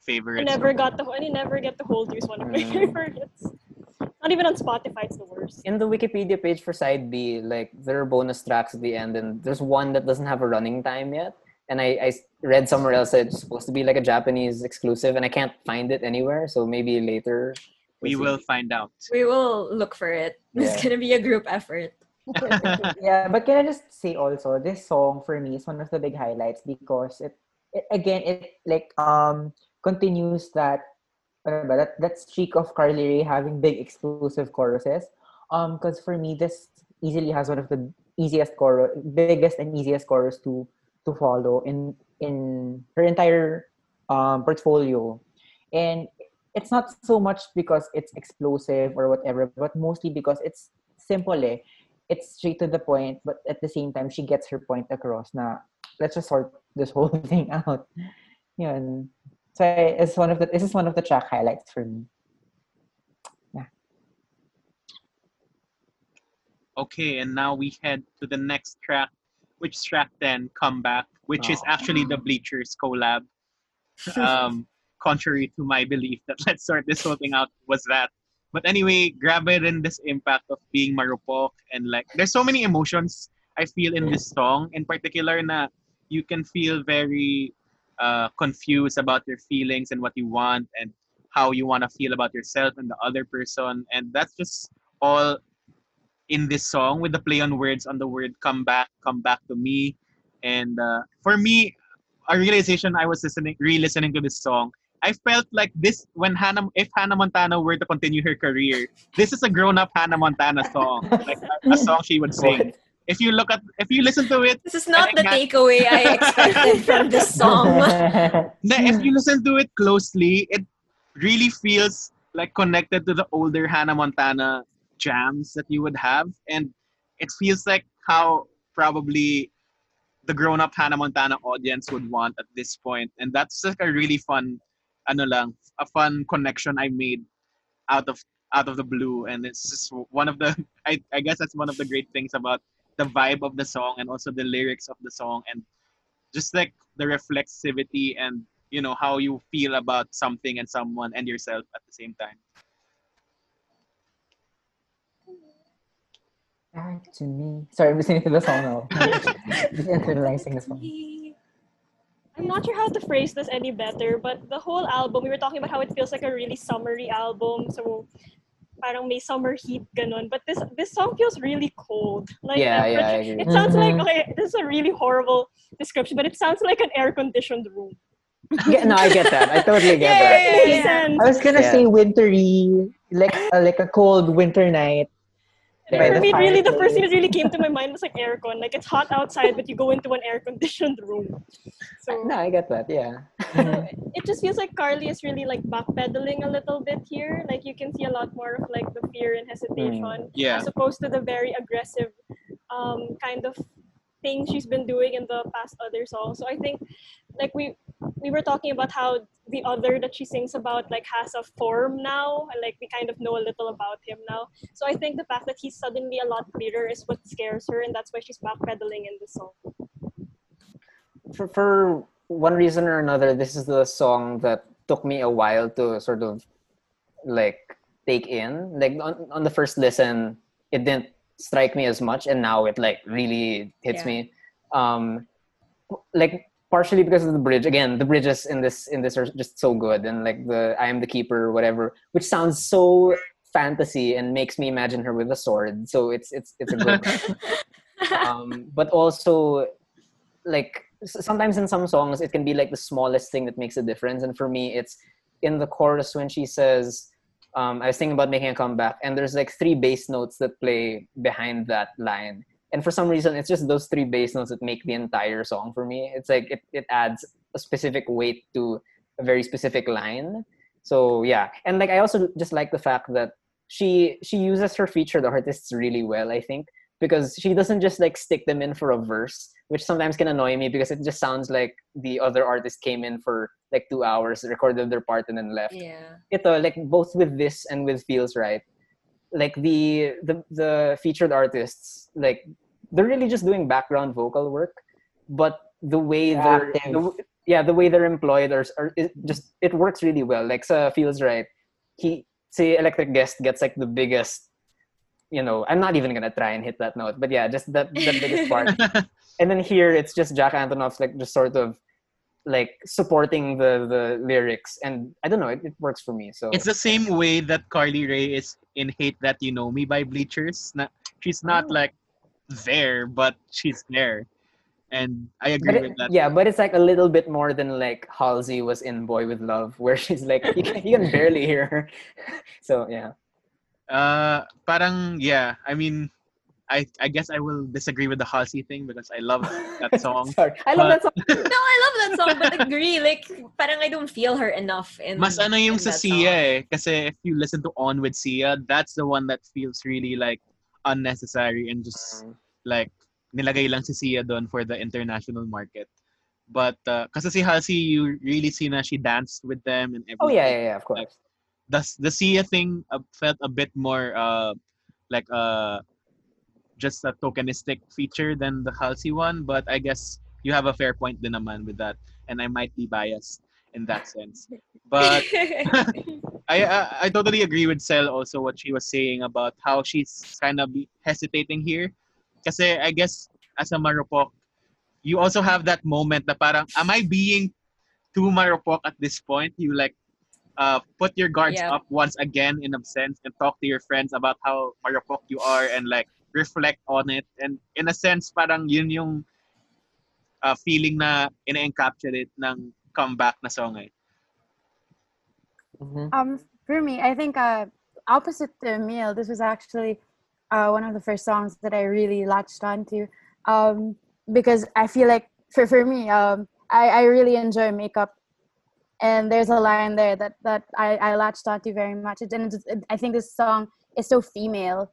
favorites. I favorites. never got to and I never get to hold you is one of my Mm. favorites. Not even on Spotify, it's the worst. In the Wikipedia page for side B, like there are bonus tracks at the end, and there's one that doesn't have a running time yet. And I, I read somewhere else that it's supposed to be like a Japanese exclusive, and I can't find it anywhere. So maybe later. we we'll see. will find out. We will look for it. It's gonna be a group effort. yeah, but can I just say also, this song for me is one of the big highlights because it, it again it like um continues that ano ba, that that streak of Carly Rae having big exclusive choruses. Um, because for me, this easily has one of the easiest chorus, biggest and easiest chorus to to follow in in her entire um portfolio, and it's not so much because it's explosive or whatever, but mostly because it's simple. Eh it's straight to the point, but at the same time, she gets her point across. Na let's just sort this whole thing out. Yun. So it's one of the this is one of the track highlights for me. Yeah. Okay, and now we head to the next track, which track 10, Comeback, which is actually the Bleachers collab. Um, contrary to my belief that let's sort this whole thing out was that. But anyway, grab it in this impact of being marupok and like there's so many emotions I feel in this song in particular na you can feel very uh, confused about your feelings and what you want and how you want to feel about yourself and the other person and that's just all in this song with the play on words on the word come back come back to me. And uh, for me a realization i was listening re-listening to this song. I felt like this when hannah if hannah montana were to continue her career this is a grown-up hannah montana song like a, a song she would sing. If you look at if you listen to it This is not the that- takeaway I expected from this song. if you listen to it closely, it really feels like connected to the older Hannah Montana jams that you would have, and it feels like how probably the grown-up Hannah Montana audience would want at this point, and that's like a really fun, ano lang, a fun connection I made out of out of the blue, and it's just one of the I I guess that's one of the great things about the vibe of the song and also the lyrics of the song and just like the reflexivity and you know how you feel about something and someone and yourself at the same time Back to me. Sorry, I'm listening to the song now. Just internalizing the song. I'm not sure how to phrase this any better, but the whole album, we were talking about how it feels like a really summery album. So parang may summer heat ganon. But this this song feels really cold. Like Yeah, yeah, I agree. It sounds like Mhm. okay, this is a really horrible description, but it sounds like an air conditioned room. Yeah, no, I get that. I totally get Yeah, that. yeah, Makes yeah. I was gonna Yeah. say wintry, like uh, like a cold winter night. And by for the me, really, the first thing that really came to my mind was like aircon. Like it's hot outside, but you go into an air conditioned room. So No, I get that. Yeah. it just feels like Carly is really like backpedaling a little bit here. Like you can see a lot more of like the fear and hesitation yeah as opposed to the very aggressive um, kind of thing she's been doing in the past other songs. So I think like we we were talking about how the other that she sings about like has a form now and like we kind of know a little about him now. So I think the fact that he's suddenly a lot clearer is what scares her and that's why she's backpedaling in the song. for, for one reason or another, this is the song that took me a while to sort of like take in. Like on, on the first listen, it didn't strike me as much, and now it like really hits Yeah. me. Um, like partially because of the bridge. Again, the bridges in this in this are just so good, and like the "I am the keeper" whatever, which sounds so fantasy and makes me imagine her with a sword. So it's it's it's a good. um, but also like sometimes in some songs it can be like the smallest thing that makes a difference and for me it's in the chorus when she says um, i was thinking about making a comeback and there's like three bass notes that play behind that line. And for some reason it's just those three bass notes that make the entire song for me. It's like it, it adds a specific weight to a very specific line. So yeah. And like i also just like the fact that she she uses her featured artists really well i think because she doesn't just like stick them in for a verse which sometimes can annoy me because it just sounds like the other artist came in for like two hours recorded their part and then left. Yeah. ito like both with this and with feels right like the the the featured artists like they're really just doing background vocal work but the way they're the, yeah the way they're employed or, or it just it works really well. Like sa feels right he say electric guest gets like the biggest you know i'm not even gonna try and hit that note but yeah just that the biggest part and then here it's just jack antonoff's like just sort of like supporting the the lyrics and i don't know it, it works for me so it's the same way that Carly Rae is in Hate That You Know Me by Bleachers. Na, she's not Oh. like there, but she's there. And I agree it- with that. yeah but it's like a little bit more than like halsey was in boy with love where she's like you can, you can barely hear her so yeah Uh, parang, yeah. I mean, I I guess I will disagree with the Halsey thing because I love that song. sorry i love But- that song No, I love that song, but agree, like, parang I don't feel her enough in Mas ano yung in sa that Sia song. eh. Kasi if you listen to On with Sia, that's the one that feels really like unnecessary and just like nilagay lang si Sia doon for the international market. But uh, kasi si Halsey, you really see na she danced with them and everything. oh yeah yeah yeah of course The, the Sia thing uh, felt a bit more uh, like uh, just a tokenistic feature than the Halsey one. But I guess you have a fair point din naman with that. And I might be biased in that sense. But I, I I totally agree with Sel also what she was saying about how she's kind of hesitating here. because I guess as a Marupok, you also have that moment na parang, am I being too Marupok at this point? You like uh, put your guards Yeah. up once again in a sense and talk to your friends about how Marupok you are and like reflect on it. And in a sense, parang yun yung uh, feeling na ina-encapsulate ng comeback na song eh. Mhm. Um, for me, I think uh, opposite to Emil, this was actually uh, one of the first songs that I really latched onto um, because I feel like for for me, um, I, I really enjoy makeup, and there's a line there that that I, I latched onto very much. And it's- it, I think this song is so female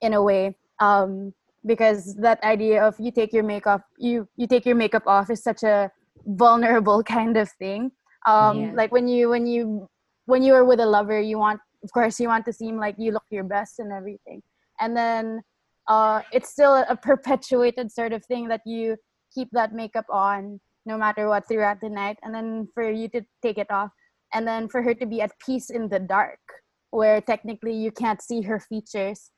in a way um, because that idea of you take your makeup you you take your makeup off is such a vulnerable kind of thing. Um, Yeah. Like when you when you when you are with a lover, you want, of course, you want to seem like you look your best and everything. And then uh, it's still a perpetuated sort of thing that you keep that makeup on no matter what throughout the night. And then for you to take it off. And then for her to be at peace in the dark, where technically you can't see her features.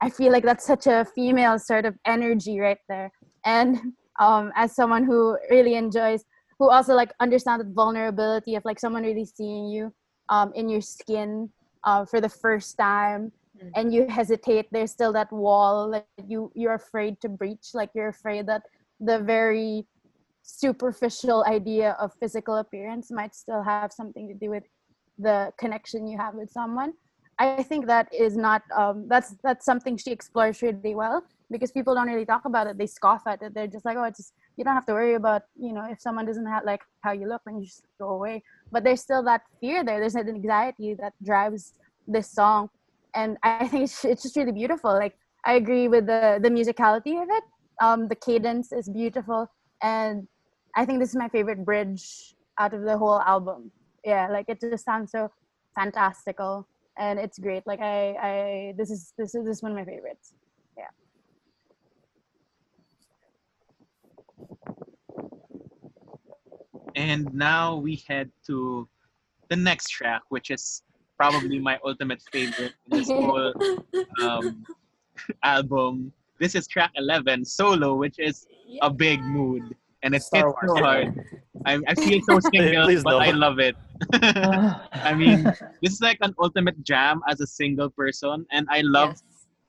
I feel like that's such a female sort of energy right there. And um, as someone who really enjoys who also like understand the vulnerability of like someone really seeing you um, in your skin uh, for the first time Mm. and you hesitate there's still that wall like you you're afraid to breach like you're afraid that the very superficial idea of physical appearance might still have something to do with the connection you have with someone. I think that is not um, that's that's something she explores really well because people don't really talk about it. They scoff at it. They're just like oh it's just you don't have to worry about you know if someone doesn't have like how you look then you just go away. But there's still that fear there. There's an anxiety that drives this song. And i think it's, it's just really beautiful. Like i agree with the the musicality of it. Um the cadence is beautiful. And i think this is my favorite bridge out of the whole album yeah like it just sounds so fantastical and it's great like i i this is this is this is one of my favorites Yeah. And now we head to the next track, which is probably my ultimate favorite in this whole um, album. This is track 11, Solo, which is a big mood. And it's Star hits so hard. I, I feel so single, Please but I don't. love it. I mean, this is like an ultimate jam as a single person. And I love Yes.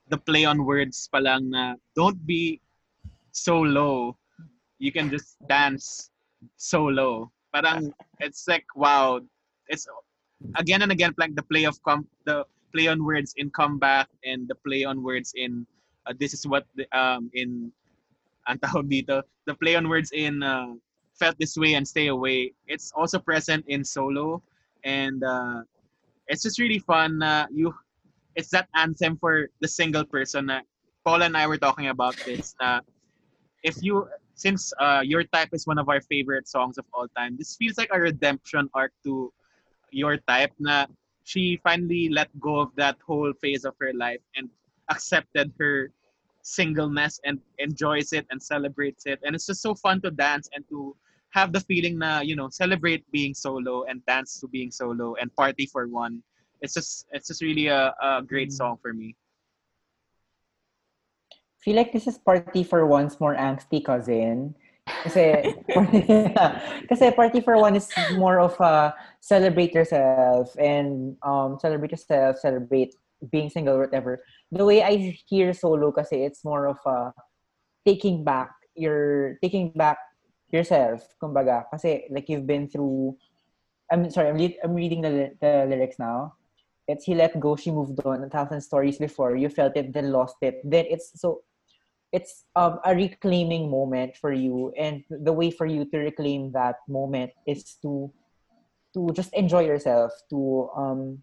the play on words palang na don't be so low. You can just dance so low. Parang it's like wow. It's again and again like the play of com the play on words in comeback and the play on words in uh, this is what the, um in ang tawag dito the play on words in uh, felt this way and stay away. It's also present in solo and uh, it's just really fun uh, you it's that anthem for the single person Paul and I were talking about this if you since uh, your type is one of our favorite songs of all time this feels like a redemption arc to your type na she finally let go of that whole phase of her life and accepted her singleness and enjoys it and celebrates it. And it's just so fun to dance and to have the feeling na, you know, celebrate being solo and dance to being solo and party for one. It's just it's just really a, a great Mm. song for me. feel like this is party for one's more angsty cousin. Kasi, kasi party for one is more of a celebrate yourself and um celebrate yourself, celebrate being single, whatever. The way I hear solo kasi it's more of a taking back your taking back yourself, kumbaga. Kasi like you've been through I'm sorry, I'm, I'm reading the, the lyrics now. It's he let go, she moved on, a thousand stories before. You felt it, then lost it. Then it's so it's um, a reclaiming moment for you and the way for you to reclaim that moment is to to just enjoy yourself to um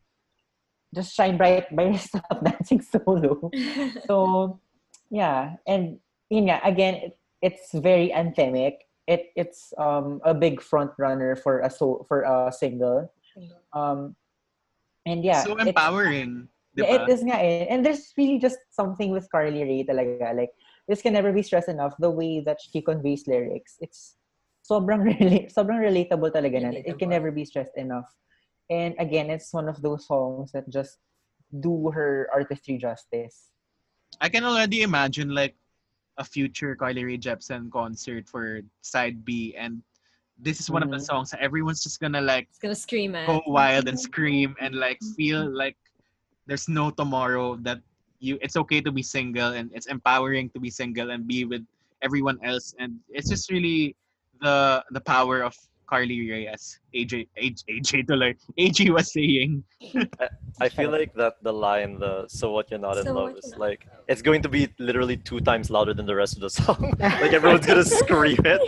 just shine bright by yourself dancing solo so yeah and yun nga, again it, it's very anthemic it it's um a big front runner for a so for a single um and yeah so empowering. yeah, diba? it is nga eh. And there's really just something with Carly Rae talaga. Like, this can never be stressed enough. The way that she conveys lyrics. It's sobrang, rela- sobrang relatable talaga na. It can never be stressed enough. And again, it's one of those songs that just do her artistry justice. I can already imagine like a future Carly Rae Jepsen concert for side B and this is one of the Mhm. songs that everyone's just gonna like It's gonna scream at. go wild and scream and like feel like there's no tomorrow that you it's okay to be single and it's empowering to be single and be with everyone else and it's just really the the power of Carly Rae as AJ AJ, AJ tuloy, AJ was saying I feel like that the line, the "So what you're not in love" is you're not like it's going to be literally two times louder than the rest of the song. like everyone's gonna scream it.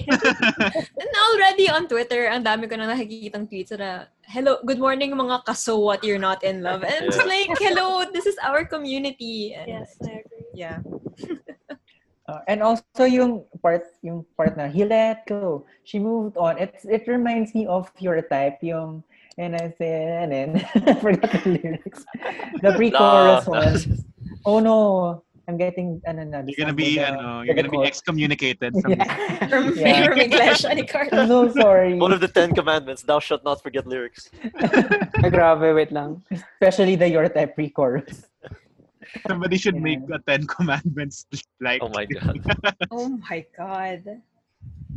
And already on Twitter, ang dami ko na nakikitang tweets na, hello, good morning mga kaso what you're not in love. And it's Yeah. like, hello, this is our community. And Yes, I agree. Yeah. Uh, and also yung part yung part na he let go she moved on it it reminds me of your type yung and I said and then I forgot the lyrics the pre-chorus No. one oh no I'm getting ano na you're gonna be the- ano, you're gonna be excommunicated from yeah. From, Yeah. from English, ni. I'm so sorry One of the Ten Commandments: Thou shalt not forget lyrics. Ay, grabe, wait lang. especially the your type pre-chorus somebody should Yeah. make a Ten Commandments like Oh my god. Oh my God.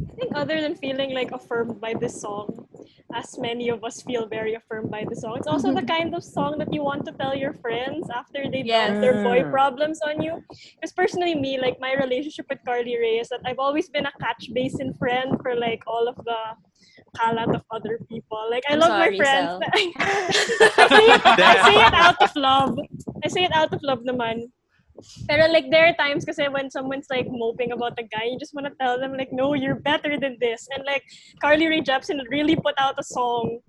I think other than feeling like affirmed by this song, as many of us feel very affirmed by the song, it's also the kind of song that you want to tell your friends after they Yes. dump their boy Mm. problems on you. Because personally, me, like my relationship with Carly Rae is that I've always been a catch basin friend for like all of the kalat of other people. Like I I'm love sorry, my friends. I, say it, I say it out of love. I say it out of love naman. Pero like there are times kasi when someone's like moping about a guy, you just want to tell them like, no, you're better than this. And like Carly Rae Jepsen really put out a song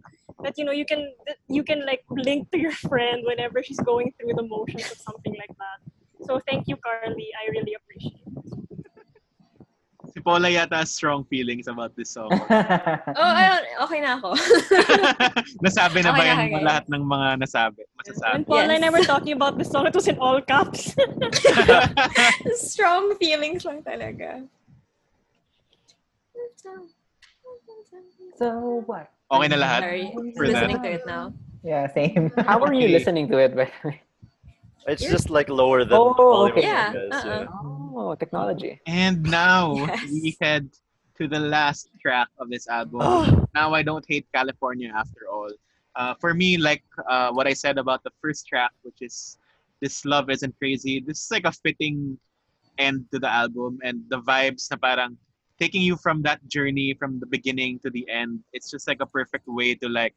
that you know you can you can like link to your friend whenever she's going through the motions of something like that. So thank you, Carly. I really appreciate it. Si Paula yata has strong feelings about this song. Oh, ayun, okay na ako. nasabi na ba Okay, yan okay. lahat ng mga nasabi? When Masasabi. Paul and I were talking about this song, it was in all caps. Strong feelings lang talaga. so what Okay na lahat? Sorry. For Listening that. to it now. yeah same How are you Okay. listening to it, by the way? It's just like lower than Oh, volume okay. Yeah, you guys, uh-uh. Oh, technology. And now Yes. we head to the last track of this album. now I don't hate California after all. Uh, for me, like uh, what I said about the first track, which is "This Love Isn't Crazy," this is like a fitting end to the album, and the vibes na parang taking you from that journey from the beginning to the end. It's just like a perfect way to like,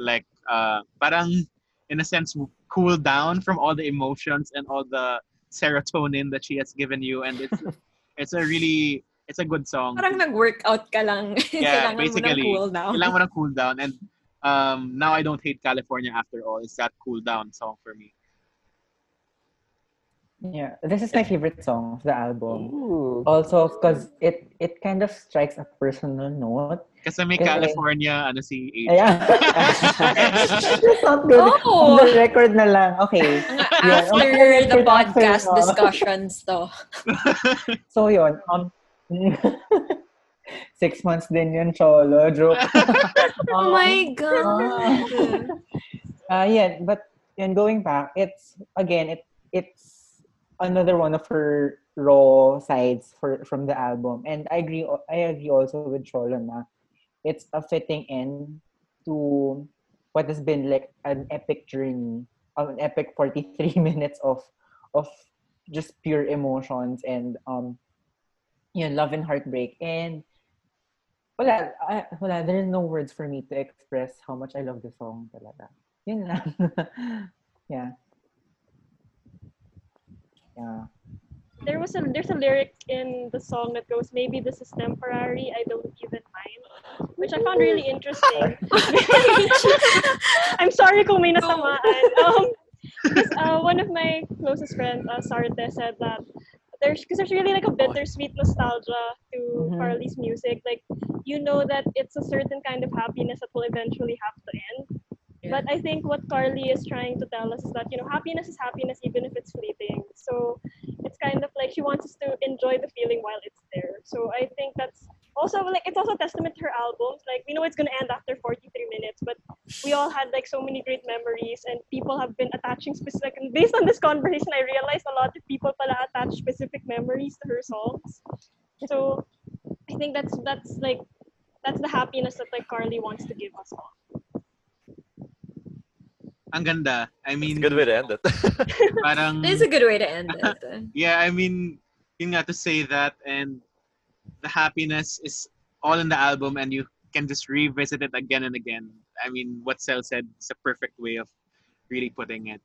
like uh, parang in a sense cool down from all the emotions and all the serotonin that she has given you, and it's it's a really it's a good song. Parang nag-workout ka lang. Yeah, Kailangan basically. mo ng cool down. Kailangan mo ng cool down. And um, now I don't hate California after all. It's that cool down song for me. Yeah, this is my favorite song of the album. Ooh. Also, because it it kind of strikes a personal note. Kasi may Kasi- California, ano si H. Ayan. It's not good. Oh! On the record na lang. Okay. Yeah, After okay, the podcast after, discussions to. So, yun. Um, six months din yun, Cholo. Joke. Oh my god. Uh, yeah, but and going back, it's again, it it's another one of her raw sides for from the album, and I agree. I agree also with Cholo it's a fitting end to what has been like an epic journey, an epic forty three minutes of of just pure emotions and um, you know, love and heartbreak and. Wala, I, wala, there are no words for me to express how much I love the song talaga. Yun lang. yeah. Yeah. There was a there's a lyric in the song that goes, "Maybe this is temporary. I don't even mind," which I found really interesting. I'm sorry kung may nasamaan. Um, because uh, one of my closest friends, uh, Sarte, said that there's because there's really like a bittersweet nostalgia to Mhm. Carly's music. Like you know that it's a certain kind of happiness that will eventually have to end. But I think what Carly is trying to tell us is that you know happiness is happiness even if it's fleeting. So it's kind of like she wants us to enjoy the feeling while it's there. So I think that's also like it's also testament to her albums. Like we know it's gonna end after 43 minutes, but we all had like so many great memories and people have been attaching specific and based on this conversation I realized a lot of people pala attach specific memories to her songs. So I think that's that's like that's the happiness that like Carly wants to give us all. Ang ganda. I It's mean, a good way to end it. parang, This is a good way to end it. yeah, I mean, yun nga to say that and the happiness is all in the album and you can just revisit it again and again. I mean, what Sel said is a perfect way of really putting it.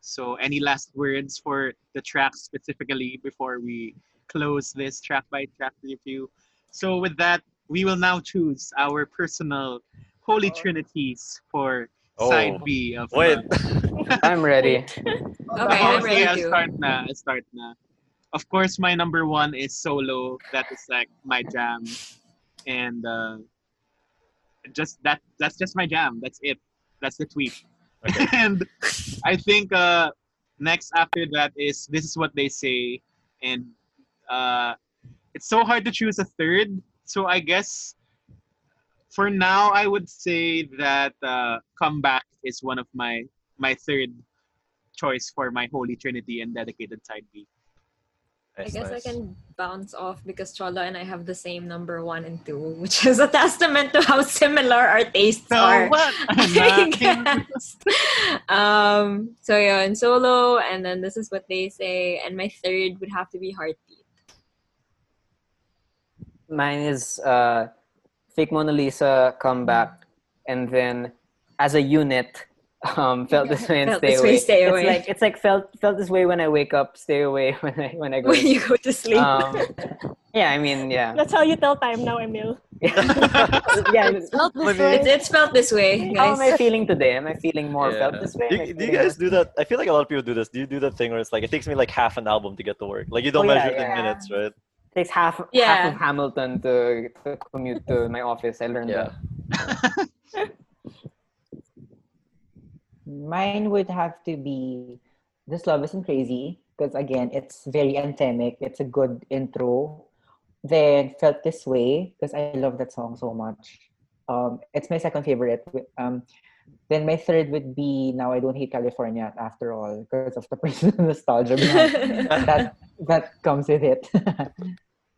So, any last words for the track specifically before we close this track by track review? So, with that, we will now choose our personal holy uh, trinities for side Oh. B of Wait. I'm ready. Okay, Oh, I'm ready I'll to. start na. I'll start na. Of course, my number one is solo. That is like my jam, and uh, just that. That's just my jam. That's it. That's the tweet. Okay. and I think uh, next after that is this is what they say, and uh, it's so hard to choose a third. So I guess for now, I would say that uh, comeback is one of my my third choice for my Holy Trinity and dedicated side B. I Nice, guess nice. I can bounce off because Cholo and I have the same number one and two, which is a testament to how similar our tastes So are. what? I guess. um, so yeah, and solo, and then this is what they say, and my third would have to be heartbeat. Mine is uh, fake Mona Lisa comeback, and then as a unit, um, felt this way and Felt stay this away. way, stay away. It's like it's like felt felt this way when I wake up, stay away when I when I go. When to you go to sleep. um, yeah, I mean, yeah, That's how you tell time now, Emil. yeah. Felt this Maybe- way. it's, it's felt this way, How am I feeling today? Am I feeling more Yeah. felt this way? Do you, do you guys do that? I feel like a lot of people do this. Do you do that thing where it's like it takes me like half an album to get to work? Like you don't Oh, yeah, measure it in minutes, right? It takes half Yeah. half of Hamilton to, to commute to my office. I learned Yeah. that. Mine would have to be This Love Isn't Crazy because again, it's very anthemic. It's a good intro. Then Felt This Way because I love that song so much. Um, it's my second favorite. Um, then my third would be Now I Don't Hate California after all because of the personal nostalgia that that comes with it.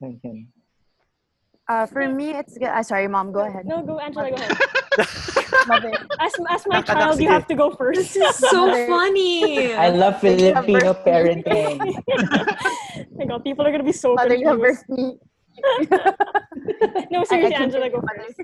Okay. Uh, for me, it's good. Uh, sorry, mom. Go ahead. No, go, Angela, go ahead. As, as my child, you have to go first. This is so funny. I love Filipino parenting. my God, people are gonna be so Mother, you have confused. birthed me. No, seriously, can Angela, go Mother. first.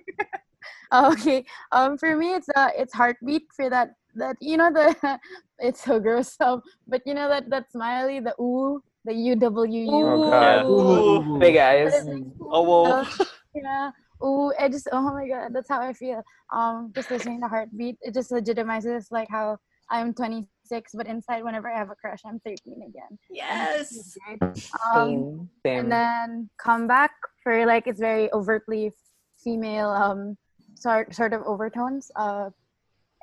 Oh, okay. Um, for me, it's uh, it's heartbeat for that that you know the it's so gross. Um, but you know that that smiley, the ooh, the U W U. Oh god, Ooh. big eyes. Oh whoa. Yeah. Ooh, I just oh my god, that's how I feel. Um, just listening to heartbeat, it just legitimizes like how I'm 26, but inside, whenever I have a crush, I'm 13 again. Yes. Um, Same. Same. and then comeback for like it's very overtly female um sort sort of overtones uh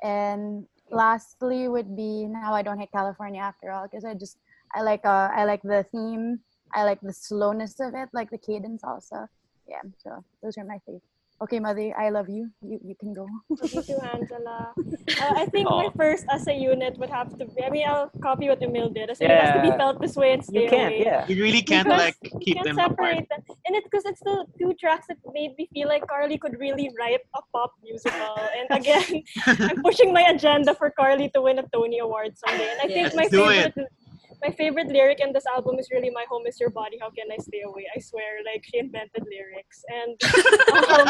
and lastly would be now i don't hate california after all because i just i like uh i like the theme i like the slowness of it like the cadence also yeah so those are my favorite okay mother i love you you, you can go Me too, Angela. Uh, I think my first as a unit would have to be. I mean, I'll copy what Emil did. As in, it has to be felt this way and stay you can't, away. yeah. You really can't Because like keep can't them apart. them. And it's because it's the two tracks that made me feel like Carly could really write a pop musical. And again, I'm pushing my agenda for Carly to win a Tony Award someday. And I think Yes. my Do it. favorite my favorite lyric in this album is really "My home is your body. How can I stay away?" I swear, like she invented lyrics. And um,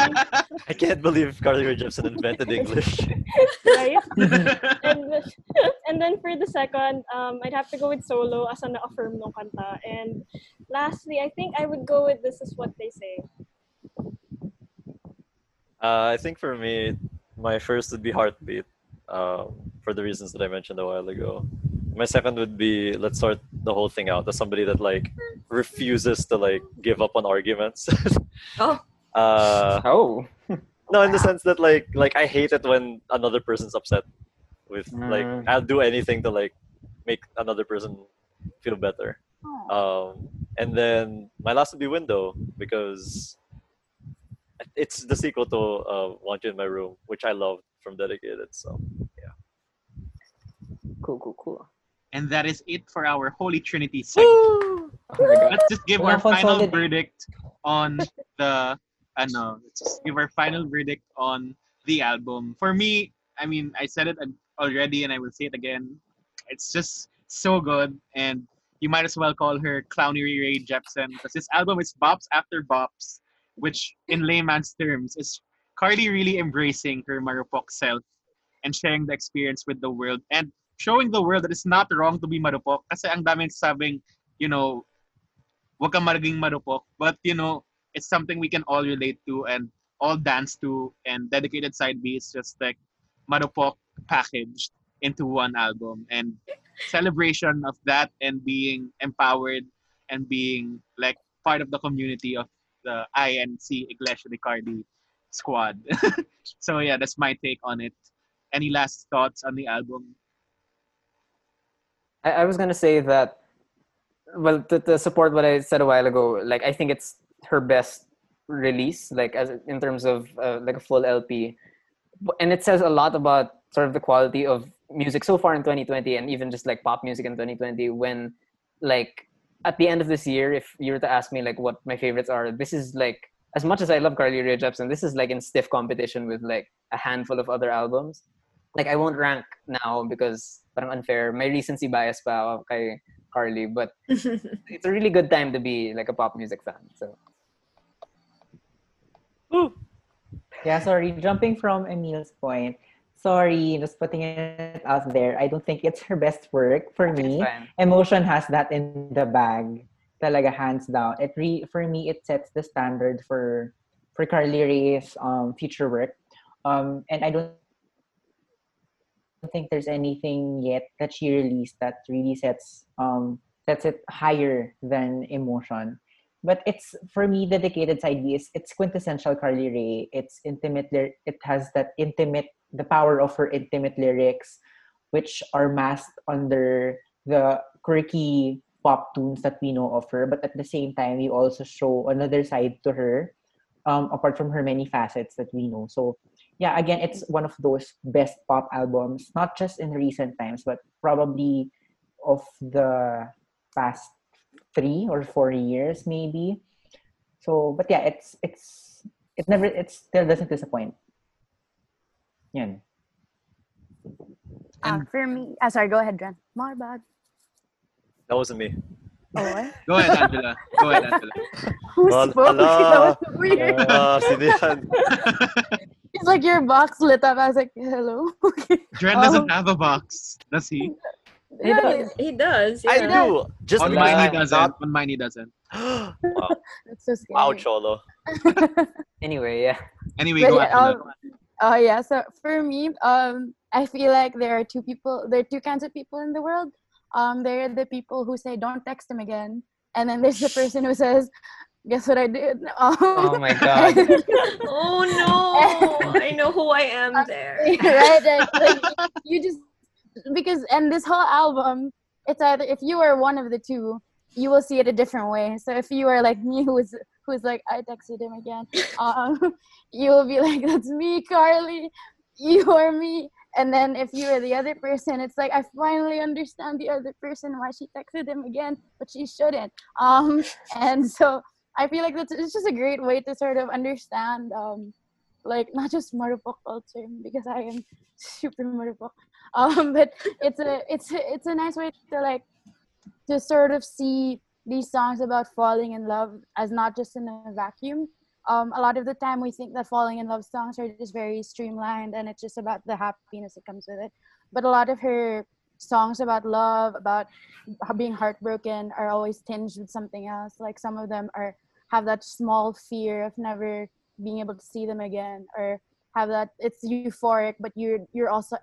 I can't believe Carly Rae Jepsen invented English. right. and, and then for the second, um, I'd have to go with solo as an affirm no kanta. And lastly, I think I would go with this is what they say. Uh, I think for me, my first would be Heartbeat, um, for the reasons that I mentioned a while ago. My second would be Let's Sort the Whole Thing Out. As somebody that like refuses to like give up on arguments. Oh. uh, Oh. no, in the sense that like like I hate it when another person's upset. With like Mm. I'll do anything to like make another person feel better. Um, and then my last would be Window because it's the sequel to uh, Want You in My Room, which I loved from Dedicated. So yeah. Cool, cool, cool. And that is it for our Holy Trinity segment. Oh. Let's just give our final consolid- verdict on the ano, let's just give our final verdict on the album. For me, I mean, I said it already and I will say it again. It's just so good and you might as well call her Clowny Ray Jepsen because this album is bops after bops, which in layman's terms is Carly really embracing her marupok self and sharing the experience with the world and showing the world that it's not wrong to be marupok kasi ang daming sabing, you know, wag kang maging marupok. But, you know, it's something we can all relate to and all dance to. And Dedicated Side B is just like marupok packaged into one album. And celebration of that and being empowered and being like part of the community of the INC Iglesia de Cardi squad. so yeah, that's my take on it. Any last thoughts on the album? I, I was gonna say that well to, to support what I said a while ago, like I think it's her best release, like as in terms of uh, like a full LP, and it says a lot about sort of the quality of music so far in 2020, and even just like pop music in 2020. When like at the end of this year, if you were to ask me like what my favorites are, this is like as much as I love Carly Rae Jepsen, this is like in stiff competition with like a handful of other albums. Like I won't rank now because parang unfair. May recency bias pa ako kay Carly, but it's a really good time to be like a pop music fan. So Yeah, sorry. Jumping from Emil's point. Sorry, just putting it out there. I don't think it's her best work for me. Emotion has that in the bag. Talaga hands down. It re for me it sets the standard for for Carly Rae's um future work. Um and I don't think there's anything yet that she released that really sets um sets it higher than emotion. But it's for me dedicated side is it's quintessential Carly Rae. It's intimate it has that intimate the power of her intimate lyrics which are masked under the quirky pop tunes that we know of her but at the same time we also show another side to her um, apart from her many facets that we know so yeah again it's one of those best pop albums not just in recent times but probably of the past three or four years maybe so but yeah it's it's it never it still doesn't disappoint Yan. Uh, for me, uh, sorry, go ahead, Jen. My bad. that wasn't me. Oh, what? Go ahead, Angela. Go ahead, Angela. Who Well, spoke? ala. that was weird. Uh, sino yan? It's like your box lit up. I was like, hello. Okay. Dren doesn't Um, have a box, does he? Yeah, he does. I yeah. do. Just On mine he doesn't. On mine he doesn't. wow, That's so scary. wow, cholo. anyway, yeah. Anyway, But go yeah, Angela. um, Oh yeah. So for me, um, I feel like there are two people. There are two kinds of people in the world. Um, there are the people who say, "Don't text him again," and then there's the person who says, "Guess what I did?" Um, Oh my god. Oh no! I know who I am there. right? Like, like, you just because and this whole album, it's either if you are one of the two, you will see it a different way. So if you are like me, who's who's like I texted him again, um, you will be like, "That's me, Carly. You are me." And then if you are the other person, it's like I finally understand the other person why she texted him again, but she shouldn't. Um, and so I feel like that's it's just a great way to sort of understand um, like not just Marupok culture because I am super Marupok. Um, but it's a it's a, it's a nice way to like to sort of see these songs about falling in love as not just in a vacuum. Um, a lot of the time we think that falling in love songs are just very streamlined and it's just about the happiness that comes with it. But a lot of her songs about love, about being heartbroken, are always tinged with something else. Like some of them are have that small fear of never being able to see them again, or have that it's euphoric, but you're you're also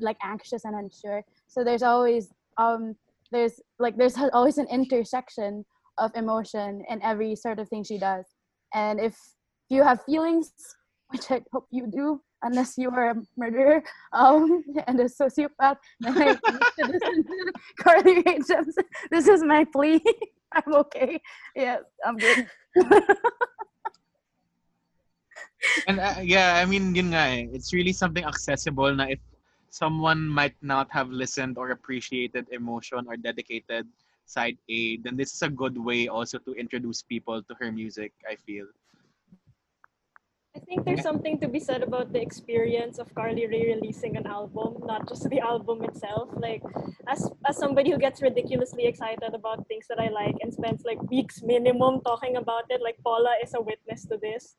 like anxious and unsure. So there's always um there's like there's always an intersection of emotion in every sort of thing she does. And if you have feelings, which I hope you do, unless you are a murderer um, and a sociopath, I you listen to Carly Rae Jepsen. This is my plea. I'm okay. Yes, I'm good. And uh, yeah, I mean, yun nga eh. It's really something accessible na if someone might not have listened or appreciated emotion or dedicated side A, then this is a good way also to introduce people to her music, I feel. I think there's something to be said about the experience of Carly Rae releasing an album, not just the album itself. Like, as as somebody who gets ridiculously excited about things that I like and spends like weeks minimum talking about it, like Paula is a witness to this.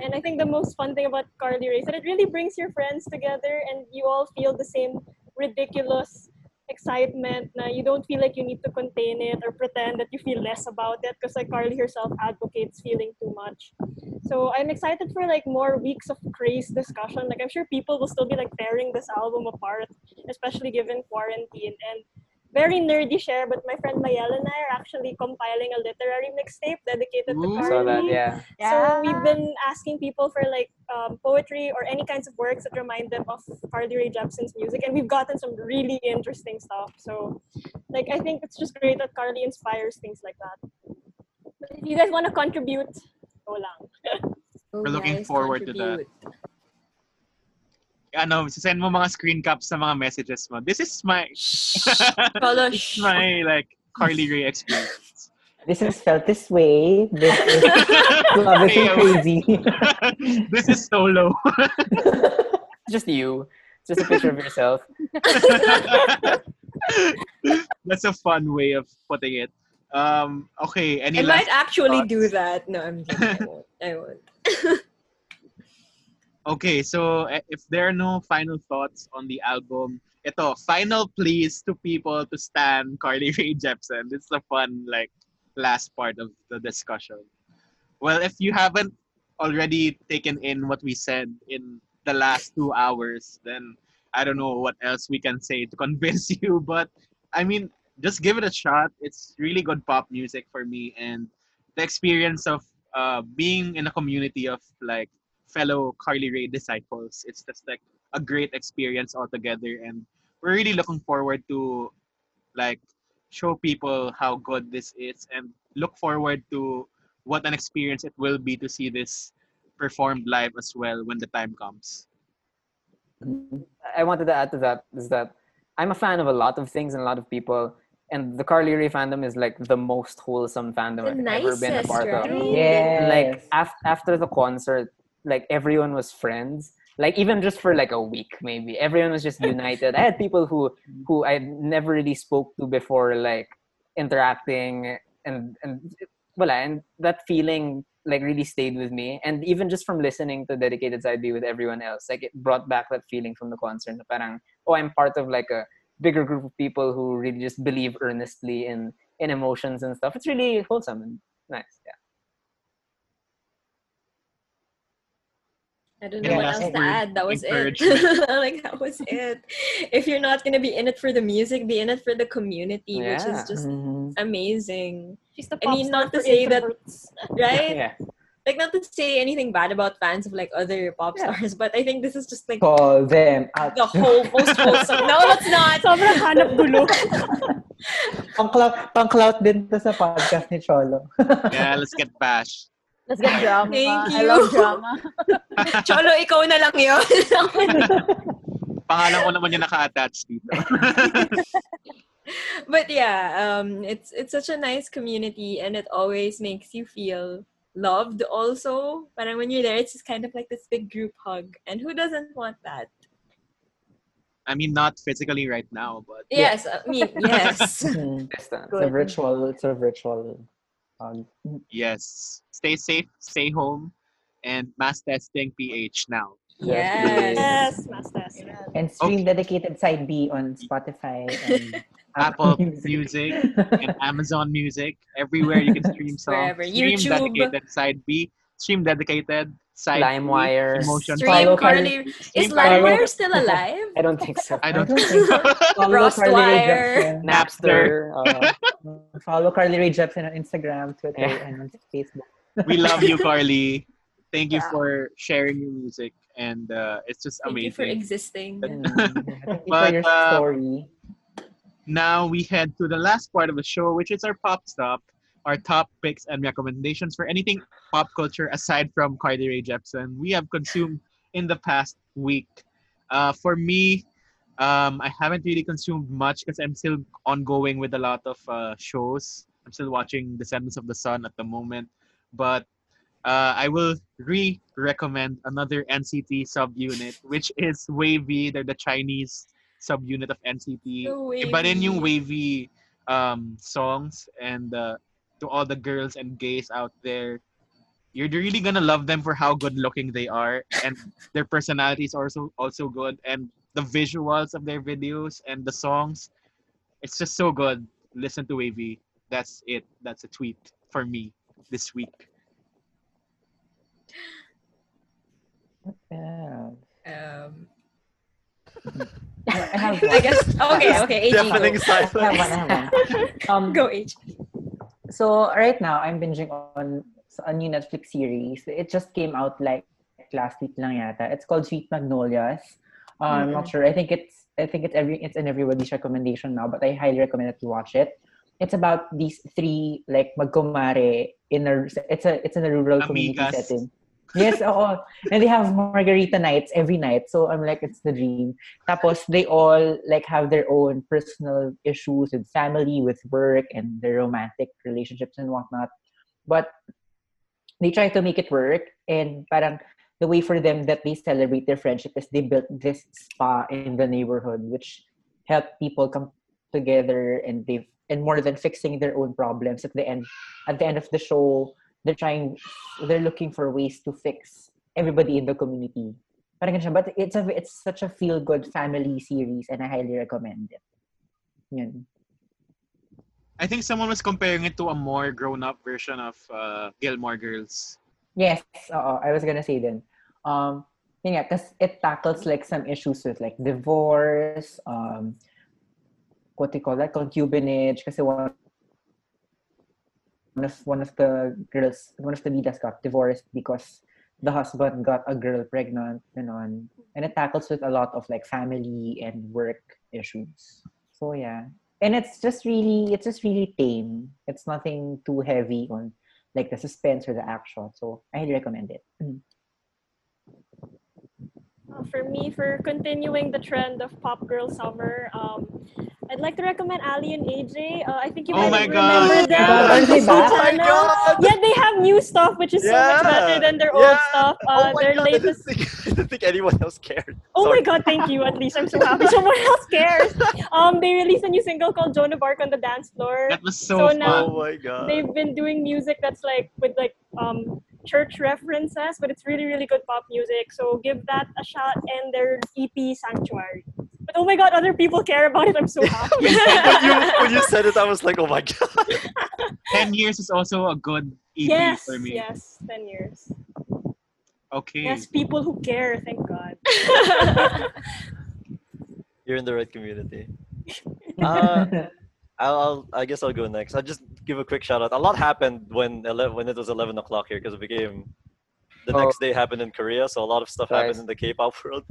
And I think the most fun thing about Carly Rae is that it really brings your friends together, and you all feel the same ridiculous excitement na you don't feel like you need to contain it or pretend that you feel less about it because like Carly herself advocates feeling too much. So I'm excited for like more weeks of craze discussion. Like I'm sure people will still be like tearing this album apart, especially given quarantine. And very nerdy share, but my friend Mayela and I are actually compiling a literary mixtape dedicated to Carly. So that yeah. So we've been asking people for like um, poetry or any kinds of works that remind them of Carly Rae Jepsen's music, and we've gotten some really interesting stuff. So, like, I think it's just great that Carly inspires things like that. But if you guys want to contribute, go lang. We're looking forward to that. Ano, send mo mga screen caps sa mga messages mo. This is my this is my like Carly Rae experience. This is felt this way. This is love is crazy. this is solo. Just you. Just a picture of yourself. That's a fun way of putting it. Um, okay, any I last might actually thoughts? do that. No, I'm kidding. I won't. I won't. Okay, so eh, if there are no final thoughts on the album, ito, final pleas to people to stand Carly Rae Jepsen. Is a fun, like, last part of the discussion. Well, if you haven't already taken in what we said in the last two hours, then I don't know what else we can say to convince you. But I mean, just give it a shot. It's really good pop music for me, and the experience of uh, being in a community of like fellow Carly Rae disciples. It's just like a great experience altogether, and we're really looking forward to like show people how good this is, and look forward to what an experience it will be to see this performed live as well when the time comes. I wanted to add to that is that I'm a fan of a lot of things and a lot of people, and the Carly Rae fandom is like the most wholesome fandom The I've ever been a nicest, part of. right? Yes. Like af- after the concert, like everyone was friends. Like even just for like a week, maybe everyone was just united. I had people who who I never really spoke to before, like interacting and and well, and that feeling like really stayed with me. And even just from listening to Dedicated Side B with everyone else, like it brought back that feeling from the concert. Parang oh, I'm part of like a bigger group of people who really just believe earnestly in in emotions and stuff. It's really wholesome and nice. Yeah. I don't know Yeah, what else to add. That was it. like that was it. If you're not gonna be in it for the music, be in it for the community, which is just Mhm. amazing, She's the I mean, not to say that- right? yeah. Like not to say anything bad about fans of like other pop Yeah. stars, but I think this is just like Call them out. the whole most wholesome. No, that's not. Sobrang hanap gulo. Pang-clout, pang-clout din to sa podcast ni Cholo. Yeah, let's get bashed. Let's get drama. Thank I love you. drama. Cholo, ikaw na lang yun. Pangalan ko naman yung naka-attach dito. but yeah, um, it's it's such a nice community, and it always makes you feel loved. Also, but when you're there, it's just kind of like this big group hug, and who doesn't want that? I mean, not physically right now, but Yes, I mean yes. Distance. It's a virtual, it's a virtual. Um, yes. Stay safe, stay home, and mass testing PH now. yes. yes, mass test. and stream dedicated side B on Spotify and Apple Music and Amazon Music. Everywhere you can stream songs. Wherever. Stream YouTube. dedicated side B. Stream dedicated side B, LimeWire. Emotion Stream Follow Carly. Is Carly. LimeWire still alive? I don't think so. I don't I think so. Follow Carly Rae Frostwire. Jepsen. Napster. Uh, Follow Carly Rae Jepsen on Instagram, Twitter, Yeah. and on Facebook. we love you, Carly. Thank you Yeah. for sharing your music, and uh, it's just Thank you for existing. Mm, Thank you But, for your uh, now we head to the last part of the show, which is our pop stop, our top picks and recommendations for anything pop culture aside from Carly Rae Jepsen we have consumed in the past week. Uh, for me, um, I haven't really consumed much because I'm still ongoing with a lot of uh, shows. I'm still watching Descendants of the Sun at the moment, but uh, I will re-recommend another NCT subunit, which is WayV. They're the Chinese subunit of NCT. Iba rin yung WayV. WayV um, songs and uh, to all the girls and gays out there, you're really gonna love them for how good looking they are and their personalities are also also good and the visuals of their videos and the songs, it's just so good. Listen to WayV. That's it. That's a tweet for me this week. Yeah. Um, I have I guess. Okay, okay. AG, Deafening go. I have one. I have one. Um, Go, AG. So right now, I'm binging on a new Netflix series. It just came out like last week lang yata. It's called Sweet Magnolias. Uh, I'm not sure. I think it's I think it's every it's in everybody's recommendation now, but I highly recommend that you watch it. It's about these three like magkumare in a it's a it's in a rural community Amigas. setting. Yes, oo. And they have margarita nights every night. So I'm like, it's the dream. Tapos they all like have their own personal issues with family, with work, and their romantic relationships and whatnot. But they try to make it work. And parang the way for them that they celebrate their friendship is they built this spa in the neighborhood, which help people come together and they and more than fixing their own problems at the end at the end of the show they're trying they're looking for ways to fix everybody in the community but it's a it's such a feel good family series and I highly recommend it Yun. I think someone was comparing it to a more grown-up version of uh, Gilmore Girls. Yes, oo, I was gonna say then. Um, yeah because it tackles like some issues with like divorce, um, what do you call that, concubinage, kasi one of one of the girls, one of the leaders got divorced because the husband got a girl pregnant, and on, and it tackles with a lot of like family and work issues. So yeah, and it's just really, it's just really tame. It's nothing too heavy on like the suspense or the action. So I highly recommend it. Mm. Uh, for me, for continuing the trend of pop girl summer, um, I'd like to recommend Aly and AJ. Uh, I think you Oh might remember God. them. God, on are they Full back? Oh my Channel. God. Yeah, they have new stuff, which is so much better than their Yeah. old stuff. Uh, oh my their god, latest. I didn't, think, I didn't think anyone else cared. Oh Sorry. my god, thank you. At least I'm so happy someone else cares. Um, they released a new single called Joan of Arc on the dance floor. That was so, So fun. now- Oh my god. They've been doing music that's like with like um church references, but it's really really good pop music. So give that a shot and their EP Sanctuary. But oh my god, other people care about it. I'm so happy. when, you, when you said it, I was like, oh my god. Ten years is also a good EP yes, for me. yes, ten years. Okay. Yes, people who care. Thank God. You're in the right community. Uh, I'll, I'll, I guess I'll go next. I'll just give a quick shout out. A lot happened when 11, when it was 11 o'clock here because it became the Oh. next day happened in Korea, so a lot of stuff Nice. happened in the K-pop world.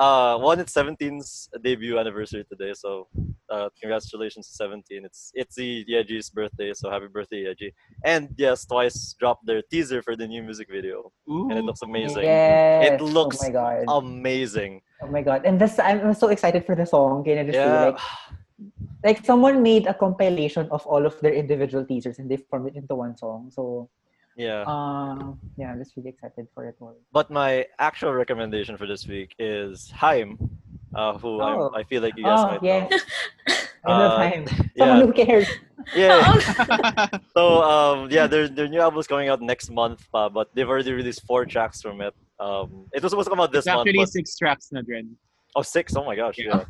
Uh, one, it's 17's debut anniversary today, so uh, congratulations to 17. It's it's the Yeji's birthday, so happy birthday, Yeji. And yes, Twice dropped their teaser for the new music video, and it looks amazing. Yes. looks Oh my god. Amazing. Oh my god. And this I'm so excited for the song. Can I just Yeah. like like someone made a compilation of all of their individual teasers and they formed it into one song. So Yeah. uh yeah, I'm just really excited for it all. But my actual recommendation for this week is Haim, uh, who I'm- Oh. I feel like you guys Oh, might yes. know. I love Uh. Someone Yeah, who cares. yeah. So um, yeah, their their new album is coming out next month, uh, but they've already released four tracks from it. Um, it was supposed to come out this It's month, actually but six tracks Nadren. Oh six! Oh my gosh, Yeah. yeah.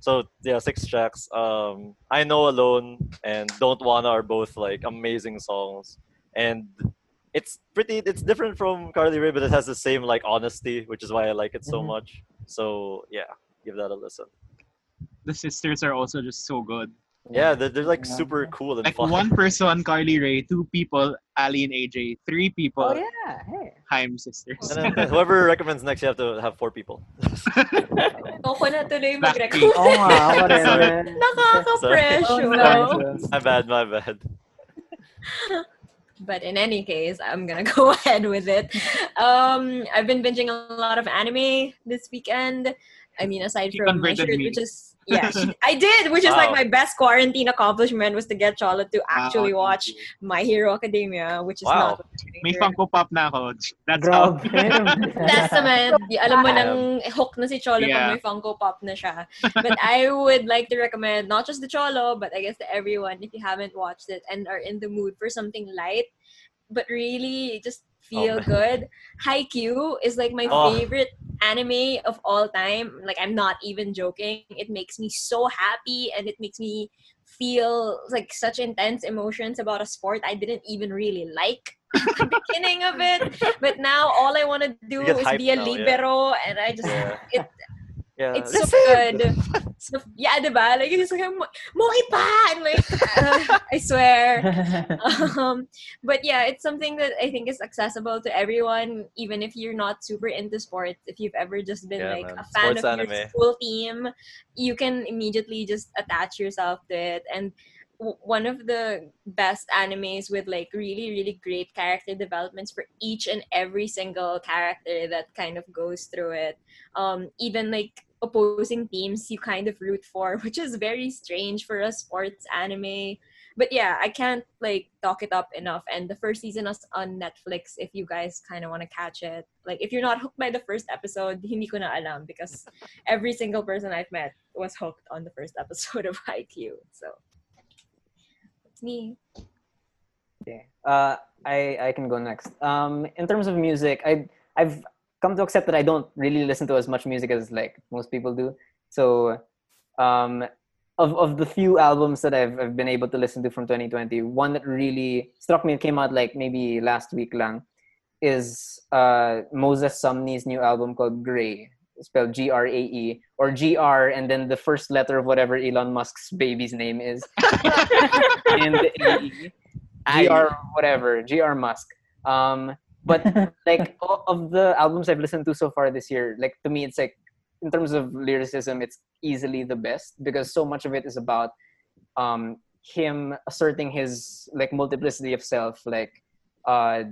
So yeah, six tracks. Um, I know alone and Don't Wanna are both like amazing songs, and it's pretty. It's different from Carly Rae, but it has the same like honesty, which is why I like it so Mhm. much. So yeah, give that a listen. The sisters are also just so good. Yeah, they're, they're like Yeah. super cool and Like fun. one person, Carly Rae, two people, Aly and AJ, three people, Oh yeah. Hey. Haim sisters. And then whoever recommends next, you have to have four people. Ako na tuloy mag-recommend. Oh nga, whatever. Nakaka-pressure. Oh. My bad, my bad. But in any case, I'm gonna go ahead with it. Um, I've been binging a lot of anime this weekend. I mean, aside She from my shirt, me. which is yeah, she- I did, which is like my best quarantine accomplishment was to get Charlotte to ah, actually Wow. watch My Hero Academia, which is Wow. not. what I'm May. Funko Pop na ako. That's how. Grabe. Testament. Di, alam mo nang hook na si Cholo Yeah. pag may Funko Pop na siya. But I would like to recommend not just the Cholo, but I guess to everyone if you haven't watched it and are in the mood for something light, but really just feel Oh, good. Haikyuu is like my Oh. favorite anime of all time. Like I'm not even joking. It makes me so happy and it makes me feel like such intense emotions about a sport I didn't even really like the beginning of it. But now all I want to do is be a now, yeah. libero and I just Yeah. it Yeah. it's so good. So, yeah, diba? Like, it's like, Mohi pa! And like, uh, I swear. um, but yeah, it's something that I think is accessible to everyone, even if you're not super into sports. If you've ever just been Yeah, like man. a fan Sports of your school team, you can immediately just attach yourself to it. And w- one of the best animes with like really, really great character developments for each and every single character that kind of goes through it. Um, even like opposing teams you kind of root for, which is very strange for a sports anime but yeah, I can't like talk it up enough. And the first season is on Netflix if you guys kind of want to catch it. Like if you're not hooked by the first episode, hindi ko na alam because every single person I've met was hooked on the first episode of Haikyuu. So it's me. Yeah. Uh, I I can go next. Um, in terms of music, I I've come to accept that I don't really listen to as much music as like most people do. So, um, of of the few albums that I've I've been able to listen to from 2020, one that really struck me, it came out like maybe last week lang, is uh Moses Sumney's new album called Gray, spelled G R A E or G R and then the first letter of whatever Elon Musk's baby's name is, and A E. GR whatever, GR Musk. Um, but like o- of the albums I've listened to so far this year, like to me, it's like in terms of lyricism, it's easily the best because so much of it is about um, him asserting his like multiplicity of self, like uh,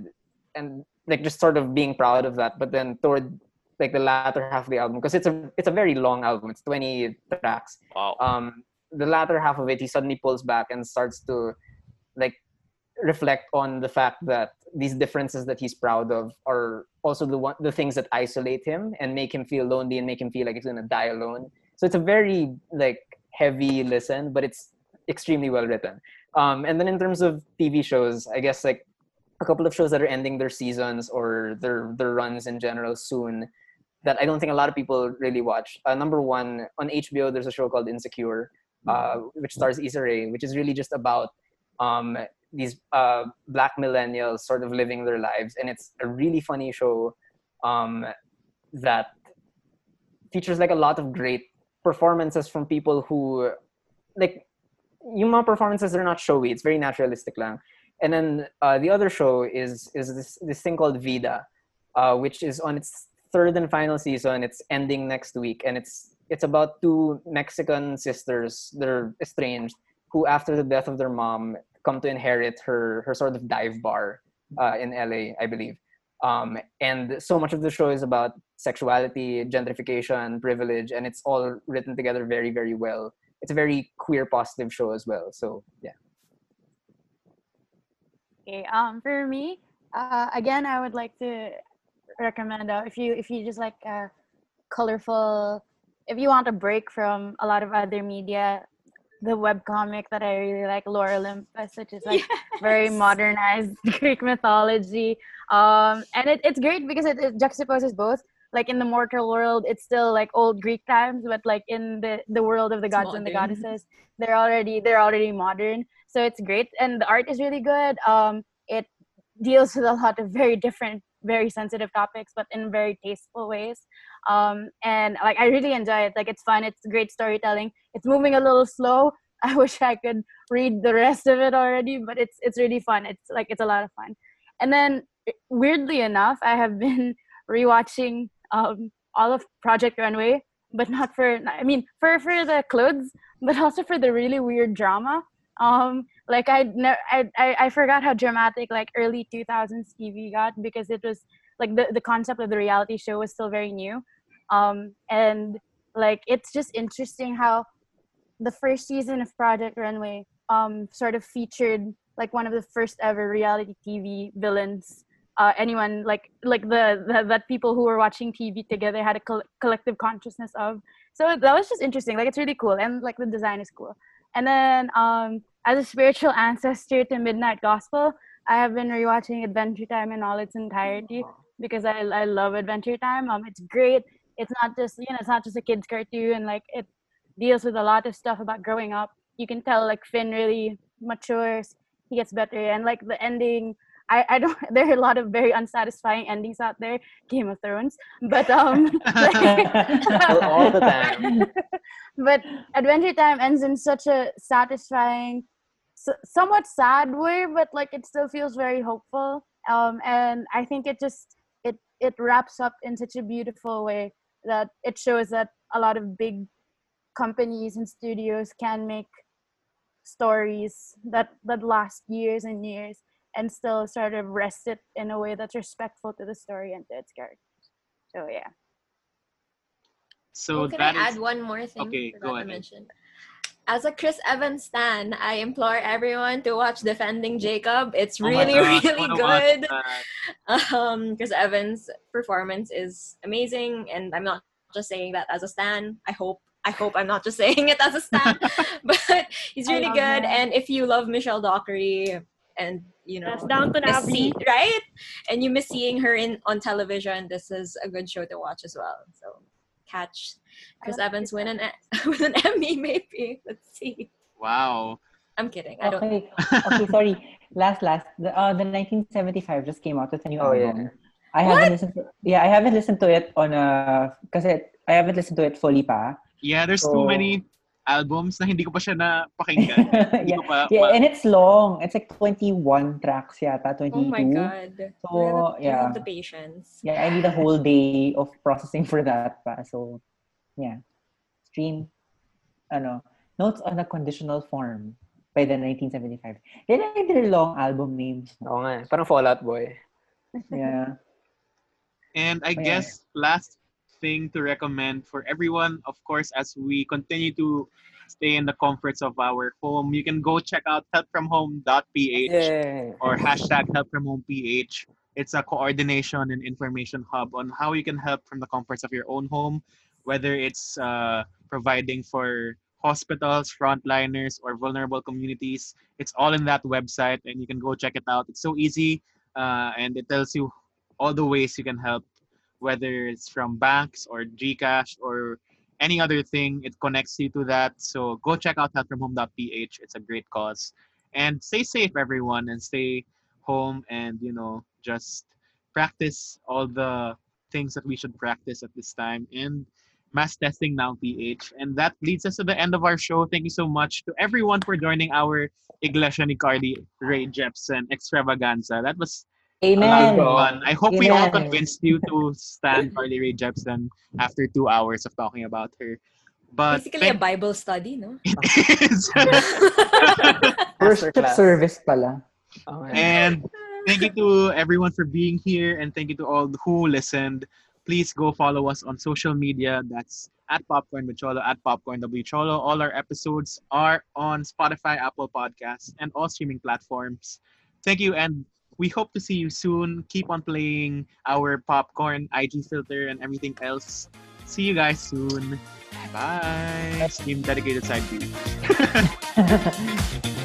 and like just sort of being proud of that. But then toward like the latter half of the album, because it's a it's a very long album. It's twenty tracks Wow. um, the latter half of it, he suddenly pulls back and starts to like reflect on the fact that these differences that he's proud of are also the one the things that isolate him and make him feel lonely and make him feel like he's gonna die alone. So it's a very like heavy listen, but it's extremely well written. Um, and then in terms of TV shows, I guess like a couple of shows that are ending their seasons or their their runs in general soon that I don't think a lot of people really watch. Uh, number one on HBO, there's a show called Insecure, uh, which stars Issa Rae, which is really just about um, these uh, black millennials sort of living their lives, and it's a really funny show. um, that features like a lot of great performances from people who like yung performances are not showy. It's very naturalistic lang. And then uh, the other show is is this this thing called Vida, uh, which is on its third and final season. It's ending next week, and it's it's about two Mexican sisters. They're estranged who, after the death of their mom, come to inherit her her sort of dive bar uh, in LA, I believe. Um, and so much of the show is about sexuality, gentrification, privilege, and it's all written together very, very well. It's a very queer positive show as well. So yeah. Okay. Um, for me, uh, again, I would like to recommend uh, if you if you just like uh, colorful, if you want a break from a lot of other media, the webcomic that I really like, Lore Olympus, which is like very modernized Greek mythology. Um, and it, it's great because it, it juxtaposes both. Like in the mortal world, it's still like old Greek times, but like in the, the world of the gods and the goddesses, they're already they're already modern. So it's great, and the art is really good. Um, it deals with a lot of very different, very sensitive topics, but in very tasteful ways. Um, and like I really enjoy it. Like it's fun. It's great storytelling. It's moving a little slow. I wish I could read the rest of it already, but it's it's really fun. It's like it's a lot of fun. And then weirdly enough, I have been rewatching um, all of Project Runway, but not for I mean for for the clothes, but also for the really weird drama. Um, like I, ne- I I I forgot how dramatic like early 2000s TV got because it was like the the concept of the reality show was still very new, um, and like it's just interesting how the first season of Project Runway um sort of featured like one of the first ever reality TV villains. Uh, anyone like like the, the that people who were watching TV together had a col- collective consciousness of. So that was just interesting. Like it's really cool, and like the design is cool. And then um, as a spiritual ancestor to Midnight Gospel, I have been rewatching Adventure Time in all its entirety because I I love Adventure Time. Um, it's great. It's not just you know it's not just a kids cartoon. Like it deals with a lot of stuff about growing up. You can tell like Finn really matures. He gets better, and like the ending. I, I don't there are a lot of very unsatisfying endings out there game of thrones but um All- all the time. but adventure time ends in such a satisfying s- somewhat sad way but like it still feels very hopeful um and i think it just it it wraps up in such a beautiful way that it shows that a lot of big companies and studios can make stories that that last years and years and still sort of rest it in a way that's respectful to the story and to its characters so yeah So oh, can I that is add one more thing? Okay, Forgot go to ahead. mention. As a Chris Evans stan, I implore everyone to watch Defending Jacob. It's Oh really, gosh, I really good. that. Um, Chris Evans' performance is amazing, and I'm not just saying that as a stan. I hope. I hope I'm not just saying it as a stan, but he's really good. him. And if you love Michelle Dockery, and you know, That's Downton miss Abbey. see- right? And you miss seeing her in on television. This is a good show to watch as well. So catch Chris Evans Chris win an win an Emmy maybe. Let's see. Wow. I'm kidding. I don't. Okay, okay, sorry. Last, last. The, uh, the 1975 just came out with a new Oh, yeah. album. I haven't listened to. Yeah, I haven't listened to it on a. Kasi I haven't listened to it fully pa. Yeah, there's So- too many albums na hindi ko pa siya napakinggan. Hindi yeah, ko pa, yeah, ma- and it's long. It's like 21 tracks yata, 22. Oh my god. So, I have, I yeah. have the patience. Yeah, I need a whole day of processing for that pa. So, yeah. Stream, ano, Notes on a Conditional Form by the 1975. They like their long album names. Oo nga. eh. Parang Fallout Boy. Yeah. And I Yeah. guess last thing to recommend for everyone, of course, as we continue to stay in the comforts of our home, you can go check out helpfromhome.ph or hashtag helpfromhomeph. It's a coordination and information hub on how you can help from the comforts of your own home, whether it's uh, providing for hospitals, frontliners, or vulnerable communities. It's all in that website, and you can go check it out. It's so easy, uh, and it tells you all the ways you can help, whether it's from banks or GCash or any other thing. It connects you to that. So go check out helpfromhome.ph. It's a great cause. And stay safe, everyone, and stay home and, you know, just practice all the things that we should practice at this time. And mass testing now, PH. And that leads us to the end of our show. Thank you so much to everyone for joining our Iglesia ni Carly Rae Jepsen extravaganza. That was a lot Amen. I hope we all convinced you to stand Carly Rae Jepsen after two hours of talking about her. But Basically a Bible study, no? it is. Worship Masterclass. service pala. Oh, and thank you to everyone for being here and thank you to all who listened. Please go follow us on social media. That's at Popcorn with Cholo, at Popcorn W Cholo. All our episodes are on Spotify, Apple Podcasts, and all streaming platforms. Thank you, and we hope to see you soon. Keep on playing our Popcorn IG filter and everything else. See you guys soon. Bye. Stream dedicated Side B.